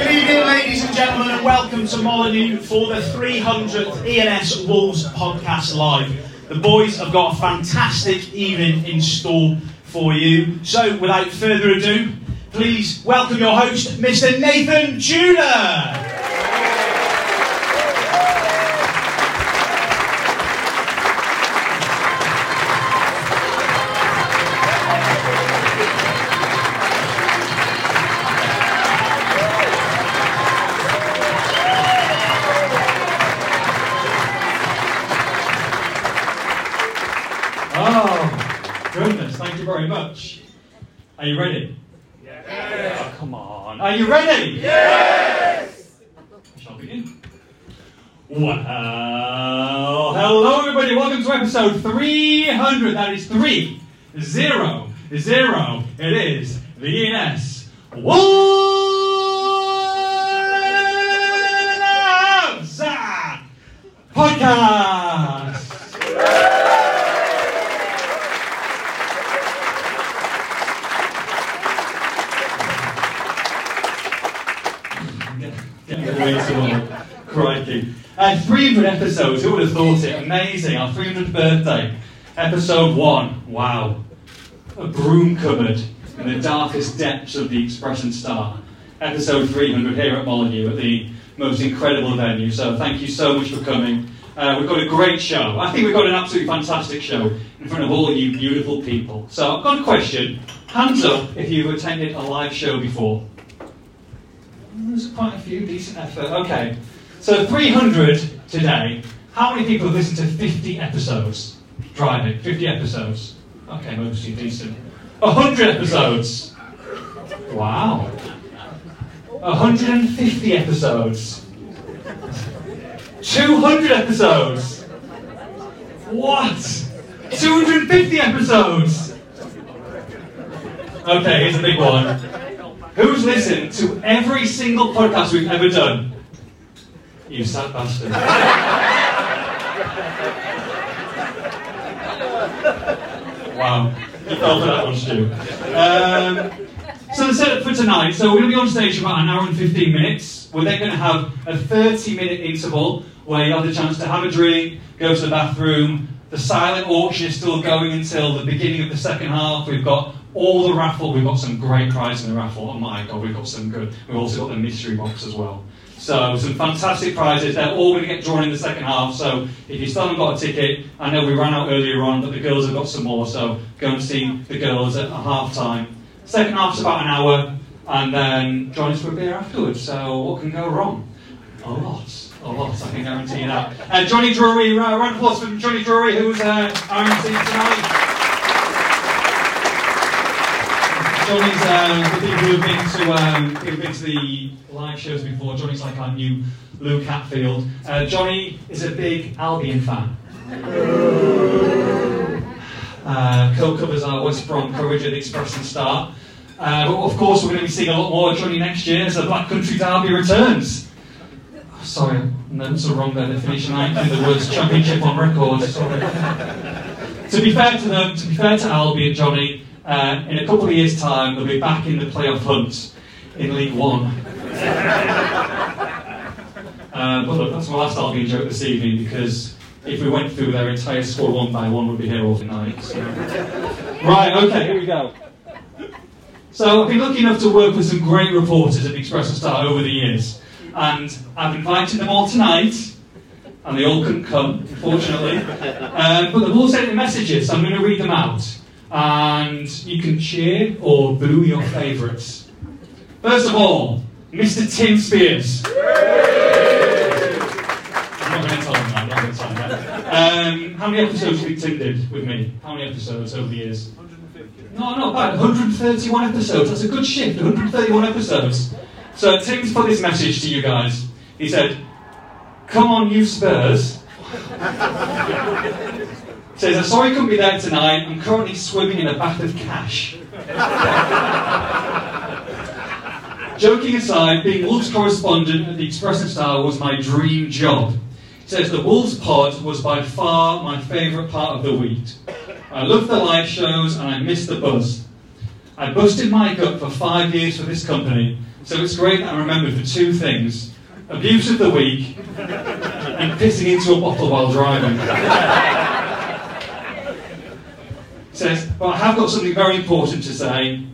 Good evening, ladies and gentlemen, and welcome to Molineux for the 300th ENS Wolves podcast live. The boys have got a fantastic evening in store for you. So, without further ado, please welcome your host, Mr. Nathan Judah. You ready? Yes. Oh, come on. Are you ready? Yes! I shall begin. Well, hello everybody, welcome to episode 300. That is three, zero, zero. It is the ENS Wolves Podcast. Getting way too old. Uh, 300 episodes, who would have thought it? Amazing. Our 300th birthday. Episode 1. Wow. A broom cupboard in the darkest depths of the Express and Star. Episode 300 here at Molineux at the most incredible venue. So thank you so much for coming. Uh, we've got a great show. I think we've got an absolutely fantastic show in front of all you beautiful people. So I've got a question. Hands up if you've attended a live show before. There's quite a few, decent effort. Okay, so 300 today. How many people have listened to 50 episodes? Driving, 50 episodes. Okay, mostly decent. 100 episodes. Wow. 150 episodes. 200 episodes. What? 250 episodes. Okay, here's a big one. Who's listened to every single podcast we've ever done? You sad bastard. wow. You fell for that one, Stu. Um, so the setup for tonight, so we're going to be on stage for about an hour and 15 minutes. We're then going to have a 30 minute interval where you have the chance to have a drink, go to the bathroom. The silent auction is still going until the beginning of the second half. We've got all the raffle. We've got some great prizes in the raffle. Oh my god, we've got some good. We've also got the mystery box as well. So some fantastic prizes. They're all going to get drawn in the second half. So if you still haven't got a ticket, I know we ran out earlier on, but the girls have got some more. So go and see the girls at half time. Second half's about an hour, and then join us for a beer afterwards. So what can go wrong? A lot. A lot, I can guarantee you that. Uh, Johnny Drury, uh, round of applause for Johnny Drury, who's uh, our MC tonight. Johnny's uh, the people who've been to um, who've been to the live shows before. Johnny's like our new Luke Hatfield. Uh, Johnny is a big Albion fan. Uh, co-covers our West Brom coverage at Express and Star. Uh, but of course, we're going to be seeing a lot more Johnny next year as the Black Country Derby returns. Oh, sorry, notes are wrong there. They're finishing ninth in the words championship on record. To be fair to them, to be fair to Albion, Johnny, uh, in a couple of years' time, they'll be back in the playoff hunt in League One. Uh, but look, that's my last Albion joke this evening because if we went through their entire squad one by one, we'd be here all night. So. Right, okay, here we go. So I've been lucky enough to work with some great reporters at the Express and Star over the years, and I've invited them all tonight, and they all couldn't come, unfortunately. Um, but they've all sent me messages, so I'm going to read them out, and you can cheer or boo your favourites. First of all, Mr. Tim Spears. I'm not going to tell him that. I'm not going to tell him that. Um, how many episodes did Tim did with me? How many episodes over the years? No, not bad. 131 episodes. That's a good shift. 131 episodes. So Tim's put this message to you guys. He said, "Come on, you Spurs." Says, "I'm sorry I couldn't be there tonight. I'm currently swimming in a bath of cash." Joking aside, being Wolves correspondent at the Express and Star was my dream job. He says the Wolves pod was by far my favourite part of the week. I love the live shows and I miss the buzz. I busted my gut for five years for this company, So it's great that I'm remembered for two things abuse of the week and pissing into a bottle while driving. Says, but I have got something very important to say.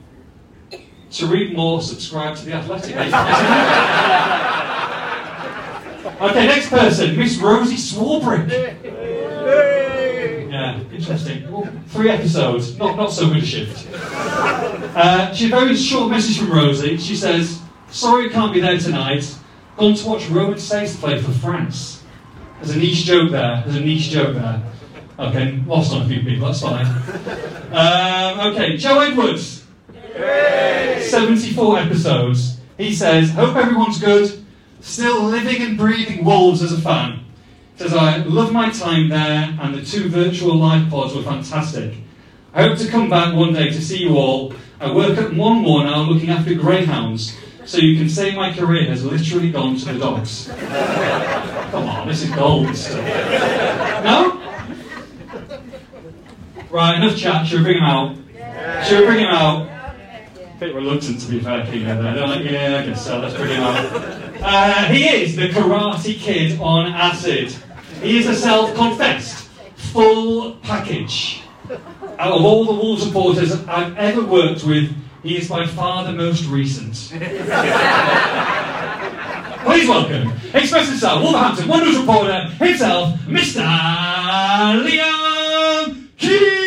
To read more, subscribe to The Athletic. okay, next person, Miss Rosie Swarbrick. Yeah, interesting. Well, three episodes, not, not so good a shift. Uh, she had a very short message from Rosie. She says, Sorry I can't be there tonight. Gone to watch Romain Saiss play for France. There's a niche joke there. There's a niche joke there. Okay, lost on a few people, that's fine. Um, okay, Joe Edwards. 74 episodes. He says, Hope everyone's good. Still living and breathing Wolves as a fan. Says, I love my time there, and the two virtual live pods were fantastic. I hope to come back one day to see you all. I work at Monmore now looking after greyhounds, so you can say my career has literally gone to the dogs. Come on, this is gold stuff. No? Right, enough chat. Should we bring him out? Should we bring him out? A bit reluctant to be fair, King there. They're like, yeah, I guess so, let's bring him out. Uh, he is the Karate Kid on acid. He is a self-confessed full package. Out of all the Wolves supporters I've ever worked with, he is by far the most recent. Please welcome, express himself, Wolverhampton One News reporter himself, Mr. Liam Key.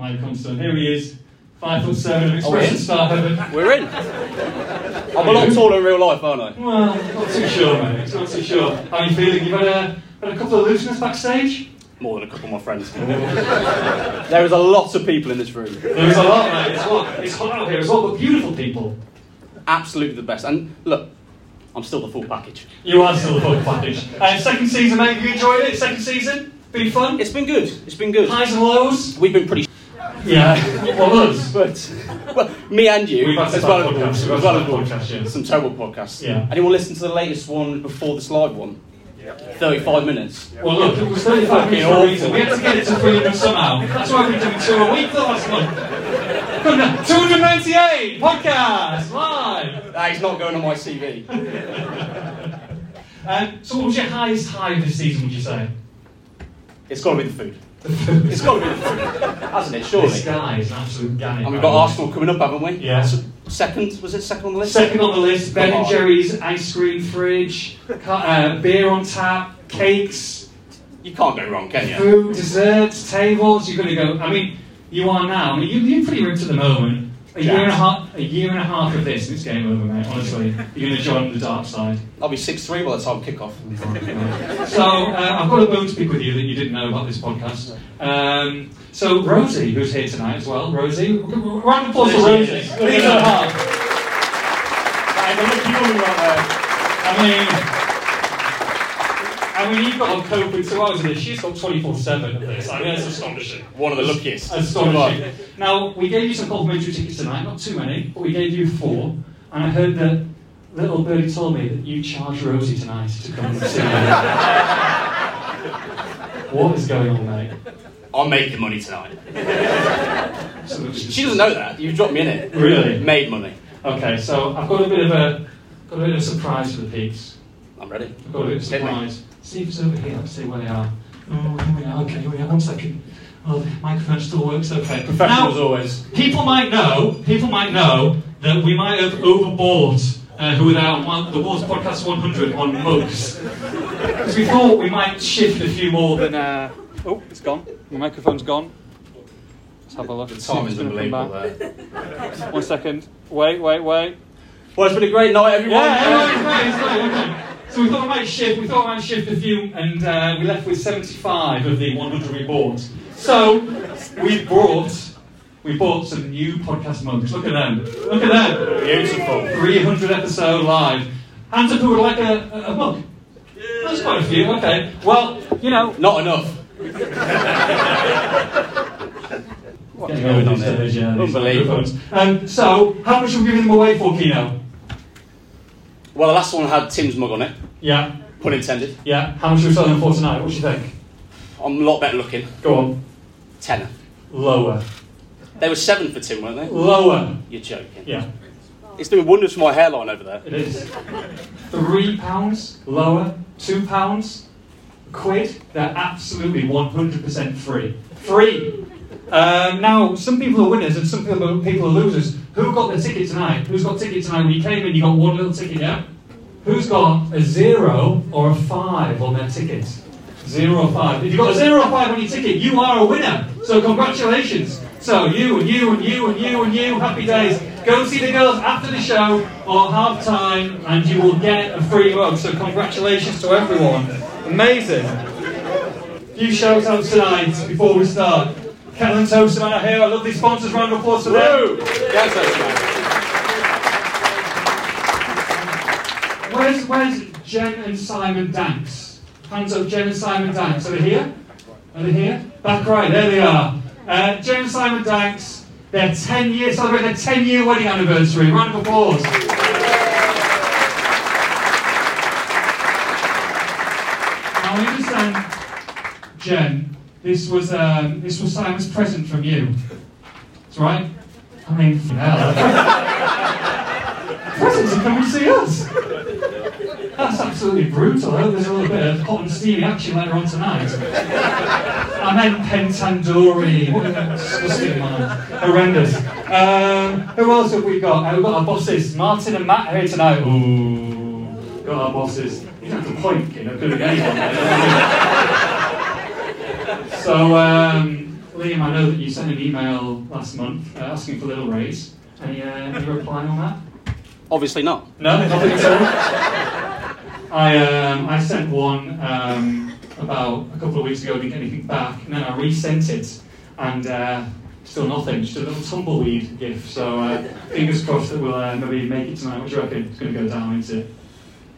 Get that mic on, son. Here he is. Five foot seven expression in? star. We're in. I'm a lot taller in real life, aren't I? Well, not too sure, mate. Not too sure. How are you feeling? You've had a, had a couple of looseness backstage? More than a couple of my friends. there is a lot of people in this room. There's a lot, mate. It's hot. It's hot out here as well, but beautiful people. Absolutely the best. And look, I'm still the full package. You are still the full package. Uh, second season, mate. Have you enjoyed it? Second season? Been fun? It's been good. It's been good. Highs and lows? We've been pretty. Yeah. Well, us. But well, me and you, We've as some well bad podcasts. as, We've as well some as bad podcasts, yeah. some terrible podcasts. Yeah. Anyone listen to the latest one before this live one? 35 minutes. Well, look, it was 35 minutes for a reason. We had to get it to 300 somehow. That's why we've been doing two a week the last month. 298 podcast live. That is not going on my CV. Um, so, what was your highest high this season? Would you say? It's got to be the food. It's got to be hasn't it? Surely. This guy is an absolute ganny. And we've got Arsenal coming up, haven't we? Yeah. So, second, was it second on the list? Second on the list, Ben and. Jerry's ice cream fridge, uh, beer on tap, cakes, You can't go wrong, can you? food, desserts, tables. You're going to go. I mean, you are now. I mean, you, you're pretty ripped at the moment. A year and a half, a year and a half of this, and it's game over, mate. Honestly, you're going to join the dark side. I'll be 6-3 by the time kick-off. So uh, I've got a bone to pick with you that you didn't know about this podcast. Um, so Rosie, who's here tonight as well, Rosie, round of applause for There Rosie. she is. Leave her heart. That is a lucky woman right there. I mean, I mean, you've got on cope with two hours of this. She's got 24 7 of this. I mean, that's astonishing. One of the luckiest. Astonishing. Now, we gave you some complimentary tickets tonight, not too many, but we gave you four. And I heard that little birdie told me that you charged Rosie tonight to come and see you. what is going on, mate? I'm making money tonight. She doesn't know that. You've dropped me in it. Really? Made money. Okay, so I've got a bit of a got a bit of a surprise for the peeps. I'm ready. I've got a bit of a me. surprise. See if it's over here. Let's see where they are. Oh, here we are. Okay, here we are. One second. Oh, the microphone still works. Okay. Professional Now, as always. people might know. People might know that we might have overbought uh, who without one, the Wars Podcast 100 on mugs because we thought we might shift a few more than. Uh, oh, it's gone. The microphone's gone. Let's have a look. The time is gonna come unbelievable back. there. One second. Wait, wait, wait. Well, it's been a great night, everyone. Yeah, everyone's great, it's great, okay. So we thought we might shift, we thought we might shift a few, and uh, we left with 75 of the 100 we bought. So we brought we bought some new podcast mugs. Look at them. Look at them. Beautiful. 300 episode live. Hands up who would like a, a, a mug? That's quite a few. Okay. Well, you know. Not enough. Getting going on there? Unbelievable. Um, so, how much are we giving them away for, Kino? Well, the last one had Tim's mug on it, Yeah. pun intended. Yeah. How much are we selling for tonight? What do you think? I'm a lot better looking. Go on. Tenner. Lower. They were seven for Tim, weren't they? Lower. You're joking. Yeah. It's doing wonders for my hairline over there. It is. Three pounds lower, two pounds, quid. They're absolutely 100% free. Free! Um, now, some people are winners and some people are, people are losers. Who got the ticket tonight? Who's got ticket tonight? When you came in, you got one little ticket, yeah? Who's got a zero or a five on their ticket? Zero or five. If you've got a zero or five on your ticket, you are a winner. So congratulations. So you and you and you and you and you, happy days. Go see the girls after the show or half time, and you will get a free mug. So congratulations to everyone. Amazing. Few shout outs tonight before we start. Toaster Man are here. I love these sponsors. Round of applause for them. Yes, that's right. Where's, where's Jen and Simon Danks? Hands up, Jen and Simon Danks. Are they here? Are they here? Back right, there they are. Uh, Jen and Simon Danks, their 10 year, celebrating their 10 year wedding anniversary. Round of applause. Now, I understand, Jen, this was, um, this was Simon's present from you. That's right? I mean, hell. presents to come and see us. That's absolutely brutal. I hope there's a little bit of hot and steamy action later on tonight. I meant Pentandori. What a. Horrendous. Um, who else have we got? Uh, we've got our bosses. Martin and Matt here tonight. Ooh, got our bosses. You don't have to point, you know, could anyone. So, um, Liam, I know that you sent an email last month uh, asking for a little raise. Any, uh, any reply on that? Obviously not. No, nothing at all. I um, I sent one um, about a couple of weeks ago, didn't get anything back, and then I resent it, and uh, still nothing. Just a little tumbleweed gift. So uh, fingers crossed that we'll uh, maybe make it tonight. What do you reckon? It's going to go down, isn't it?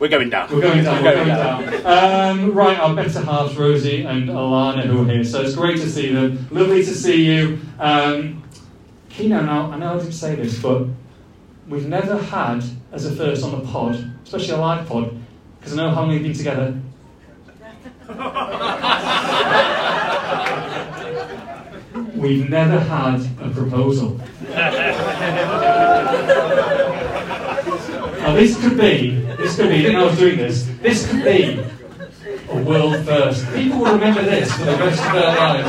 We're going down. We're going down. We're We're going down. Um, right, our better halves, Rosie and Alana, who are here. So it's great to see them. Lovely to see you. Um, Kino, now I know I didn't say this, but we've never had as a first on the pod, especially a live pod, because I know how long we've been together. We've never had a proposal. Now this could be, this could be, you didn't know I was doing this, this could be a world first. People will remember this for the rest of their lives.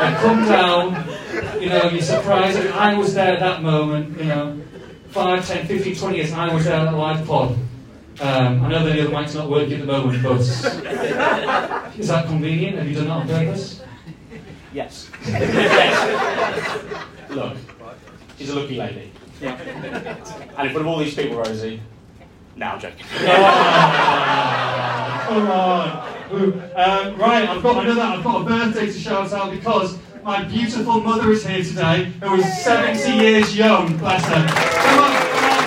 They come down, you know, you're surprised, I was there at that moment, you know, 5, 10, 15, 20 years, I was there at the live pod. Um, I know that the other mic's not working at the moment, but is that convenient? Have you done that on purpose? Yes. yes. Look, she's a lucky lady. Yeah. And in front of all these people, Rosie, now I'm joking. Um, right, I've got another. I've got a birthday to shout out because my beautiful mother is here today, who is 70 years young. Bless her. Come on, come on.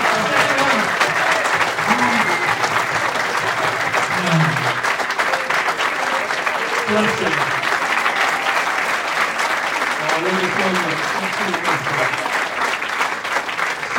Bless her. Oh, really fun,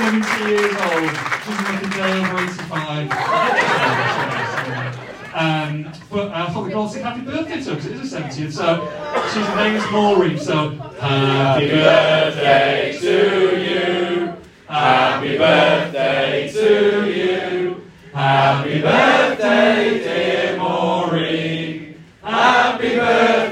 70 years old. She's like a day over 85. um, but I thought we could all sing happy birthday to her because it is her 70th. So she's name is Maureen. So happy birthday to you. Happy birthday to you. Happy birthday, dear Maureen. Happy birthday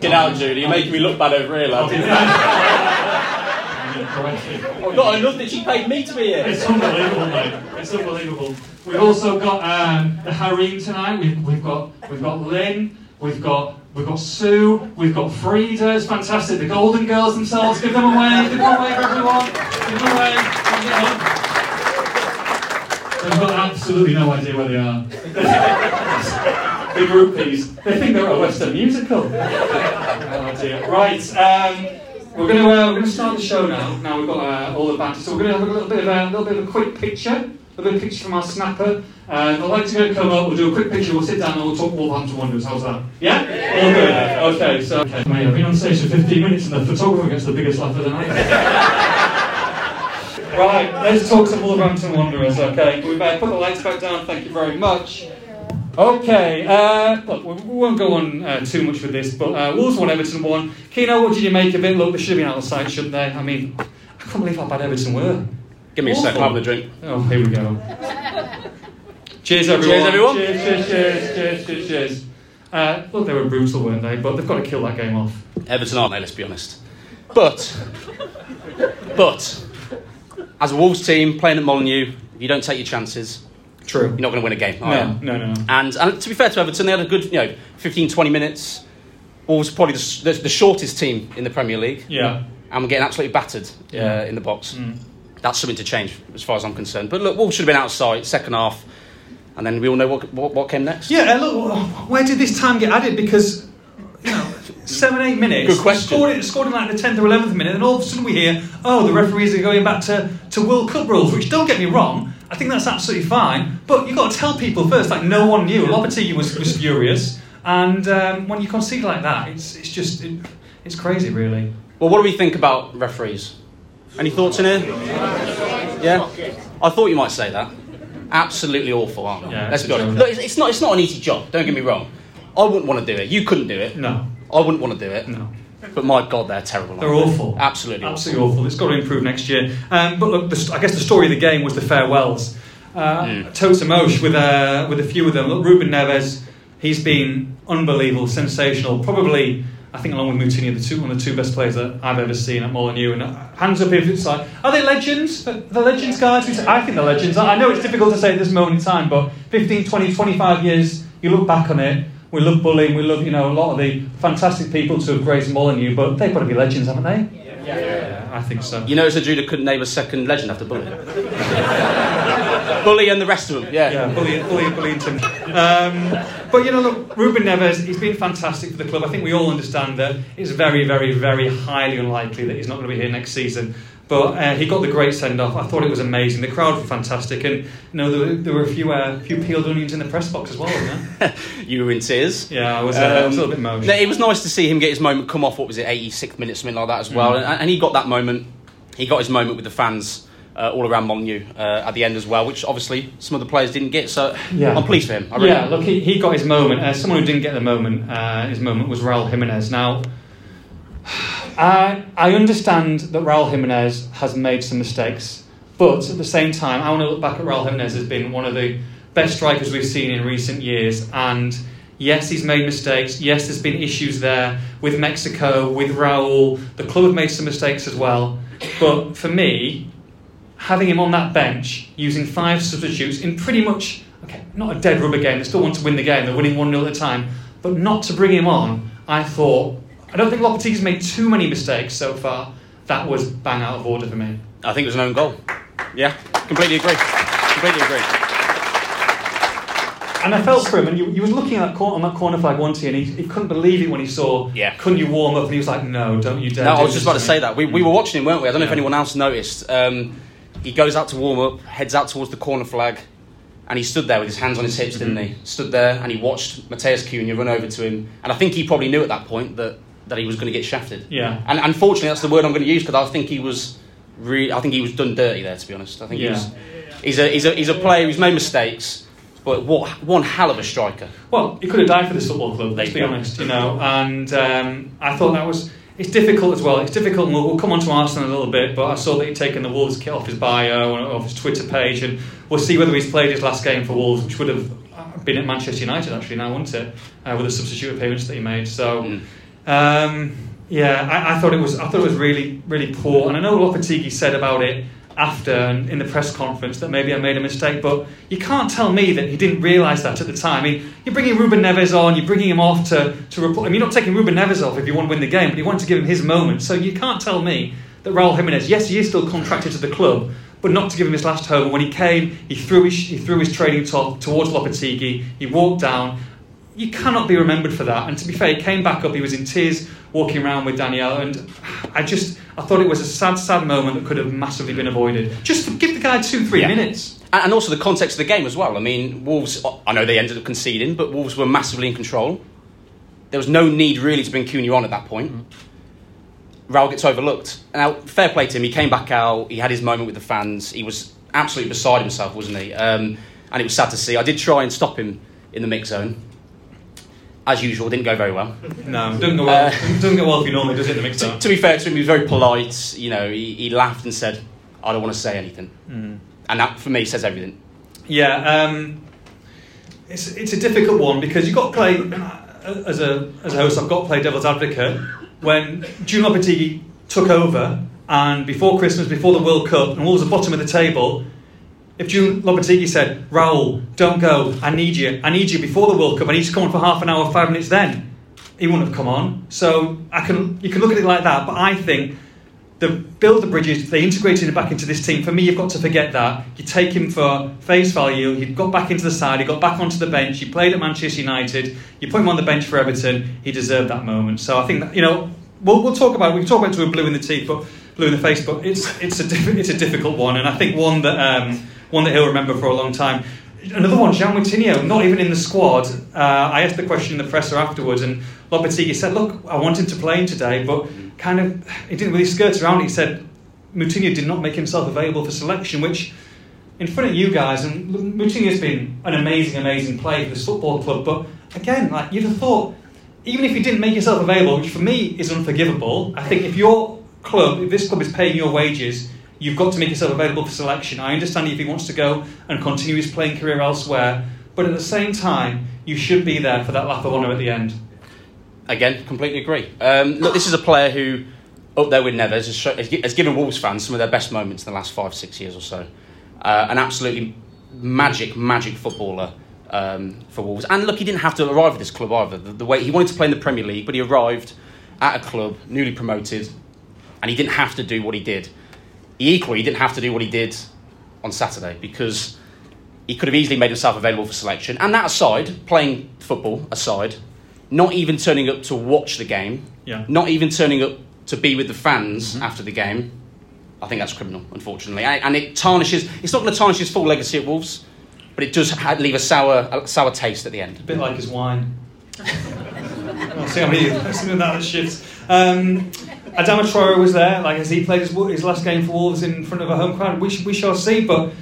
Get out, Judy. You're making me look bad over here, lad. Correct. Not enough that she paid me to be here. It's unbelievable, mate. It's unbelievable. We've also got um, the harem tonight. We've, we've got we've got Lynn, We've got we've got Sue. We've got Frida. It's fantastic. The Golden Girls themselves. Give them a wave. Give them a wave, everyone. Give them a wave. Hand it up. They've got absolutely no idea where they are. the groupies. They think they're at a Western musical. Oh dear. Right. Um, we're going to uh, we're going to start the show now. Now we've got uh, all the banter, so we're going to have a little bit of a little bit of a quick picture, a little bit of picture from our snapper. Uh, I'd like to go come up. We'll do a quick picture. We'll sit down and we'll talk Wolverhampton Wanderers. How's that? Yeah. All good. Okay. So okay. Mate, I've been on stage for 15 minutes, and the photographer gets the biggest laugh of the night. right. Let's talk some Wolverhampton Wanderers. Okay. We better put the lights back down. Thank you very much. Okay, uh, look, we won't go on uh, too much with this, but uh, Wolves won, Everton won. Keno, what did you make of it? Look, they should have been out of sight, shouldn't they? I mean, I can't believe how bad Everton were. Give me a second, Awful. Having a drink. Oh, here we go. cheers, everyone. Cheers, everyone. Cheers, cheers, cheers, cheers, cheers, cheers. Uh, look, they were brutal, weren't they? But they've got to kill that game off. Everton aren't they, let's be honest. But, but, as a Wolves team playing at Molineux, if you don't take your chances, True. you're not going to win a game. No, no, no, no. And, and to be fair to Everton, they had a good, you know, 15, 20 minutes. Wolves probably the, the, the shortest team in the Premier League, Yeah. and we're getting absolutely battered Yeah. uh, in the box. Mm. That's something to change, as far as I'm concerned. But look, Wolves should have been outside second half, and then we all know what, what, what came next. Yeah, look, where did this time get added? Because, you know, seven, eight minutes. Good question. Scored, it, scored in like the 10th or 11th minute, and all of a sudden we hear, oh, the referees are going back to, to World Cup rules, which don't get me wrong, I think that's absolutely fine, but you've got to tell people first, like, no one knew. Lopetegui was, was furious, and um, when you concede like that, it's, it's just, it, it's crazy, really. Well, what do we think about referees? Any thoughts in here? Yeah? I thought you might say that. Absolutely awful, aren't they? Yeah, Let's be honest. Look, it's, it's, not, it's not an easy job, don't get me wrong. I wouldn't want to do it. You couldn't do it. No, I wouldn't want to do it. no. But my God, they're terrible. They're they? awful. Absolutely awful. Absolutely awful. It's got to improve next year. Um, but look, the, I guess the story of the game was the farewells. Uh, Mm. Totes with a, with a few of them. Look, Ruben Neves, he's been unbelievable, sensational. Probably, I think, along with Moutinho, the two one of the two best players that I've ever seen at Molineux. And uh, hands up if it's like, are they legends? The, legends, guys? I think they're legends. I I know it's difficult to say at this moment in time, but 15, 20, 25 years, you look back on it. We love bullying. We love, you know, a lot of the fantastic people to have graced Molineux, but they've got to be legends, haven't they? Yeah, yeah. yeah I think so. You notice that Judah couldn't name a second legend after Bully. Bully and the rest of them, yeah. Yeah, bully, bully, bully into um, But you know, look, Ruben Neves, he's been fantastic for the club. I think we all understand that it's very, very, very highly unlikely that he's not going to be here next season. But uh, he got the great send off. I thought it was amazing. The crowd were fantastic, and you know there were, there were a few uh, few peeled onions in the press box as well. Wasn't there? You were in tears. Yeah, I was, uh, I was a little bit Um, emotional. it was nice to see him get his moment come off. What was it, 86th minute, something like that as well. Mm. And, and he got that moment. He got his moment with the fans uh, all around Molineux uh, at the end as well, which obviously some of the players didn't get. So Yeah. I'm pleased for him. I really yeah, am. look, he, he got his moment. Uh, someone who didn't get the moment, uh, his moment was Raul Jimenez. Now, I, I understand that Raul Jimenez has made some mistakes, but at the same time, I want to look back at Raul Jimenez as being one of the best strikers we've seen in recent years. And yes, he's made mistakes. Yes, there's been issues there with Mexico, with Raul. The club have made some mistakes as well. But for me, having him on that bench, using five substitutes in pretty much, okay, not a dead rubber game, they still want to win the game, they're winning 1 0 at a time, but not to bring him on, I thought, I don't think Lopetegui's made too many mistakes so far. That was bang out of order for me. I think it was an own goal. Yeah, completely agree. Completely agree. And I felt for him, and he, he was looking at that corner, on that corner flag, wasn't he? And he, he couldn't believe it when he saw, Yeah. couldn't you warm up? And he was like, no, don't you dare. No, I was just about to me." say that. We, we were watching him, weren't we? I don't know if anyone else noticed. Um, he goes out to warm up, heads out towards the corner flag, and he stood there with his hands on his hips, didn't he? Stood there and he watched Mateus Cunha run over to him. And I think he probably knew at that point that, that he was going to get shafted. Yeah. And unfortunately, that's the word I'm going to use because I think he was re- I think he was done dirty there, to be honest. I think he was. He's a, he's, a, he's a player who's made mistakes, but what one hell of a striker. Well, he could have died for this football club, let's be honest, you know. And um, I thought that was. It's difficult as well. It's difficult, and we'll, we'll come on to Arsenal in a little bit, but I saw that he'd taken the Wolves kit off his bio and off his Twitter page, and we'll see whether he's played his last game for Wolves, which would have uh, been at Manchester United actually now, wouldn't it? Uh, with the substitute appearance that he made. So, Mm. Um, yeah, I, I thought it was. I thought it was really, really poor. And I know Lopetegui said about it after and in the press conference that maybe I made a mistake, but you can't tell me that he didn't realise that at the time. I mean, you're bringing Ruben Neves on, you're bringing him off to, to report. I mean, you're not taking Ruben Neves off if you want to win the game, but you want to give him his moment. So you can't tell me that Raul Jimenez, yes, he is still contracted to the club, but not to give him his last home. When he came, he threw his, he threw his trading top towards Lopetegui, he walked down. You cannot be remembered for that. And to be fair, he came back up, he was in tears walking around with Danielle, and I just I thought it was a sad, sad moment that could have massively been avoided. Just give the guy two, three Yeah. minutes. And also the context of the game as well. I mean, Wolves, I know they ended up conceding, but Wolves were massively in control. There was no need really to bring Cunha on at that point. Raul gets overlooked. Now, fair play to him. He came back out. He had his moment with the fans. He was absolutely beside himself, wasn't he? Um, and it was sad to see. I did try and stop him in the mix zone. As usual, didn't go very well. No, doesn't go well. Uh, doesn't go well if you normally does it in the mix To, to be fair to him, he was very polite. You know, he, he laughed and said, "I don't want to say anything," and that for me says everything. Yeah, um, it's it's a difficult one because you've got to play uh, as a as a host. I've got to play devil's advocate when Julen Lopetegui took over and before Christmas, before the World Cup, and Wolves at the bottom of the table. If Julen Lopetegui said, "Raul, don't go. I need you. I need you before the World Cup. I need you to come on for half an hour, five minutes," then he wouldn't have come on. So I can you can look at it like that, but I think the build the bridges, they integrated him back into this team. For me, you've got to forget that. You take him for face value. He got back into the side. He got back onto the bench. He played at Manchester United. You put him on the bench for Everton. He deserved that moment. So I think that, you know we'll, we'll talk about we can talk about it to a blue in the teeth, but blue in the face. But it's it's a diff- it's a difficult one, and I think one that um, one that he'll remember for a long time. Another one, João Moutinho, not even in the squad. Uh, I asked the question in the presser afterwards, and Lopetegui said, "Look, I want him to play him today, but kind of he didn't really skirt around. He said Moutinho did not make himself available for selection, which in front of you guys, and Moutinho's been an amazing, amazing player for this football club. But again, like you'd have thought, even if you didn't make yourself available, which for me is unforgivable, I think if your club, if this club is paying your wages, you've got to make yourself available for selection. I understand if he wants to go and continue his playing career elsewhere, but at the same time, you should be there for that lap of honour at the end. Again, completely agree. Um, look, this is a player who, up there with Neves, has, show, has given Wolves fans some of their best moments in the last five, six years or so. Uh, an absolutely magic, magic footballer um, for Wolves. And look, he didn't have to arrive at this club either. The, the way he wanted to play in the Premier League, but he arrived at a club newly promoted, and he didn't have to do what he did. He equally didn't have to do what he did on Saturday because he could have easily made himself available for selection. And that aside, playing football aside, not even turning up to watch the game, Yeah. not even turning up to be with the fans after the game, I think that's criminal, unfortunately. And it tarnishes, it's not going to tarnish his full legacy at Wolves, but it does leave a sour, a sour taste at the end. A bit like his wine. I'll see how many that shifts. Um, Adama Traore was there. Like as he played his, his last game for Wolves in front of a home crowd, we, sh- we shall see. But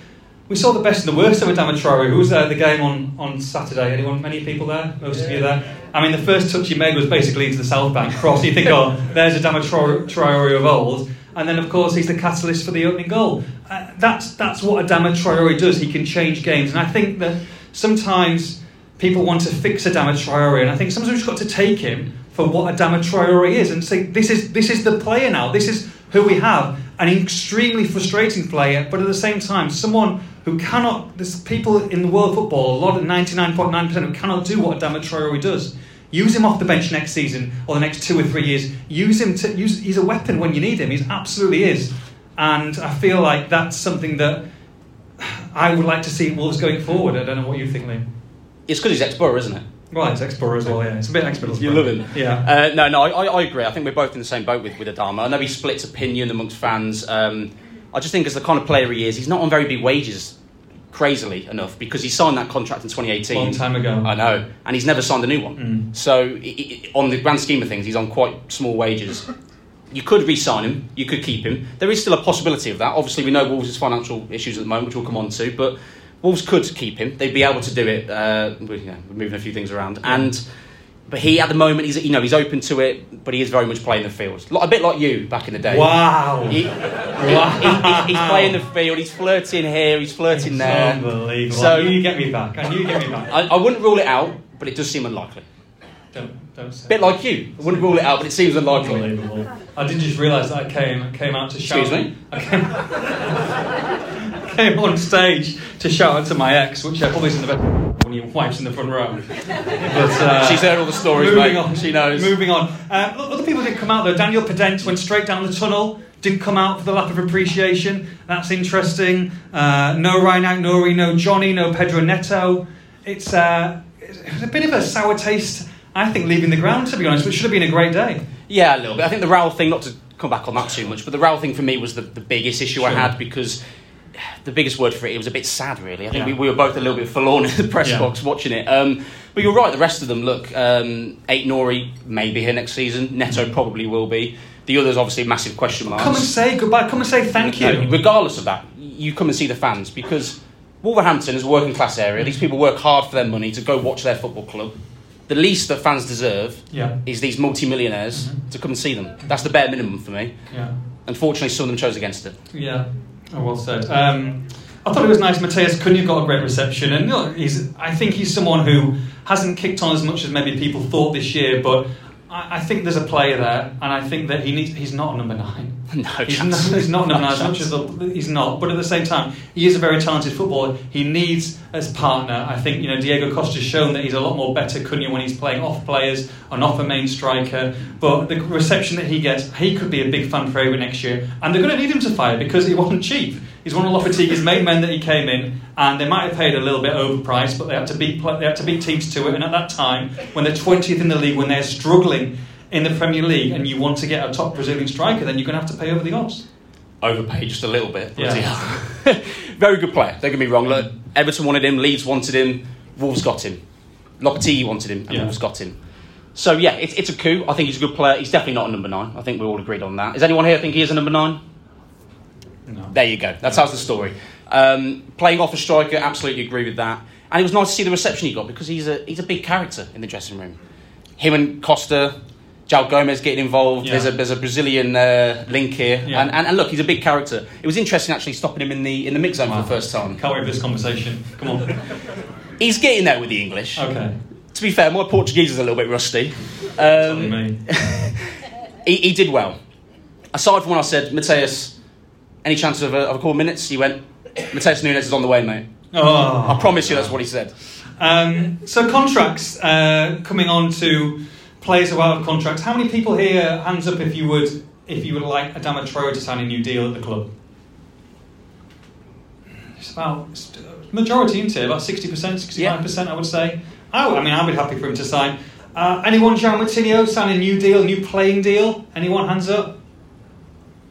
we saw the best and the worst of Adama Traore. Who was there at the game on, on Saturday? Anyone? Many people there? Most of you there? I mean, the first touch he made was basically into the South Bank cross. You think, oh, there's Adama Traore of old. And then, of course, he's the catalyst for the opening goal. Uh, that's, that's what Adama Traore does. He can change games. And I think that sometimes people want to fix Adama Traore, and I think sometimes we've got to take him for what Adama Traore is and say, this is, this is the player now. This is who we have. An extremely frustrating player, but at the same time, someone who cannot, there's people in the world of football, a lot of 99.9% who cannot do what Adama Traore does. Use him off the bench next season or the next two or three years. Use him to use. He's a weapon when you need him. He absolutely is, and I feel like that's something that I would like to see Wolves going forward. I don't know what you think, Liam. It's because he's ex-Borough, isn't it? Well, it's Explorer as well. Yeah, it's a bit Explorer. You love him. Yeah. Uh, no, no, I, I agree. I think we're both in the same boat with, with Adama. I know he splits opinion amongst fans. Um, I just think as the kind of player he is, he's not on very big wages, crazily enough, because he signed that contract in 2018. Long time ago. I know, and he's never signed a new one. Mm. So, on the grand scheme of things, he's on quite small wages. You could re-sign him. You could keep him. There is still a possibility of that. Obviously, we know Wolves' financial issues at the moment, which we'll come on to, but Wolves could keep him. They'd be able to do it. Uh, with, you know, moving a few things around, and but he at the moment he's you know he's open to it, but he is very much playing the field, a bit like you back in the day. Wow. He, he- he- he's playing the field. He's flirting here. He's flirting there. Unbelievable. So- you get me back. I knew you get me back. I, I wouldn't rule it out, but it does seem unlikely. Don't, don't say. A bit like you. I wouldn't rule it out, but it seems unlikely. Unbelievable. I didn't just realise that I came came out to shout. Excuse me? I came, came on stage to shout out to my ex, which I probably isn't the best when your wife's in the front row. But, uh, She's heard all the stories, moving mate. on. She knows. Moving on. Uh, look, other people didn't come out though. Daniel Podence went straight down the tunnel. Didn't come out for the lap of appreciation. That's interesting. Uh, no Ryan Nori, no Johnny, no Pedro Neto. It's, uh, it's a bit of a sour taste, I think, leaving the ground, to be honest, but it should have been a great day. Yeah, a little bit. I think the Raul thing, not to come back on that too much, but the Raul thing for me was the, the biggest issue I had because the biggest word for it, it was a bit sad, really. I think Yeah. we, we were both a little bit forlorn in the press Yeah. box watching it. Um, but you're right, the rest of them, look, um, Aït-Nouri may be here next season, Neto probably will be. The others, obviously, massive question marks. Come and say goodbye. Come and say thank you. No, regardless of that, you come and see the fans because Wolverhampton is a working class area. These people work hard for their money to go watch their football club. The least that fans deserve Yeah. is these multi-millionaires to come and see them. That's the bare minimum for me. Yeah. Unfortunately, some of them chose against it. Yeah, oh, well said. Um, I thought it was nice. Mateus Cunha got a great reception, and you know, he's. I think he's someone who hasn't kicked on as much as maybe people thought this year, but. I I think there's a player there, and I think that he needs. He's not a number nine. No he's chance. Not, he's not number No nine as much as the, he's not. But at the same time, he is a very talented footballer. He needs as partner. I think you know Diego Costa's shown that he's a lot more better Cunha when he's playing off players and off a main striker. But the reception that he gets, he could be a big fan favourite next year, and they're going to need him to fire because he wasn't cheap. He's one of Lopetegui's main men that he came in, and they might have paid a little bit overpriced, but they had to beat they had to beat teams to it. And at that time, when they're 20th in the league, when they're struggling in the Premier League, and you want to get a top Brazilian striker, then you're going to have to pay over the odds. Overpaid just a little bit. Yeah. Very good player. Don't get me wrong. Look, Everton wanted him. Leeds wanted him. Wolves got him. Lopetegui wanted him, and Yeah. Wolves got him. So yeah, it's, it's a coup. I think he's a good player. He's definitely not a number nine. I think we're all agreed on that. Is anyone here think he is a number nine? No. There you go. That tells the story. Um, playing off a striker, absolutely agree with that. And it was nice to see the reception he got because he's a he's a big character in the dressing room. Him and Costa, João Gomes getting involved. Yeah. There's a there's a Brazilian uh, link here, Yeah. and, and and look, he's a big character. It was interesting actually stopping him in the in the mix zone Wow. for the first time. Can't wait for this conversation. Come on. He's getting there with the English. Okay. To be fair, my Portuguese is a little bit rusty. Tell Um, me. he, he did well. Aside from when I said, Mateus, any chance of a, of a couple of minutes? He went, Mateus Nunes is on the way, mate. I Oh. promise you that's what he said. Um, so contracts uh, coming on to players who are out of contracts. How many people here? Hands up if you would if you would like Adama Traore to sign a new deal at the club. It's about it's majority into about sixty percent, sixty-five percent. I would say. I, would- I mean, I'd be happy for him to sign. Uh, anyone? João Moutinho sign a new deal, new playing deal. Anyone? Hands up.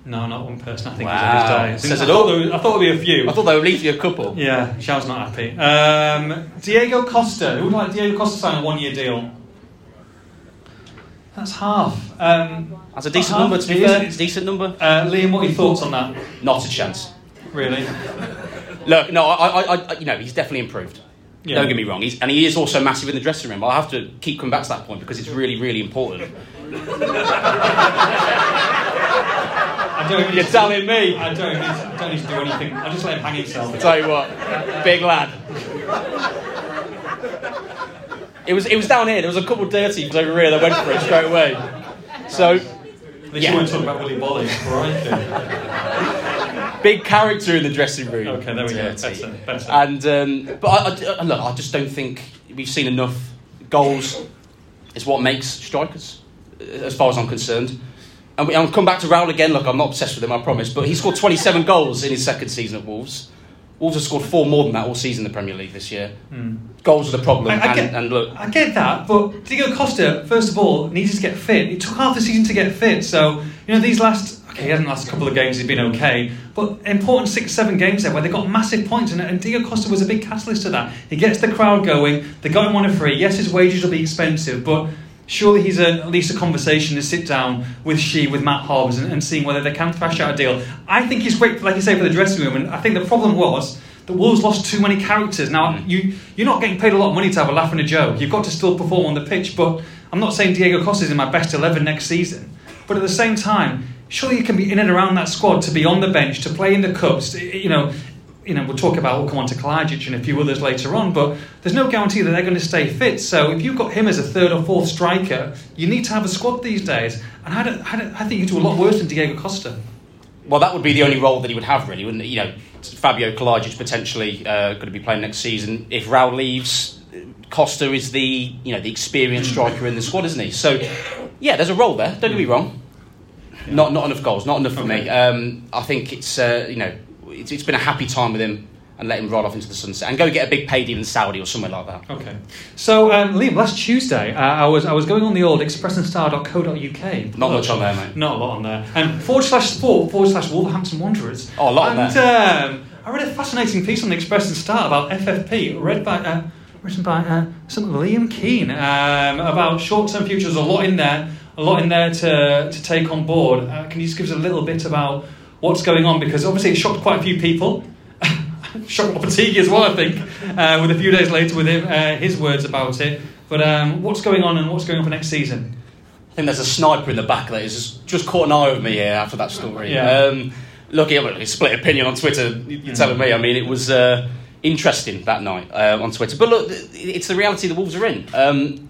No, not one person. I think Wow. he's on his Says I it thought all. there was- I thought there'd be a few. I thought there would leave you a couple. Yeah, Xiao's not happy. Um, Diego Costa. Who would like Diego Costa to sign a one year deal? That's half. Um, That's a decent half. number, to be It is- fair. It's a decent number. Uh, Liam, what are your thoughts on that? Not a chance. Really? Look, no, I, I, I, you know, he's definitely improved. Yeah. Don't get me wrong. He's, and he is also massive in the dressing room. I have to keep coming back to that point because it's really, really important. I don't You're to- telling me. I don't need, to, don't need to do anything. I just let him hang himself. I Tell you what, big lad. It was, it was down here. There was a couple of dirty ones over here that went for it straight away. So, They Yeah. weren't talking about Willie Bolly. Big character in the dressing room. Okay, there we go. Better, better. And um, but I, I, look, I just don't think we've seen enough goals. It's what makes strikers, as far as I'm concerned. And we, I'll come back to Raul again. Look, I'm not obsessed with him, I promise. But he scored 27 goals in his second season at Wolves. Wolves have scored four more than that all season in the Premier League this year. Hmm. Goals are the problem. I- I and, get- and look, I get that, but Diego Costa, first of all, needs to get fit. It took half the season to get fit. So, you know, these last, okay, he hasn't last couple of games, he's been okay, but important six, seven games there where they got massive points, and, and Diego Costa was a big catalyst to that. He gets the crowd going, they got him on a free. Yes, his wages will be expensive, but surely he's a, at least a conversation to sit down with she, with Matt Hobbs, and, and seeing whether they can thrash out a deal. I think he's great, like you say, for the dressing room, and I think the problem was. The Wolves lost too many characters. Now hmm. you you're not getting paid a lot of money to have a laugh and a joke. You've got to still perform on the pitch. But I'm not saying Diego Costa is in my best eleven next season. But at the same time, surely you can be in and around that squad to be on the bench to play in the cups. You know, you know, we'll talk about, we'll come on to Kalajdzic and a few others later on, but there's no guarantee that they're going to stay fit. So if you've got him as a third or fourth striker, you need to have a squad these days. And I, don't, I, don't, I think you do a lot worse than Diego Costa. Well, that would be the only role that he would have, really, wouldn't it? You know, Fabio Kalajdzic potentially uh, going to be playing next season. If Raul leaves, Costa is the you know the experienced striker in the squad, isn't he? So, yeah, there's a role there. Don't get me wrong. Not not enough goals, not enough for me. Um, I think it's uh, you know it's, it's been a happy time with him and let him ride off into the sunset and go get a big pay deal in Saudi or somewhere like that. Okay. So, um, Liam, last Tuesday, uh, I was I was going on the old expressandstar.co.uk. Not much on there, mate. Not a lot on there. And forward slash sport forward slash Wolverhampton Wanderers. Oh, a lot on and, there. Um, I read a fascinating piece on the Express and Star about FFP, read by. Uh, written by uh, some Liam Keen um, about short-term futures. A lot in there, a lot in there to, to take on board. Uh, can you just give us a little bit about what's going on? Because obviously it shocked quite a few people. shocked Lopetegui as well, I think, uh, with a few days later with him, uh, his words about it. But um, what's going on and what's going on for next season? I think there's a sniper in the back that has just, caught an eye over me here after that story. Yeah. Um, look, well, split opinion on Twitter. You're telling me. I mean, it was uh, interesting that night uh, on Twitter. But look, it's the reality the Wolves are in. Um,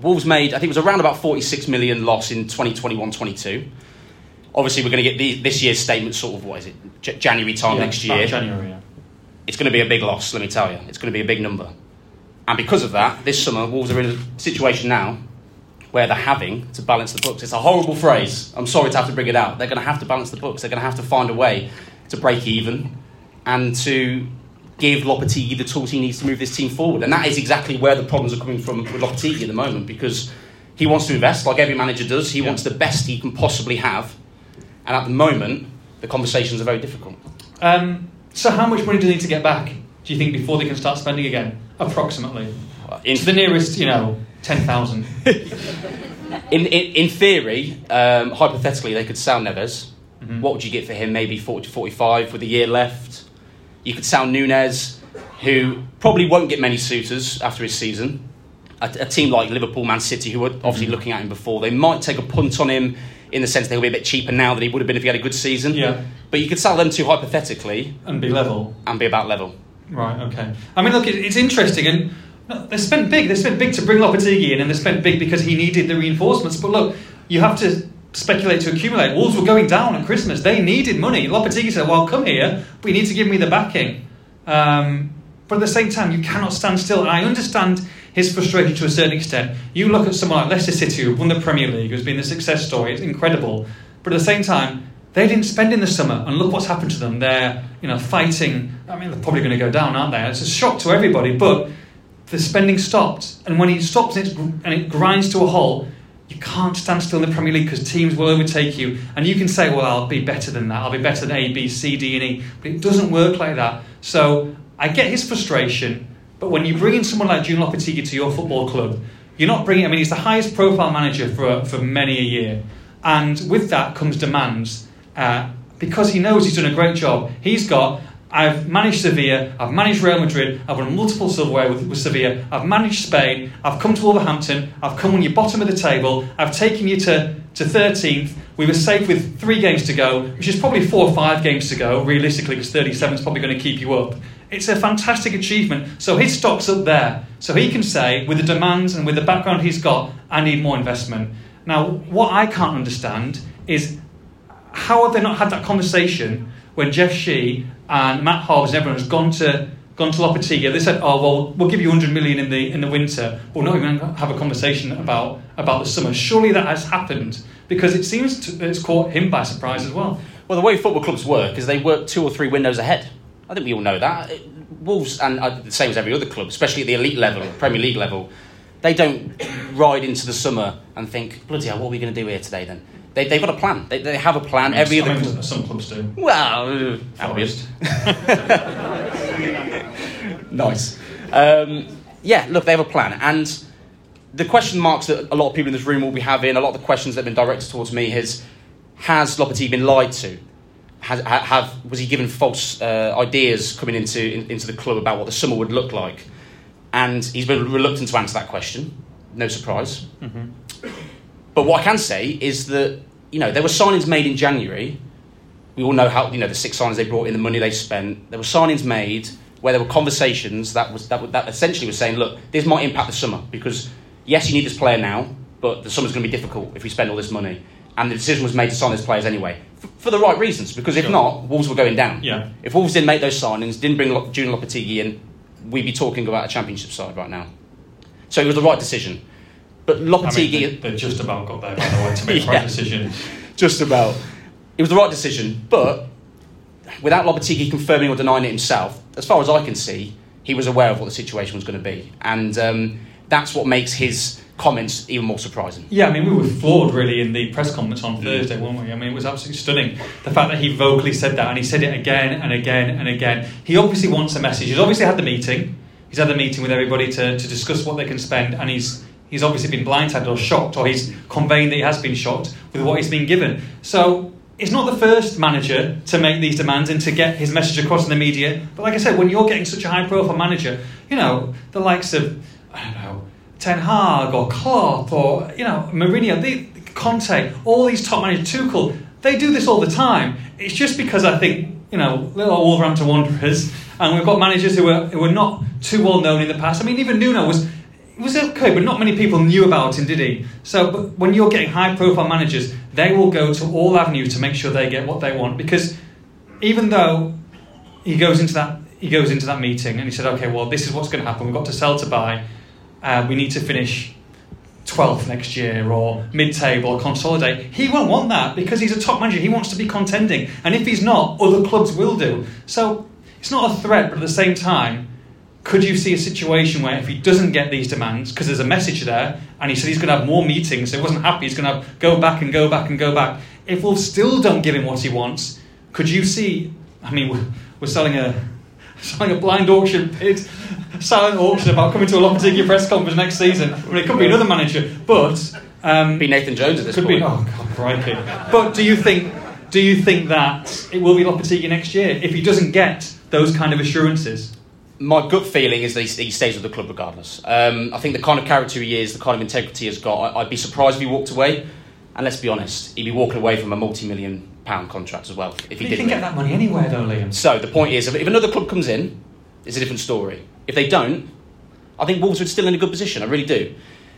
Wolves made, I think it was around about 46 million loss in 2021-22. Obviously, we're going to get the, this year's statement sort of, what is it, J- January time Yeah, next year. January, yeah. It's going to be a big loss, let me tell you. It's going to be a big number. And because of that, this summer, Wolves are in a situation now where they're having to balance the books. It's a horrible phrase. I'm sorry to have to bring it out. They're going to have to balance the books. They're going to have to find a way to break even and to give Lopetegui the tools he needs to move this team forward. And that is exactly where the problems are coming from with Lopetegui at the moment because he wants to invest like every manager does. He Yeah. wants the best he can possibly have. And at the moment, the conversations are very difficult. Um, so how much money do they need to get back, do you think, before they can start spending again? Approximately. In, To the nearest, you know, 10,000. in, in, in theory, um, hypothetically, they could sell Neves. Mhm. What would you get for him? Maybe 40 to 45 with a year left. You could sell Nunez, who probably won't get many suitors after his season. A, a team like Liverpool, Man City, who were obviously Mhm. looking at him before, they might take a punt on him in the sense they'll be a bit cheaper now than he would have been if he had a good season. Yeah. But you could sell them two hypothetically And be level. and be about level. Right, okay. I mean, look, it's interesting, and they spent big. They spent big to bring Lopetegui in, and they spent big because he needed the reinforcements. But look, you have to speculate to accumulate. Wolves were going down at Christmas. They needed money. Lopetegui said, well, come here, but you need to give me the backing. Um, but at the same time, you cannot stand still. I understand his frustration to a certain extent. You look at someone like Leicester City, who won the Premier League, who's been the success story. It's incredible. But at the same time, they didn't spend in the summer, and look what's happened to them. They're, you know, fighting. I mean, they're probably going to go down, aren't they? It's a shock to everybody. But the spending stopped, and when it stops and, and it grinds to a halt, you can't stand still in the Premier League because teams will overtake you. And you can say, well, I'll be better than that. I'll be better than A, B, C, D, and E. But it doesn't work like that. So I get his frustration. But when you bring in someone like Julen Lopetegui to your football club, you're not bringing. I mean, he's the highest profile manager for for many a year, and with that comes demands. Uh, because he knows he's done a great job. He's got. I've managed Sevilla. I've managed Real Madrid. I've won multiple silverware with, with Sevilla. I've managed Spain. I've come to Wolverhampton. I've come on your bottom of the table. I've taken you to to 13th. We were safe with three games to go, which is probably four or five games to go, realistically, because 37 is probably going to keep you up. It's a fantastic achievement. So his stock's up there. So he can say, with the demands and with the background he's got, I need more investment. Now, what I can't understand is how have they not had that conversation when Jeff Shi and Matt Hobbs and everyone has gone to gone to Lopetegui? They said, "Oh well, we'll give you 100 million in the in the winter. We'll not even have a conversation about about the summer." Surely that has happened because it seems to, it's caught him by surprise as well. Well, the way football clubs work is they work two or three windows ahead. I think we all know that. It- Wolves, and uh, the same as every other club, especially at the elite level, Premier League level, they don't ride into the summer and think, bloody hell, what are we going to do here today then? They, they've got a plan. They, they have a plan. Every I other mean, club. some clubs do. Well, uh, obvious. nice. Um, yeah, look, they have a plan. And the question marks that a lot of people in this room will be having, a lot of the questions that have been directed towards me is has Lopetegui been lied to? Has, have, was he given false uh, ideas coming into, in, into the club about what the summer would look like? And he's been reluctant to answer that question. No surprise. But what I can say is that, you know, there were signings made in January we all know how you know the six signings they brought in, the money they spent. There were signings made where there were conversations that was that, that essentially was saying, look, this might impact the summer because yes, you need this player now, but the summer's going to be difficult if we spend all this money. And the decision was made to sign those players anyway f- for the right reasons. Because if Sure. not, Wolves were going down. Yeah. If Wolves didn't make those signings, didn't bring Julen Lopetegui in, we'd be talking about a championship side right now. So it was the right decision. But I mean, they, they just about got there, by the way, to make the right decision. just about. It was the right decision, but without Lopetegui confirming or denying it himself, as far as I can see, he was aware of what the situation was going to be, and um, that's what makes his comments even more surprising. Yeah, I mean, we were floored really in the press conference on mm. Thursday, weren't we? I mean, it was absolutely stunning. The fact that he vocally said that and he said it again and again and again. He obviously wants a message. He's obviously had the meeting. He's had the meeting with everybody to, to discuss what they can spend, and he's he's obviously been blindsided or shocked, or he's conveying that he has been shocked with what he's been given. So it's not the first manager to make these demands and to get his message across in the media. But like I said, when you're getting such a high-profile manager, you know the likes of I don't know Ten Hag or Klopp or you know Mourinho, Conte, all these top managers, Tuchel, they do this all the time. It's just because I think you know little Wolverhampton Wanderers, and we've got managers who were, who are not too well known in the past. I mean, even Nuno was was okay, but not many people knew about him, did he? So, but when you're getting high-profile managers, they will go to all avenues to make sure they get what they want because even though he goes into that he goes into that meeting and he said, okay, well, this is what's going to happen. We've got to sell to buy. Uh, we need to finish 12th next year or mid-table or consolidate. He won't want that because he's a top manager. He wants to be contending, and if he's not, other clubs will do. So it's not a threat, but at the same time, could you see a situation where if he doesn't get these demands, because there's a message there, and he said he's going to have more meetings, so he wasn't happy, he's going to go back and go back and go back. If Wolves still don't give him what he wants, could you see? I mean, we're selling a selling a blind auction bid, silent auction about coming to a Lopetegui press conference next season. I mean, it could be another manager, but um, Be Nathan Jones at this could point. be. Oh God, crikey! But do you think? Do you think that it will be Lopetegui next year if he doesn't get those kind of assurances? My gut feeling is that he he stays with the club regardless. Um, I think the kind of character he is, the kind of integrity he's got, I'd be surprised if he walked away. And let's be honest, he'd be walking away from a multi-million pound contract as well if he you did. can get that money anywhere, though, Liam. So the point is, if another club comes in, it's a different story. If they don't, I think Wolves are still in a good position. I really do.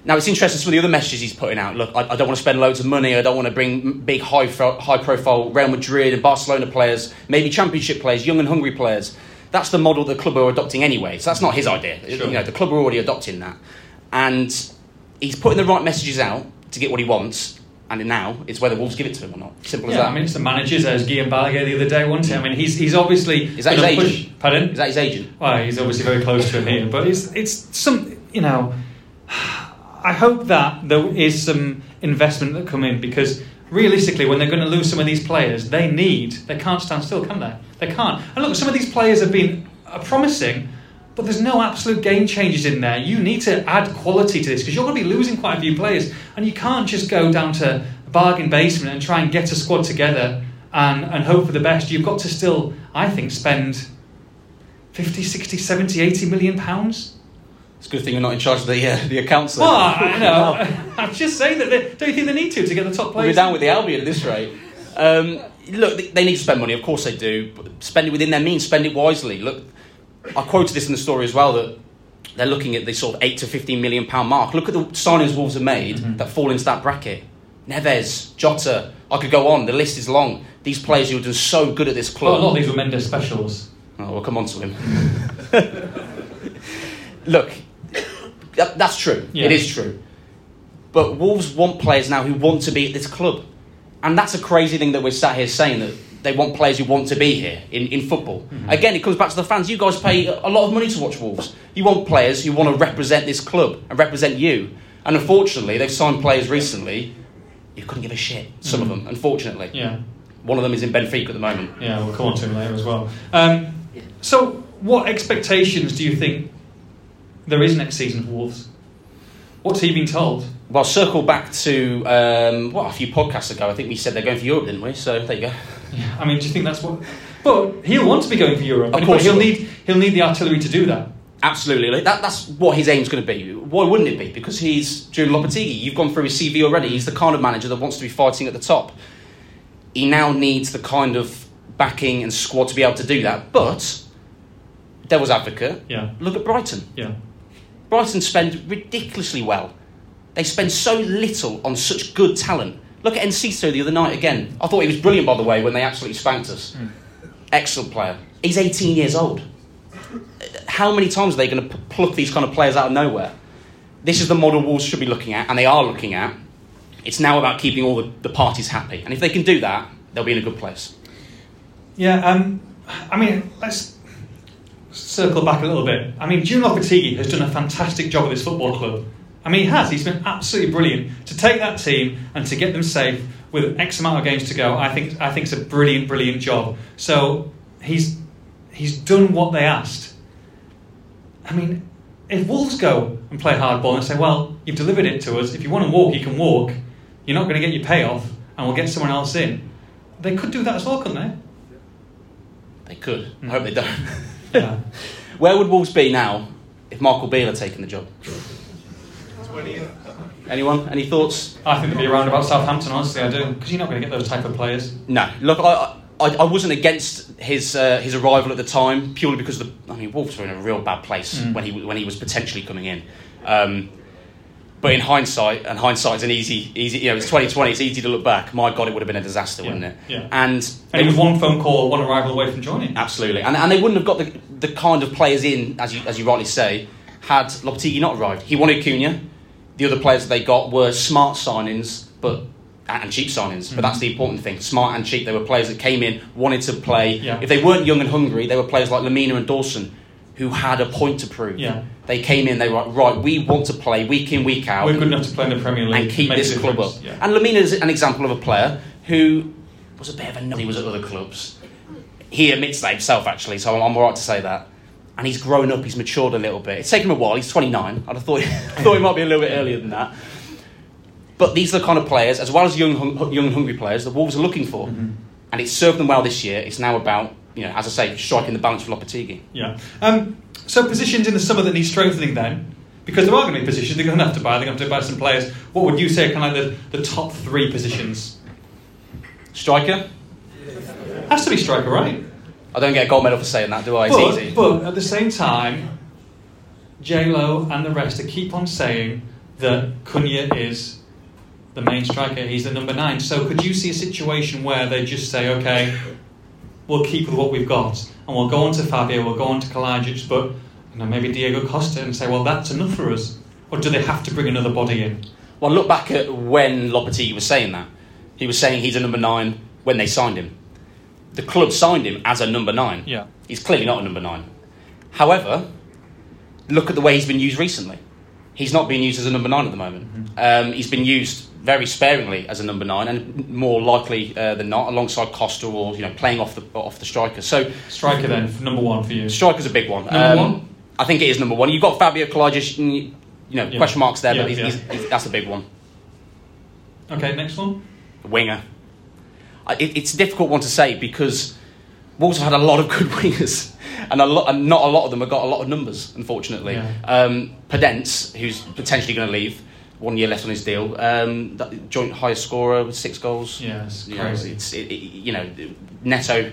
Now it's interesting some of the other messages he's putting out. Look, I, I don't want to spend loads of money. I don't want to bring big, high, fo- high-profile Real Madrid and Barcelona players, maybe Championship players, young and hungry players. That's the model the club are adopting anyway. So that's not his idea. Sure. You know, the club are already adopting that, and he's putting the right messages out to get what he wants. And now it's whether Wolves give it to him or not. Simple as that. I mean, it's the managers, as Guillem Balagué the other day, wasn't it? I mean, he's, he's obviously. Is that his agent? Pardon? is that his agent? Well, he's obviously very close to him here, but it's it's some you know. I hope that there is some investment that come in because realistically, when they're going to lose some of these players, they need they can't stand still, can they? They can't. And look, some of these players have been promising, but there's no absolute game changes in there. You need to add quality to this because you're going to be losing quite a few players, and you can't just go down to a bargain basement and try and get a squad together and and hope for the best. You've got to still, I think, spend 50, 60, 70, 80 million pounds. It's a good thing you're not in charge of the uh, the accounts. Well, I, know, I'm just saying that they, don't you think they need to to get the top players? We're down with the Albion at this rate. Um, look, they- they need to spend money. Of course they do. But spend it within their means. Spend it wisely. Look, I quoted this in the story as well that they're looking at the sort of eight to fifteen million pound mark. Look at the signings Wolves have made Mhm. that fall into that bracket. Neves, Jota. I could go on. The list is long. These players who have done so good at this club. A lot of these were Mendes specials. Oh, we'll come on to him. Look, that, that's true. Yeah. It is true. But Wolves want players now who want to be at this club. And that's a crazy thing that we're sat here saying that they want players who want to be here in, in football. Mm-hmm. Again, it comes back to the fans. You guys pay a lot of money to watch Wolves. You want players who want to represent this club and represent you. And unfortunately, they've signed players recently who couldn't give a shit, some of them, unfortunately. Mm-hmm. Yeah, One of them is in Benfica at the moment. yeah, we'll come on to him later as well. Um, so, what expectations do you think there is next season for Wolves? What's he been told? Well, circle back to um, what a few podcasts ago. I think we said they're going for Europe, didn't we? So there you go. Yeah, I mean, do you think that's what? But he'll want to be going for Europe. Of course he'll need he'll need the artillery to do that. Absolutely, like, that, that's what his aim's going to be. Why wouldn't it be? Because he's Julen Lopetegui. You've gone through his CV already. He's the kind of manager that wants to be fighting at the top. He now needs the kind of backing and squad to be able to do that. But devil's advocate, Yeah. look at Brighton. Yeah. Brighton spend ridiculously well. They spend so little on such good talent. Look at Enciso the other night again. I thought he was brilliant, by the way, when they absolutely spanked us. Excellent player. He's 18 years old. How many times are they going to pluck these kind of players out of nowhere? This is the model Wolves should be looking at, and they are looking at. It's now about keeping all the, the parties happy. And if they can do that, they'll be in a good place. Yeah, um, I mean, let's circle back a little bit. I mean, Julen Lopetegui has done a fantastic job at this football club. I mean, he has. He's been absolutely brilliant to take that team and to get them safe with X amount of games to go. I think I think it's a brilliant, brilliant job. So he's he's done what they asked. I mean, if Wolves go and play hardball and say, "Well, you've delivered it to us. If you want to walk, you can walk. You're not going to get your payoff, and we'll get someone else in," they could do that as well, couldn't they? They could. I hope they don't. Yeah. Where would Wolves be now if Michael Beale had taken the job? Anyone? Any thoughts? I think they'd be around about Southampton, honestly, I do. Because you're not going to get those type of players. No. Look, I, I, I wasn't against his uh, his arrival at the time purely because the I mean Wolves were in a real bad place Mm. when he when he was potentially coming in. Um, but in hindsight, and hindsight is an easy easy you know it's 2020. It's easy to look back. My God, it would have been a disaster, Yeah, wouldn't it? yeah. And And he was one phone call, one arrival away from joining. Absolutely, and, and they wouldn't have got the, the kind of players in, as you, as you rightly say, had Lopetegui not arrived. He wanted Cunha. The other players that they got were smart signings, but and cheap signings. But that's mm-hmm. the important thing: smart and cheap. They were players that came in, wanted to play. Yeah. If they weren't young and hungry, they were players like Lemina and Dawson, who had a point to prove. Yeah. They came in. They were like, right. We want to play week in, week out We're good enough to play in the Premier League. and keep make this club up. Yeah. And Lemina is an example of a player who was a bit of a. He was at other clubs. He admits that himself, actually, so I'm, I'm all right to say that. And he's grown up, he's matured a little bit. It's taken him a while, he's 29. I'd have thought, thought he might be a little bit earlier than that. But these are the kind of players, as well as young, hung, young and hungry players, the Wolves are looking for. Mhm. And it's served them well this year. It's now about, you know, as I say, striking the balance with Lopetegui. Yeah. Um, so positions in the summer that need strengthening then, because there are going to be positions they're going to have to buy. They're going to have to buy some players. What would you say are kind of like the, the top three positions? Striker? Has to be striker, right? I don't get a gold medal for saying that, do I? It's but, easy. but at the same time, J Lo and the rest are keep on saying that Cunha is the main striker. He's the number nine. So could you see a situation where they just say, okay, we'll keep with what we've got, and we'll go on to Fabio, we'll go on to Kalajdzic, but you know maybe Diego Costa, and say, well, that's enough for us, or do they have to bring another body in? Well, look back at when Lopetegui was saying that. He was saying he's a number nine when they signed him. The club signed him as a number nine. Yeah. He's clearly not a number nine. However, look at the way he's been used recently. He's not being used as a number nine at the moment. Um, he's been used very sparingly as a number nine, and more likely uh, than not, alongside Costa or you know playing off the off the striker. So Striker then, number one for you. striker's a big one. Number Um, one? I think it is number one. You've got Fabio Kalajdzic, you you know Yeah. question marks there, Yeah, but he's, yeah. he's, he's, that's a big one. Okay, next one. winger. It, it's a difficult one to say because Wolves have had a lot of good wingers, and, a lot, and not a lot of them have got a lot of numbers, unfortunately. Yeah. Um, Podence, who's potentially going to leave, one year left on his deal, um, that joint highest scorer with six goals. Yeah, it's You know, crazy. it's, it, it, you know, Neto,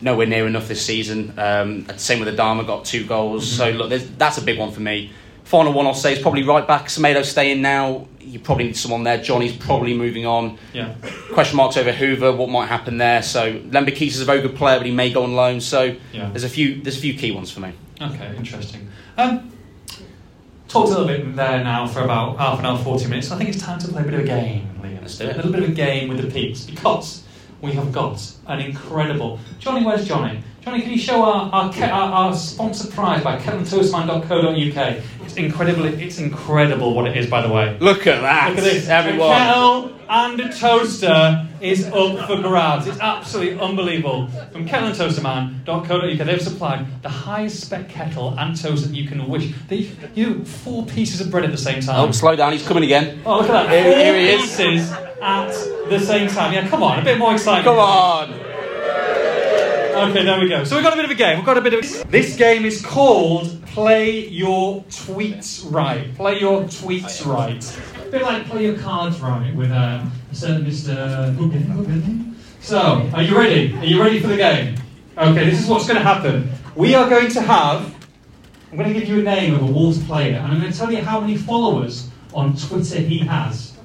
nowhere near enough this season. Um, same with Adama, got two goals. Mm-hmm. So look, that's a big one for me. Final one I'll say is probably right back. Semedo staying now. You probably need someone there. Johnny's probably moving on Yeah. question marks over Hoever, what might happen there. So Lembikisa is a very good player, but he may go on loan. So Yeah. there's a few there's a few key ones for me. Okay, interesting. Um, talked a little bit there now for about half an hour, 40 minutes. I think it's time to play a bit of a game, Liam. Let's do it. A little bit of a game with the peeps because we have got an incredible. Johnny, where's Johnny? Johnny, can you show our, our, ke- our, our sponsored prize by kettleandtoastman.co.uk? It's incredible. It's incredible what it is, by the way. Look at that, Look at this. everyone. A kettle and a toaster is up for grabs. It's absolutely unbelievable. From kettleandtoasterman.co.uk, they've supplied the highest spec kettle and toaster that you can wish. They, you do four pieces of bread at the same time. Oh, slow down, he's coming again. Oh, look at that. Here- Four here he is. pieces at the same time. Yeah, come on, a bit more excitement. Come on. Okay, there we go. So we've got a bit of a game. We've got a bit of. This game is called Play Your Tweets Right. Play Your Tweets Right. A bit like Play Your Cards Right with um, a certain Mr. So, are you ready? Are you ready for the game? Okay, this is what's going to happen. We are going to have. I'm going to give you a name of a Wolves player, and I'm going to tell you how many followers on Twitter he has.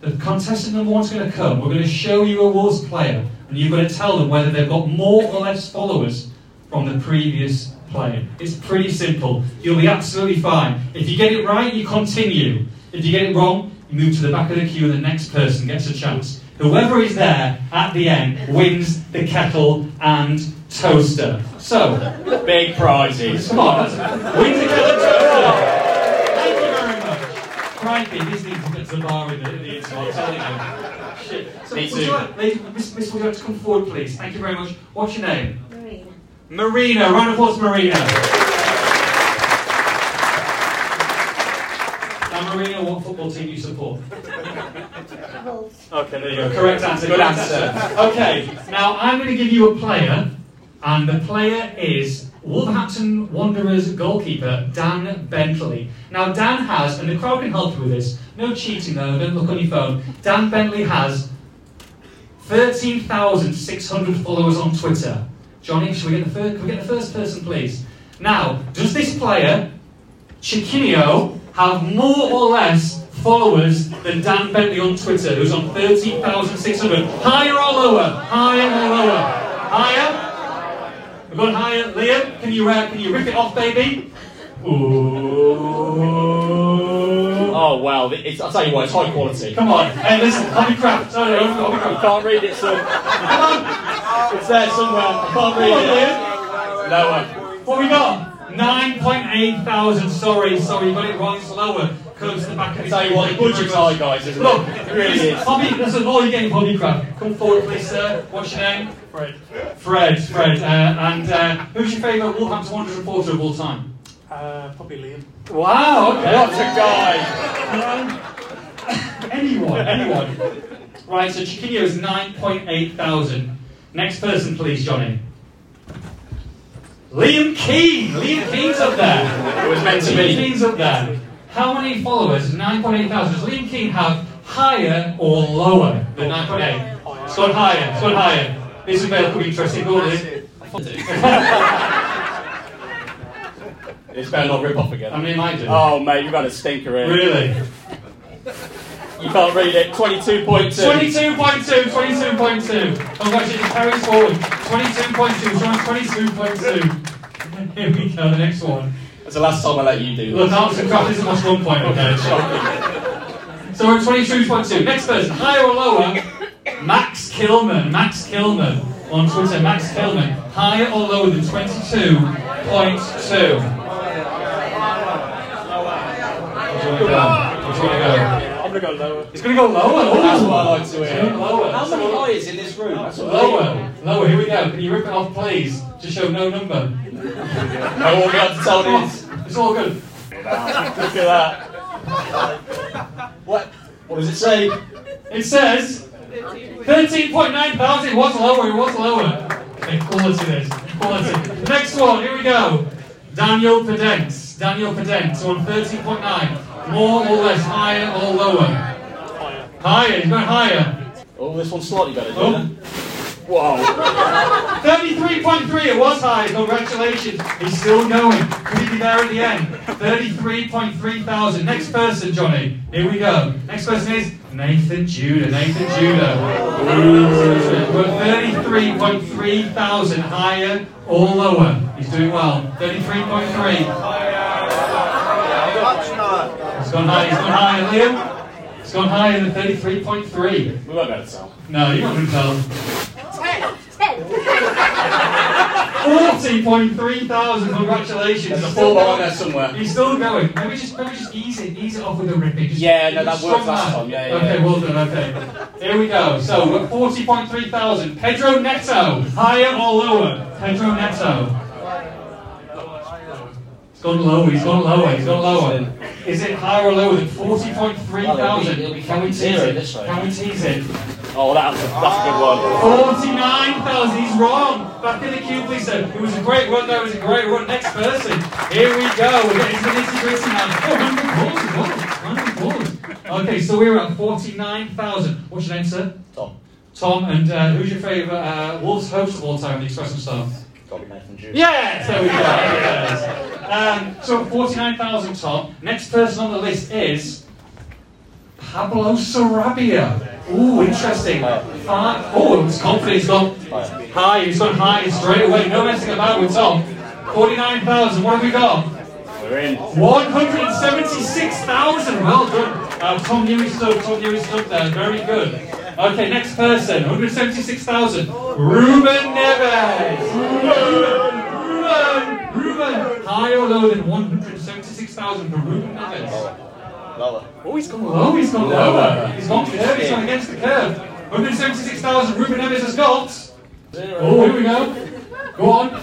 The contestant number one's going to come. We're going to show you a Wolves player, and you've got to tell them whether they've got more or less followers from the previous player. It's pretty simple. You'll be absolutely fine. If you get it right, you continue. If you get it wrong, you move to the back of the queue, and the next person gets a chance. Whoever is there at the end wins the kettle and toaster. So, Big prizes. come on, that's, wins the kettle and toaster. Thank you very much. Crikey, this needs to get to the bar in the, in the interval, I'm telling you. Shit. So, Me would you like, ladies, Miss, Miss, would you like to come forward, please? Thank you very much. What's your name? Marina. Marina. Round of applause, Marina. Now, Marina, what football team do you support? Wolves. Okay, there you go. Correct answer. Good answer. Okay, now I'm going to give you a player, and the player is Wolverhampton Wanderers goalkeeper Dan Bentley. Now, Dan has, and the crowd can help you with this, no cheating though, don't look on your phone. Dan Bentley has 13,600 followers on Twitter. Johnny, should we get the first, can we get the first person, please? Now, does this player, Chiquinho, have more or less followers than Dan Bentley on Twitter, who's on 13,600? Higher or lower? Higher or lower? Higher? We've gone higher. Liam, can you, uh, can you rip it off, baby? Ooh. Oh well, it's, I'll tell you what, it's high quality. Come on. Hey, listen, Hobbycraft. Sorry, You Hobbycraft. can't read it, son. Come on. It's there somewhere. I can't read it. Liam. Lower. What we got? 9.8 thousand. Sorry, sorry, you got it wrong. It's lower. Close to the back of I the tell you what, the budget's high, guys, isn't Look, it? It really is. Hobby, listen, all you're getting Hobbycraft. Come forward, please, sir. What's your name? Fred. Fred, Fred. Uh, and uh, who's your favourite Wolverhampton Wanderers reporter of all time? Uh, probably Liam. Wow, okay. What a guy. anyone, anyone. Right, so Chiquinho is 9.8 thousand. Next person, please, Johnny. Liam Keen. Liam Keen's up there. It was meant to be. Liam. Keen's up there. How many followers? 9.8 thousand. Does Liam Keen have higher or lower than 9.8? It's gone higher. It's gone higher. This is very could be interesting. It's better not rip off How again. many am I doing? Oh mate, you've had a stinker here. Really? You can't read it. 22.2. 22.2, 22.2. Congratulations, carries forward. 22.2, Sean, 22.2. Here we go, the next one. That's the last time I let you do Look, this. arts and craft isn't much one point, okay? So we're at 22.2. Next person, higher or lower? Max Kilman. Max Kilman on Twitter. Max Kilman. Higher or lower than 22.2? To go? Which one to go? I'm gonna go lower. It's going to go lower. Ooh. That's what I like to hear. lower. How many lawyers in this room? Lower, lower. Here we go. Can you rip it off, please? To show no number. I won't be able to tell this. It's all good. Look at that. What? What does it say? It says 13.9 pounds. It was lower. It was lower. Okay, quality this. Quality. Next one. Here we go. Daniel Podence. Daniel Podence on 13.9. More or less, higher or lower? Higher. He's going higher. Oh, this one's slightly better, Oh. isn't 33.3, it was high, congratulations. He's still going. Could he be there at the end? 33.3 thousand. Next person, Johnny. Here we go. Next person is Nathan Judah. Nathan Judah. We're 33.3 thousand. Higher or lower? He's doing well. 33.3. It's gone high. It's gone higher, Liam. It's gone higher than 33.3. We won't be able to tell. No, you're not going to tell. Ten. Ten. 40.3 thousand, congratulations. There's a bar going. there somewhere. He's still going. Maybe just, maybe just ease it, ease it off with a ripping. Just, Yeah, no, that worked last time. Yeah, yeah, Okay, yeah. well done, okay. Here we go. So, we're at 40.3 thousand. Pedro Neto, higher or lower? Pedro Neto. He's gone lower, he's gone lower, he's gone lower. Is it higher or lower than 40.3 thousand? It'll be- it'll be Can we tease it? Can we tease it? Oh, that's a, that's a good one. 49,000, he's wrong. Back in the queue, please, sir. It was a great run, though. It was a great run. Next person. Here we go. We're getting to the nitty gritty now. Oh, round of applause. Round of applause. Okay, so we're at 49,000. What's your name, sir? Tom. Tom, and uh, who's your favourite uh, Wolves host of all time, the Express and Star? Got Nathan Drew. Yes, there we go. Yes. Um, so 49,000 Tom. Next person on the list is Pablo Sarabia. Ooh, interesting. Five, oh, he's confident. He's gone high. He's gone high straight away. No messing about with Tom. 49,000. What have we got? We're in. 176,000. Well done. Uh, Tom he stood. Tom he stood there. Very good. Okay, next person. 176,000. Ruben Neves. Ruben. Ruben. Ruben. Higher or lower than 176,000 for Ruben Neves? Lower. Oh, he's gone low. He's gone lower. He's gone curve. He's gone against the curve. 176,000. Ruben Neves has got. Oh, here we go. Go on.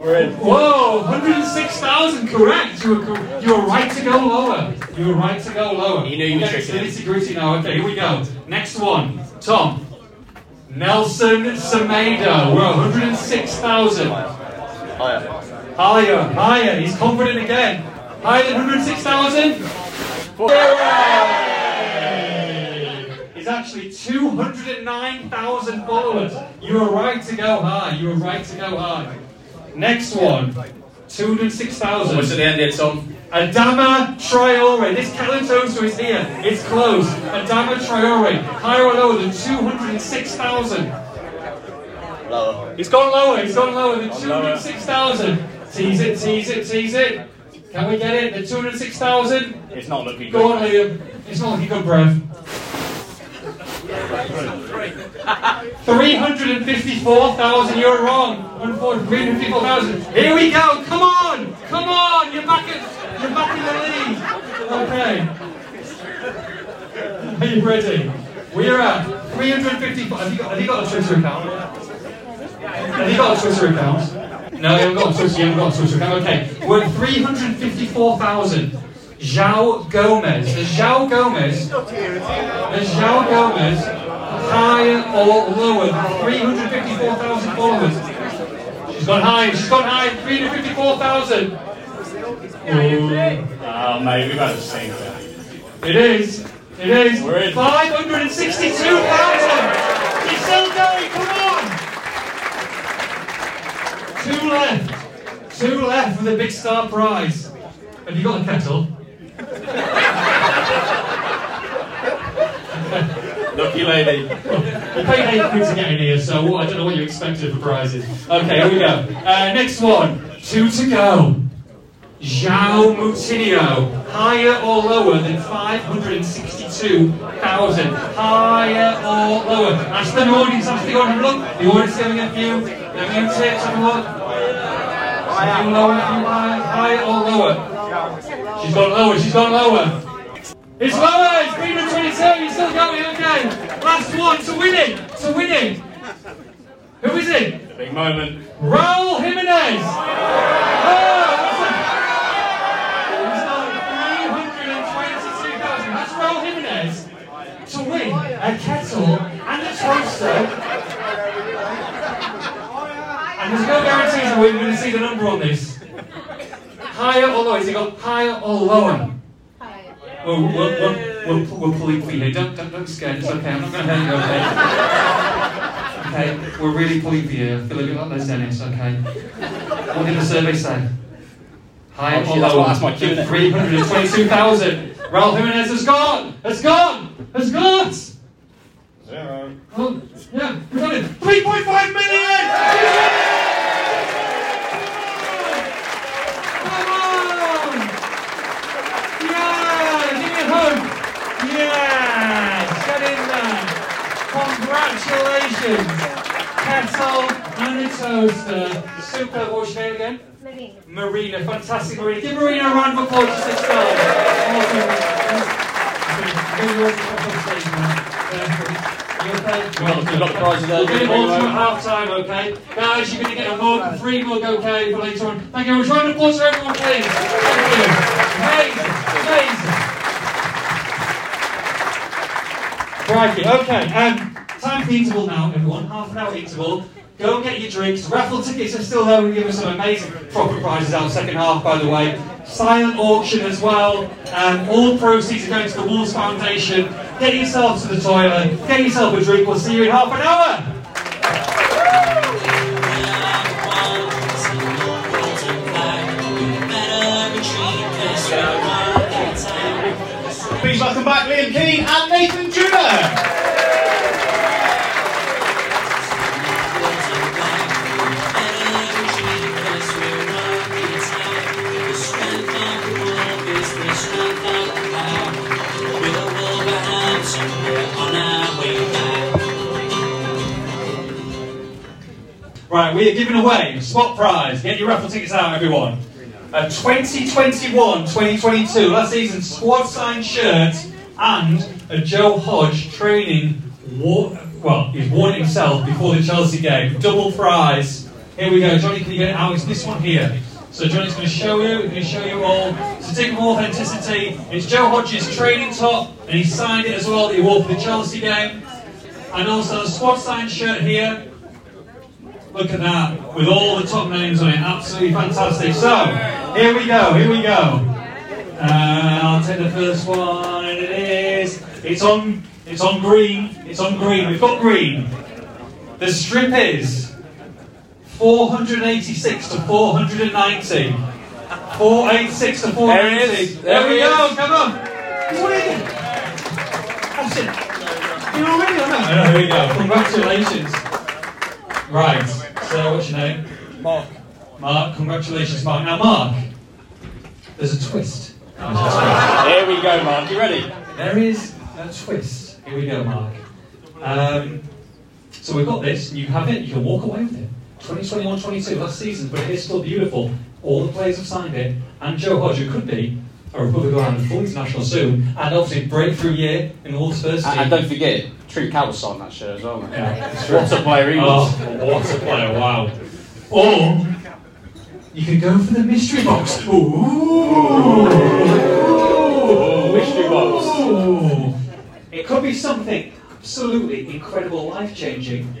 We're in. Whoa, 106,000, correct. You were, you were right to go lower. You were right to go lower. You knew you were We'll get to tricking the nitty-gritty now. Okay, here we go. Next one. Tom. Nelson Semedo. We're 106,000. Higher. Higher, higher. He's confident again. Higher than 106,000? He's actually 209,000 followers. You were right to go high. You were right to go high. Next one. 206,000. What's at the end here, Tom? Adama Traore. This Calantoso is here. It's close. Adama Traore. Higher or lower than 206,000. Lower. He's gone lower. He's gone lower than 206,000. Tease it, tease it, tease it. Can we get it? The 206,000? It's not looking good. Go on, Liam. It's not looking good, Brev. 354,000, you're wrong. Unfortunately, 354,000. Here we go. Come on. Come on. You're back in, you're back in the lead. Okay. Are you ready? We're at 354. Have you got, have you got a Twitter account? Have you got a Twitter account? No, you haven't got a Twitter, you haven't got a Twitter account. Okay. We're at 354,000. João Gomes. Is João Gomes. Is João Gomes higher or lower than 354,000 followers? She's gone high. She's gone high. 354,000. Oh, mate, we've had the same thing. It is. It is. We're in. 562,000. She's still going. Come on. Two left. Two left for the big star prize. Have you got a kettle? Lucky lady. You paid eight quid to get in here, so what, I don't know what you expected for prizes. Okay, here we go. Uh, next one. Two to go. João Moutinho. Higher or lower than 562,000? Higher or lower? Ask the audience, ask the audience. Look, the audience giving a few, a few tips. Have a look. Higher, higher or lower? She's gone lower, she's gone lower. It's lower, it's 322, you're still going, okay. Last one, to winning, to winning. Who is it? Big moment. Raul Jimenez. Oh, that's a- He's 322,000. That's Raul Jimenez to win a kettle and a toaster. And there's no guarantees that we're going to see the number on this. Higher or lower? Has he got higher or lower? We'll, we'll, we'll, we'll, we'll pull it for you. Don't, don't, don't be scared. It's okay. I'm not going to hurt you, okay? Okay, we're really pulling for you. I feel a bit like Les Dennis, okay? What did the survey say? Higher Oh, or shit, that's lower? my- that's my cue, isn't it? 322,000. Raul Jimenez has gone! Has gone! Has gone! Zero. Oh, yeah, we got it. 3.5 million! Come on! Yeah! Give me a hug! Yes! Get in there! Congratulations! Kettle and a toaster. Super. What was your name again? Living. Marina, fantastic Marina. Give Marina a round of applause for six stars. Awesome. Give yours a couple of days now. Okay? Well, the prizes there. We'll get it all to at half time, okay? Guys, you're going to get a mug, a free mug, okay, for later on. Thank you much. Round of applause for everyone, please. Thank you. Amazing. Amazing. Crikey. Okay, um, time for interval now, everyone. Half an hour interval. Go and get your drinks. Raffle tickets are still there. We'll give us some amazing proper prizes out second half, by the way. silent auction as well. Um, all proceeds are going to the Wolves Foundation. Get yourself to the toilet, get yourself a drink. We'll see you in half an hour. Welcome back Liam Keen and Nathan Judah. Right, we are giving away a spot prize. Get your raffle tickets out, everyone. A 2021-2022 last season squad signed shirt and a Joe Hodge training. War- well, he's worn it himself before the Chelsea game. Double prize. Here we go. Johnny, can you get it out? It's this one here. So Johnny's going to show you. He's going to show you all. Take more authenticity, it's Joe Hodge's training top, and he signed it as well that he wore for the Chelsea game. And also a squad signed shirt here. Look at that, with all the top names on it, absolutely fantastic. So, here we go, here we go. Uh, I'll take the first one, and it is. It's on. It's on green. It's on green. We've got green. The strip is 486 to 490. 486 to 490. There it is. There, There we go. is. Come on. What is it? That's it. You know already on that? Here we go. Congratulations. Right. So, what's your name? Mark. Mark. Congratulations, Mark. Now, Mark, there's a twist. Here we go, Mark. You ready? There is a twist. Here we go, Mark. Um, so we've got this, and you have it, you can walk away with it. 2021 22, last season, but it is still beautiful. All the players have signed it, and Joe Hodge, who could be a Republic of Ireland full international soon, and obviously breakthrough year in the Wolves first team. And, and don't forget, Trincão was signed that shirt as well. Yeah. What a player he Oh, what a player, wow. Or you can go for the mystery box. Ooh. Mystery box. Ooh. It could be something absolutely incredible, life changing.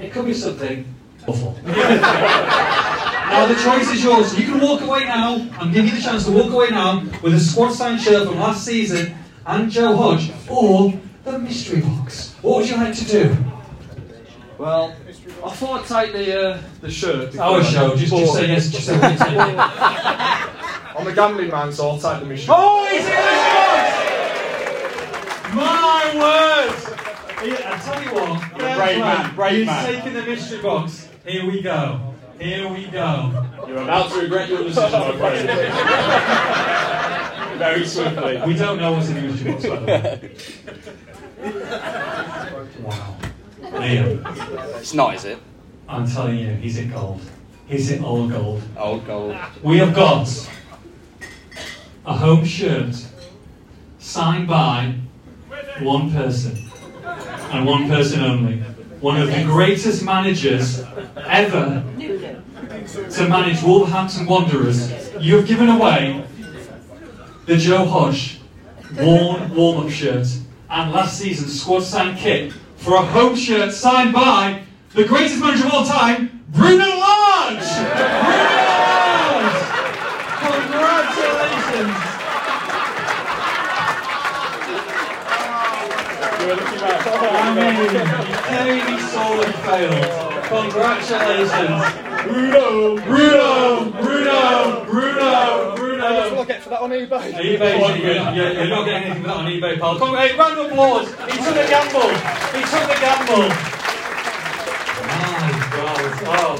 It could be something awful. now the choice is yours. You can walk away now. I'm giving you the chance to walk away now with a squad signed shirt from last season and Joe Hodge, or the mystery box. What would you like to do? Well, I thought I'd take the uh, the shirt. Our show. Just, just say yes. Just say what you take. I'm a gambling man, so I'll take the mission. Oh, he's in the My word! Yeah, I tell you what, I'm a brave man, brave he's man. taking the mystery box. Here we go. Here we go. You're about to regret your decision, my friend. Very swiftly. We don't know what's in the mystery box, by the way. Wow. Liam, It's not, is it? I'm telling you, he's in gold. He's in all gold. Old gold. We have got a home shirt signed by one person and one person only. One of the greatest managers ever to manage Wolverhampton Wanderers. You have given away the Joe Hodge worn warm up shirt and last season's squad signed kit for a home shirt signed by the greatest manager of all time, Bruno Lage! Bruno Lage! Congratulations! I mean, clearly sorely failed. Congratulations! Bruno! Bruno! Bruno! Bruno! Bruno! Get for that on eBay? eBay, you're, you're, you're not getting anything for that on eBay, pal. Come, hey, round of applause. He took the gamble. He took the gamble. My God. Oh.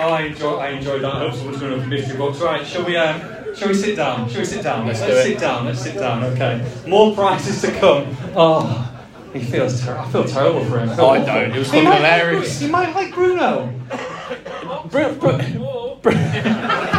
Oh, I enjoy, I enjoyed that. I hope someone's going to open mystery box. Right, shall we, um, shall we sit down? Shall we sit down? Let's Let's do it. sit down. Let's sit down. Okay. More prizes to come. Oh, he feels. Ter- I feel terrible for him. I feel Oh, I awful. don't. It was He fucking might hilarious. Like, he might like Bruno.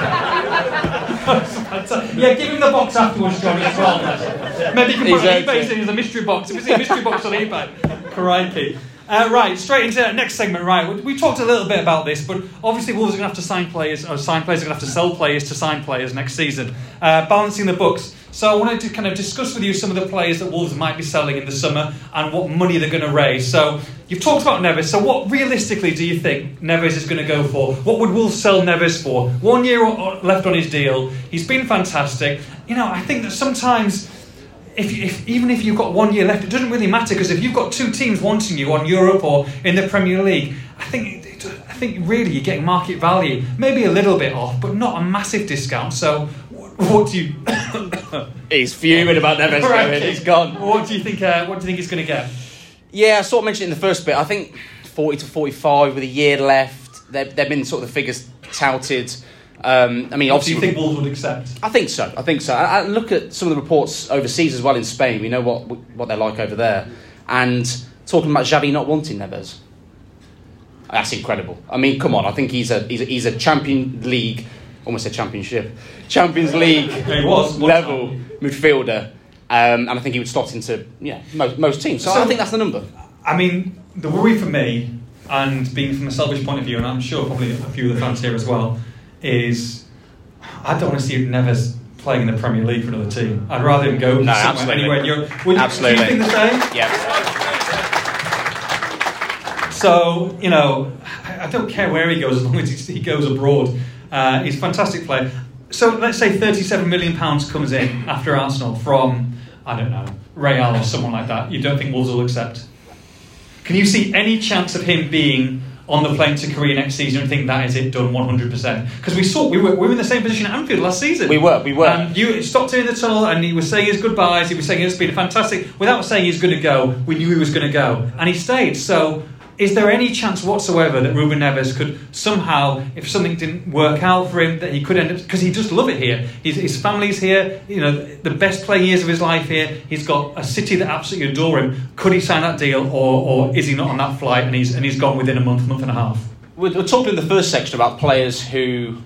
yeah, give him the box afterwards, Johnny, as well. Maybe you can put He's it on empty. eBay saying it's a mystery box. If it's a mystery box on eBay. Crikey. Uh, right, straight into the next segment. Right, we, we talked a little bit about this, but obviously Wolves are going to have to sign players, or sign players are going to have to sell players to sign players next season, uh, balancing the books. So I wanted to kind of discuss with you some of the players that Wolves might be selling in the summer and what money they're going to raise. So you've talked about Neves. So what realistically do you think Neves is going to go for? What would Wolves sell Neves for? One year left on his deal. He's been fantastic. You know, I think that sometimes. If, if, even if you've got one year left, it doesn't really matter because if you've got two teams wanting you on Europe or in the Premier League, I think I think really you're getting market value, maybe a little bit off, but not a massive discount. So, what, do you? He's fuming about Neves going. He's gone. What do you think? Uh, what do you think he's going to get? Yeah, I sort of mentioned it in the first bit. I think 40 to 45 with a year left. They've, they've been sort of the figures touted. Um, I mean, What do obviously, you think Wolves would accept? I think so. I think so. I, I look at some of the reports overseas as well in Spain. We know what what they're like over there, and talking about Xavi not wanting Neves. That's incredible. I mean, come on. I think he's a he's a, he's a Champion League, almost a championship, Champions League he was, one level midfielder, um, and I think he would slot into yeah most, most teams. So, So- I think that's the number. I mean, the worry for me, and being from a selfish point of view, and I'm sure probably a few of the fans here as well, is I don't want to see Neves playing in the Premier League for another team. I'd rather him go No, somewhere absolutely. anywhere in Europe. Would you, Absolutely. Do you think the same? Yeah. So, you know, I don't care where he goes as long as he goes abroad. Uh, he's a fantastic player. So let's say £37 million comes in after Arsenal from, I don't know, Real or someone like that. You don't think Wolves will accept? Can you see any chance of him being on the plane to Korea next season and think that is it done 100%? Because we saw, we were, we were in the same position at Anfield last season. We were, we were. And you stopped in the tunnel and he was saying his goodbyes. He was saying it's been fantastic. Without saying he's going to go, we knew he was going to go. And he stayed. So, is there any chance whatsoever that Ruben Neves could somehow, if something didn't work out for him, that he could end up. Because he just love it here. His, his family's here. You know, the best playing years of his life here. He's got a city that absolutely adore him. Could he sign that deal or, or is he not on that flight and he's, and he's gone within a month, month and a half? We're, we're talking in the first section about players who,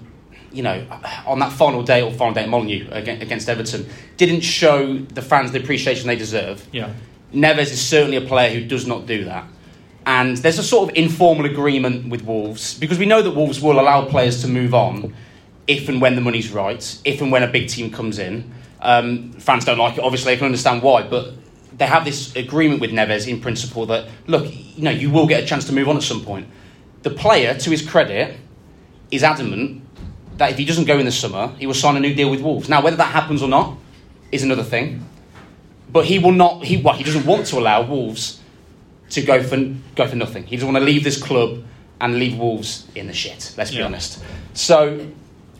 you know, on that final day or final day at Molineux against, against Everton, didn't show the fans the appreciation they deserve. Yeah. Neves is certainly a player who does not do that. And there's a sort of informal agreement with Wolves because we know that Wolves will allow players to move on if and when the money's right, if and when a big team comes in. Um, fans don't like it, obviously, I can understand why, but they have this agreement with Neves in principle that, look, you know, you will get a chance to move on at some point. The player, to his credit, is adamant that if he doesn't go in the summer, he will sign a new deal with Wolves. Now, whether that happens or not is another thing. But he will not. He well, he doesn't want to allow Wolves to go for go for nothing. He doesn't want to leave this club and leave Wolves in the shit. Let's be Yeah. honest. So,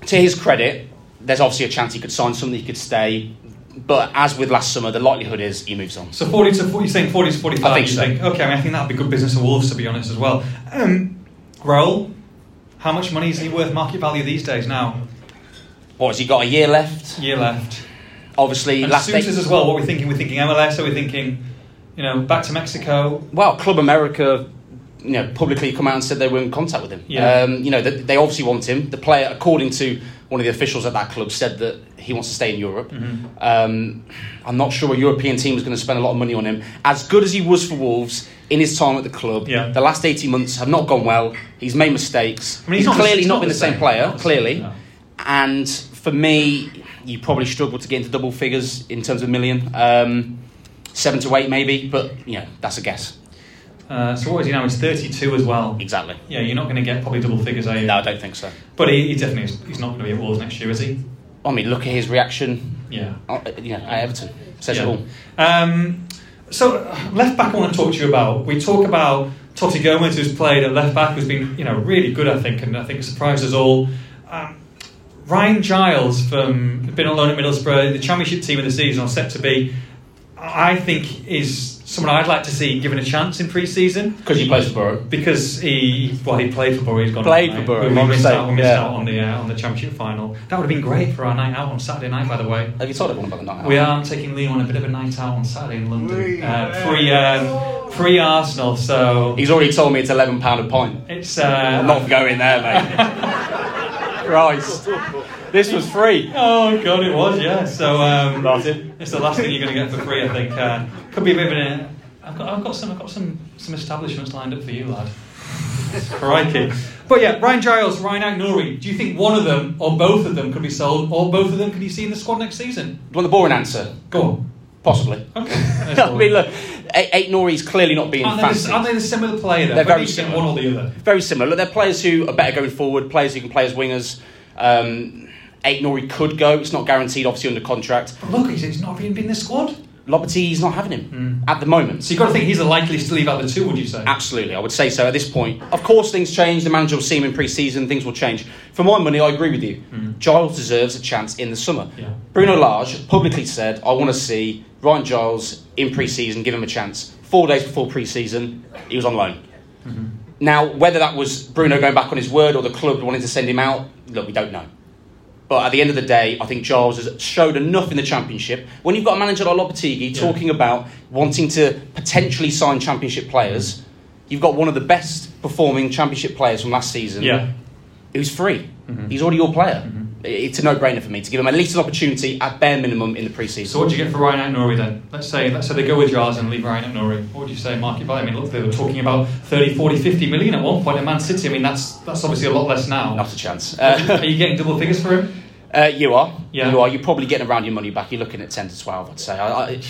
to his credit, there's obviously a chance he could sign something. He could stay. But as with last summer, the likelihood is he moves on. So 40 to 40, you're saying 40 to 45, I think you so. think? Okay, I, mean, I think that would be good business for Wolves, to be honest, as well. Um, Raul, how much money is he worth market value these days now? What has he got? A year left. Year left. Obviously, And last day. suitors as well, what we're we thinking? We're thinking MLS, are we thinking, you know, back to Mexico? Well, Club America, you know, publicly come out and said they were in contact with him. Yeah. Um, you know, they, they obviously want him. The player, according to one of the officials at that club, said that he wants to stay in Europe. Mm-hmm. Um, I'm not sure a European team is going to spend a lot of money on him. As good as he was for Wolves in his time at the club, Yeah. the last 18 months have not gone well. He's made mistakes. I mean, he's not clearly he's not not been the same same. player, clearly. No. And for me, you probably struggle to get into double figures in terms of million. Um, seven to eight, maybe, but you know, that's a guess. Uh, so what is he now? He's 32 as well. Exactly. Yeah, you're not going to get probably double figures, are you? No, I don't think so. But he, he definitely is, he's not going to be at Wolves next year, is he? I mean, look at his reaction. Yeah. uh, You know, at Everton says Yeah. it all. Um, so left back, I want to talk to you about. We talk about Toti Gomes, who's played at left back, who's been you know really good, I think, and I think surprised us all. Um, Ryan Giles from been on loan at Middlesbrough, the Championship team of the season, or set to be. I think is someone I'd like to see given a chance in pre-season Because he plays for Borough. because he well he played for Borough. He's gone Played on, for right? Borough, We my missed out. We missed yeah. out on the uh, on the Championship final. That would have been great for our night out on Saturday night. By the way. Have you told everyone about the night out? We are taking Liam on a bit of a night out on Saturday in London. Uh, free, um, free Arsenal, so He's already told me it's eleven pound a pint. it's. Uh, I'm not going there, mate. Christ, this was free. Oh god, it was yeah. So um, it's the last thing you're going to get for free, I think. Uh, could be a bit of an. I've got, I've got some, I've got some, some establishments lined up for you, lad. Crikey. But yeah, Ryan Giles, Ryan Nouri. Do you think one of them or both of them could be sold, or both of them could you see in the squad next season? Do you want the boring answer? Go on. Possibly. Okay. I mean, look, eight, Aït-Nouri's clearly not being aren't, they fancy. the, aren't they the similar player? Then? They're very similar. one or the other. Very similar. Look, they're players who are better going forward, players who can play as wingers. Um, Aït-Nouri could go. It's not guaranteed, obviously, under contract. But look, he's, he's not even been in the squad. Lopetegui's not having him Hmm. at the moment. So you've got to think he's the likeliest to leave out the two, would you say? Absolutely, I would say so at this point. Of course, things change. The manager will see him in pre season, things will change. For my money, I agree with you. Giles deserves a chance in the summer. Yeah. Bruno Lage publicly said, I want to see Ryan Giles in pre season, give him a chance. Four days before pre season, he was on loan. Mm-hmm. Now, whether that was Bruno going back on his word or the club wanting to send him out, look, we don't know. But at the end of the day, I think Giles has showed enough in the championship. When you've got a manager like Lopetegui Yeah. talking about wanting to potentially sign championship players, you've got one of the best performing championship players from last season Yeah. who's free. Mhm. He's already your player. Mhm. It's a no-brainer for me to give him at least an opportunity at bare minimum in the pre-season. So what do you get for Ryan Nouri then? Let's say let's say they go with Jars and leave Ryan Nouri. What would you say market value? I mean, look, they were talking about 30, 40, 50 million at one point at Man City. I mean, that's that's obviously a lot less now. Not a chance. Are Uh, you getting double figures for him? uh, you are. Yeah. You are. You're probably getting around your money back. You're looking at 10 to 12, I'd say. I, I,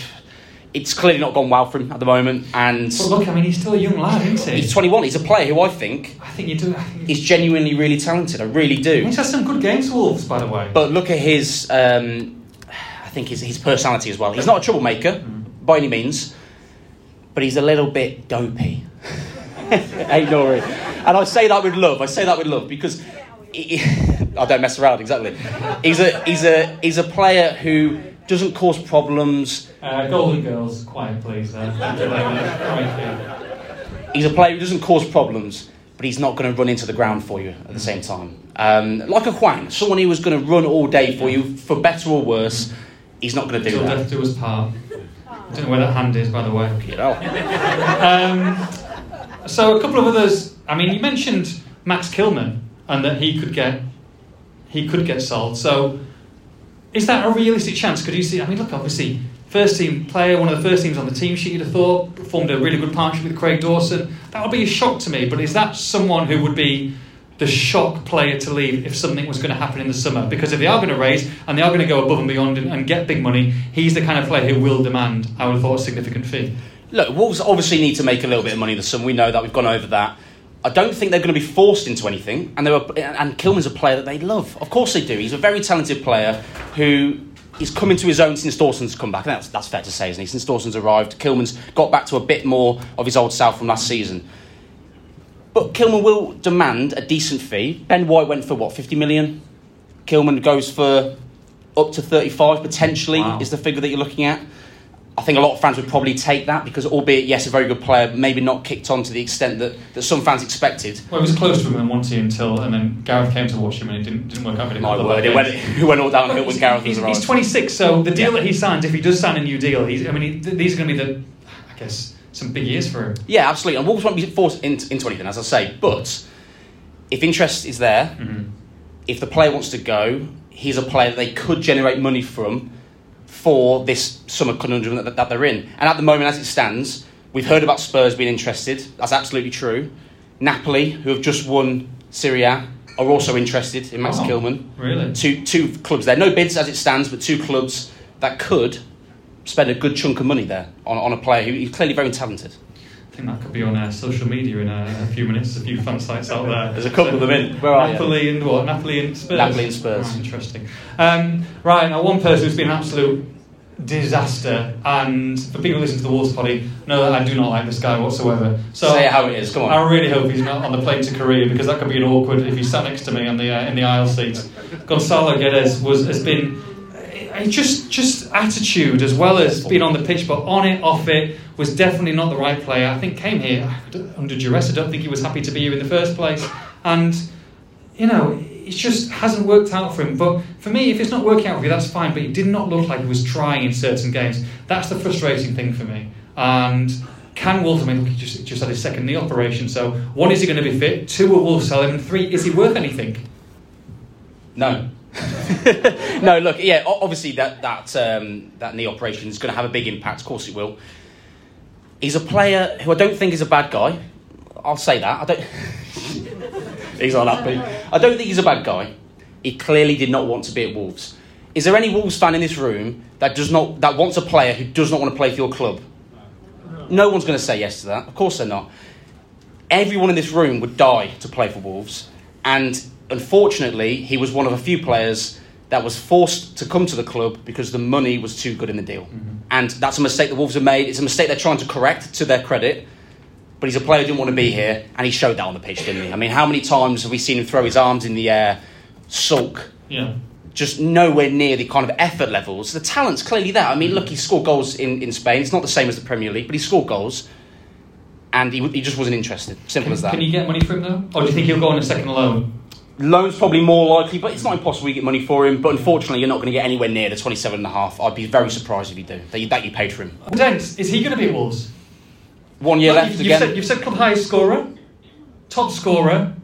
it's clearly not gone well for him at the moment. And But look, I mean, he's still a young lad, isn't he? he's 21. He's a player who I think I think you do. Think is genuinely really talented. I really do. He's had some good games for Wolves, by the way. But look at his, um, I think his, his personality as well. He's not a troublemaker by any means, but he's a little bit dopey. Aït-Nouri. And I say that with love. I say that with love because he, I don't mess around. Exactly. He's a he's a he's a player who doesn't cause problems. Uh, Golden Girls, quiet please. There. Thank you very much. Thank you. He's a player who doesn't cause problems, but he's not going to run into the ground for you at the same time. Um, like a Hwang, someone who was going to run all day for you, for better or worse. He's not going to do Till that. death do us part. I don't know where that hand is, by the way. You know. Um, so a couple of others. I mean, you mentioned Max Kilman and that he could get he could get sold. So is that a realistic chance? Could you see? I mean, look, obviously, first team player, one of the first teams on the team sheet. You'd have thought formed a really good partnership with Craig Dawson. That would be a shock to me. But is that someone who would be the shock player to leave if something was going to happen in the summer? Because if they are going to raise and they are going to go above and beyond and, and get big money, he's the kind of player who will demand, I would have thought, a significant fee. Look, Wolves obviously need to make a little bit of money this summer. We know that. We've gone over that. I don't think they're going to be forced into anything. And they were, and Kilman's a player that they love. Of course they do. He's a very talented player who is coming to his own since Dawson's come back. And that's, that's fair to say, isn't he? Since Dawson's arrived, Kilman's got back to a bit more of his old self from last season. But Kilman will demand a decent fee. Ben White went for what, 50 million? Kilman goes for up to 35 potentially, Wow. is the figure that you're looking at. I think a lot of fans would probably take that because, albeit, yes, a very good player, maybe not kicked on to the extent that, that some fans expected. Well, it was close to him in one team until, and then Gareth came to watch him, and it didn't, didn't work out. very My well. word, it went, it went all downhill when Gareth was he's, around. he's 26, so the deal Yeah. that he signs, if he does sign a new deal, he's, I mean, he, th- these are going to be the, I guess, some big years for him. Yeah, absolutely. And Wolves won't be forced into, into anything, as I say. But if interest is there, Mm-hmm. if the player wants to go, he's a player that they could generate money from for this summer conundrum that, that they're in. And at the moment, as it stands, we've heard about Spurs being interested. That's absolutely true. Napoli, who have just won Serie A, are also interested in Max Oh, Kilman. Really? Two, two clubs there. No bids as it stands, but two clubs that could spend a good chunk of money there on, on a player who is clearly very talented. I think that could be on uh, social media in a, a few minutes. A few fun sites out there. There's a couple of them in. Where are you? Napoli and what? Napoli and Spurs. Napoli and Spurs. Oh, interesting. Um, right now, one person who's been an absolute disaster, and for people listening to the Wolves Poddy, know that I do not like this guy whatsoever. So Say it how it is. Come on. I really hope he's not on the plane to Korea because that could be an awkward if he sat next to me on the uh, in the aisle seat. Gonzalo Guedes was has been just just attitude as well as being on the pitch, but on it, off it, was definitely not the right player. I think came here under duress. I don't think he was happy to be here in the first place, and you know. It just hasn't worked out for him. But for me, if it's not working out for you, that's fine. But he did not look like he was trying in certain games. That's the frustrating thing for me. And can Wolves, I mean, look, he just, just had his second knee operation. So, one, is he going to be fit? Two, will Wolves sell him? And three, is he worth anything? No. no, look, yeah, obviously that that um, that knee operation is going to have a big impact. Of course, it will. He's a player who I don't think is a bad guy. I'll say that. I don't. he's unhappy. I don't think he's a bad guy. He clearly did not want to be at Wolves. Is there any Wolves fan in this room that does not that wants a player who does not want to play for your club? No one's going to say yes to that. Of course they're not. Everyone in this room would die to play for Wolves, and unfortunately, he was one of a few players that was forced to come to the club because the money was too good in the deal. Mm-hmm. And that's a mistake the Wolves have made. It's a mistake they're trying to correct to their credit. But he's a player who didn't want to be here, and he showed that on the pitch, didn't he? I mean, how many times have we seen him throw his arms in the air, sulk, Yeah. just nowhere near the kind of effort levels. The talent's clearly there. I mean, look, he scored goals in, in Spain. It's not the same as the Premier League, but he scored goals, and he, he just wasn't interested. Simple as that. Can you get money for him though, or do you think he'll go on a second loan? Loan's probably more likely, but it's not impossible you get money for him. But unfortunately, you're not going to get anywhere near the 27 and a half. I'd be very surprised if you do. That you, that you paid for him. Dent, is he going to be Wolves? One year left you've, again. You've said, you've said club highest scorer, top scorer.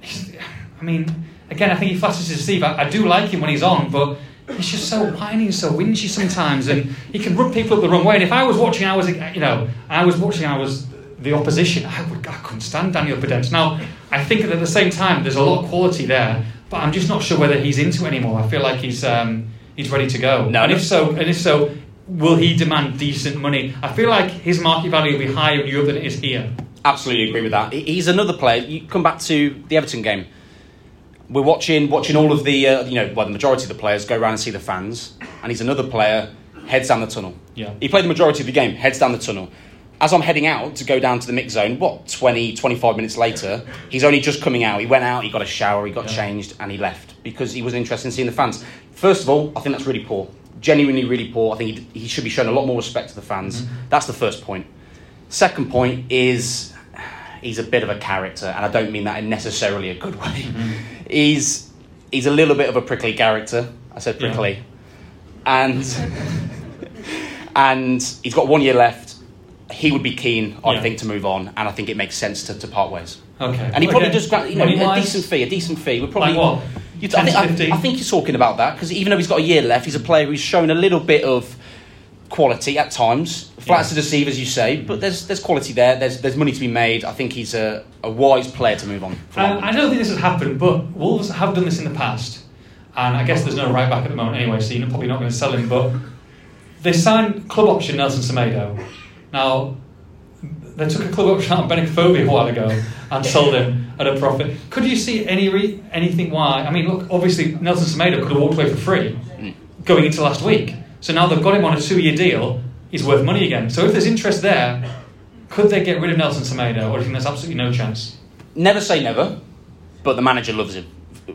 He's- I mean, again, I think he flatters his deceive. I, I do like him when he's on, but he's just so whiny and so whingy sometimes, and he can rub people up the wrong way. And if I was watching, I was, you know, I was watching, I was the opposition. I would, I couldn't stand Daniel Podence. Now, I think that at the same time, there's a lot of quality there, but I'm just not sure whether he's into it anymore. I feel like he's um, he's ready to go. No, and if so, and if so, will he demand decent money? I feel like his market value will be higher in Europe than it is here. Absolutely agree with that. He's another player. You come back to the Everton game. We're watching watching all of the uh, you know well the majority of the players go around and see the fans, and he's another player heads down the tunnel. Yeah. He played the majority of the game, heads down the tunnel. As I'm heading out to go down to the mix zone, what 20, 25 minutes later, he's only just coming out. He went out, he got a shower, he got Yeah. changed, and he left because he was interested in seeing the fans. First of all, I think that's really poor. Genuinely, really poor. I think he, he should be shown a lot more respect to the fans. Mm-hmm. That's the first point. Second point is he's a bit of a character, and I don't mean that in necessarily a good way. Mm-hmm. He's he's a little bit of a prickly character. I said Yeah. prickly, and and he's got one year left. He would be keen, I Yeah. think, to move on, and I think it makes sense to, to part ways. Okay. And he probably Okay. does, gra- you know, a decent fee, a decent fee. We're probably Like 10 I, think, I, I think you're talking about that because even though he's got a year left, he's a player who's shown a little bit of quality at times. Flats Yeah. to deceive, as you say, but there's there's quality there. There's there's money to be made. I think he's a, a wise player to move on. Uh, I don't think this has happened, but Wolves have done this in the past, and I guess there's no right back at the moment anyway, so you're probably not going to sell him. But they signed club option Nelson Semedo. Now they took a club option on Benik Afobe a while ago and sold him at a profit. Could you see any re- anything why? I mean, look, obviously Nelson Semedo could have walked away for free going into last week. So now they've got him on a two-year deal. He's worth money again. So if there's interest there, could they get rid of Nelson Semedo, or do you think there's absolutely no chance? Never say never, but the manager loves him.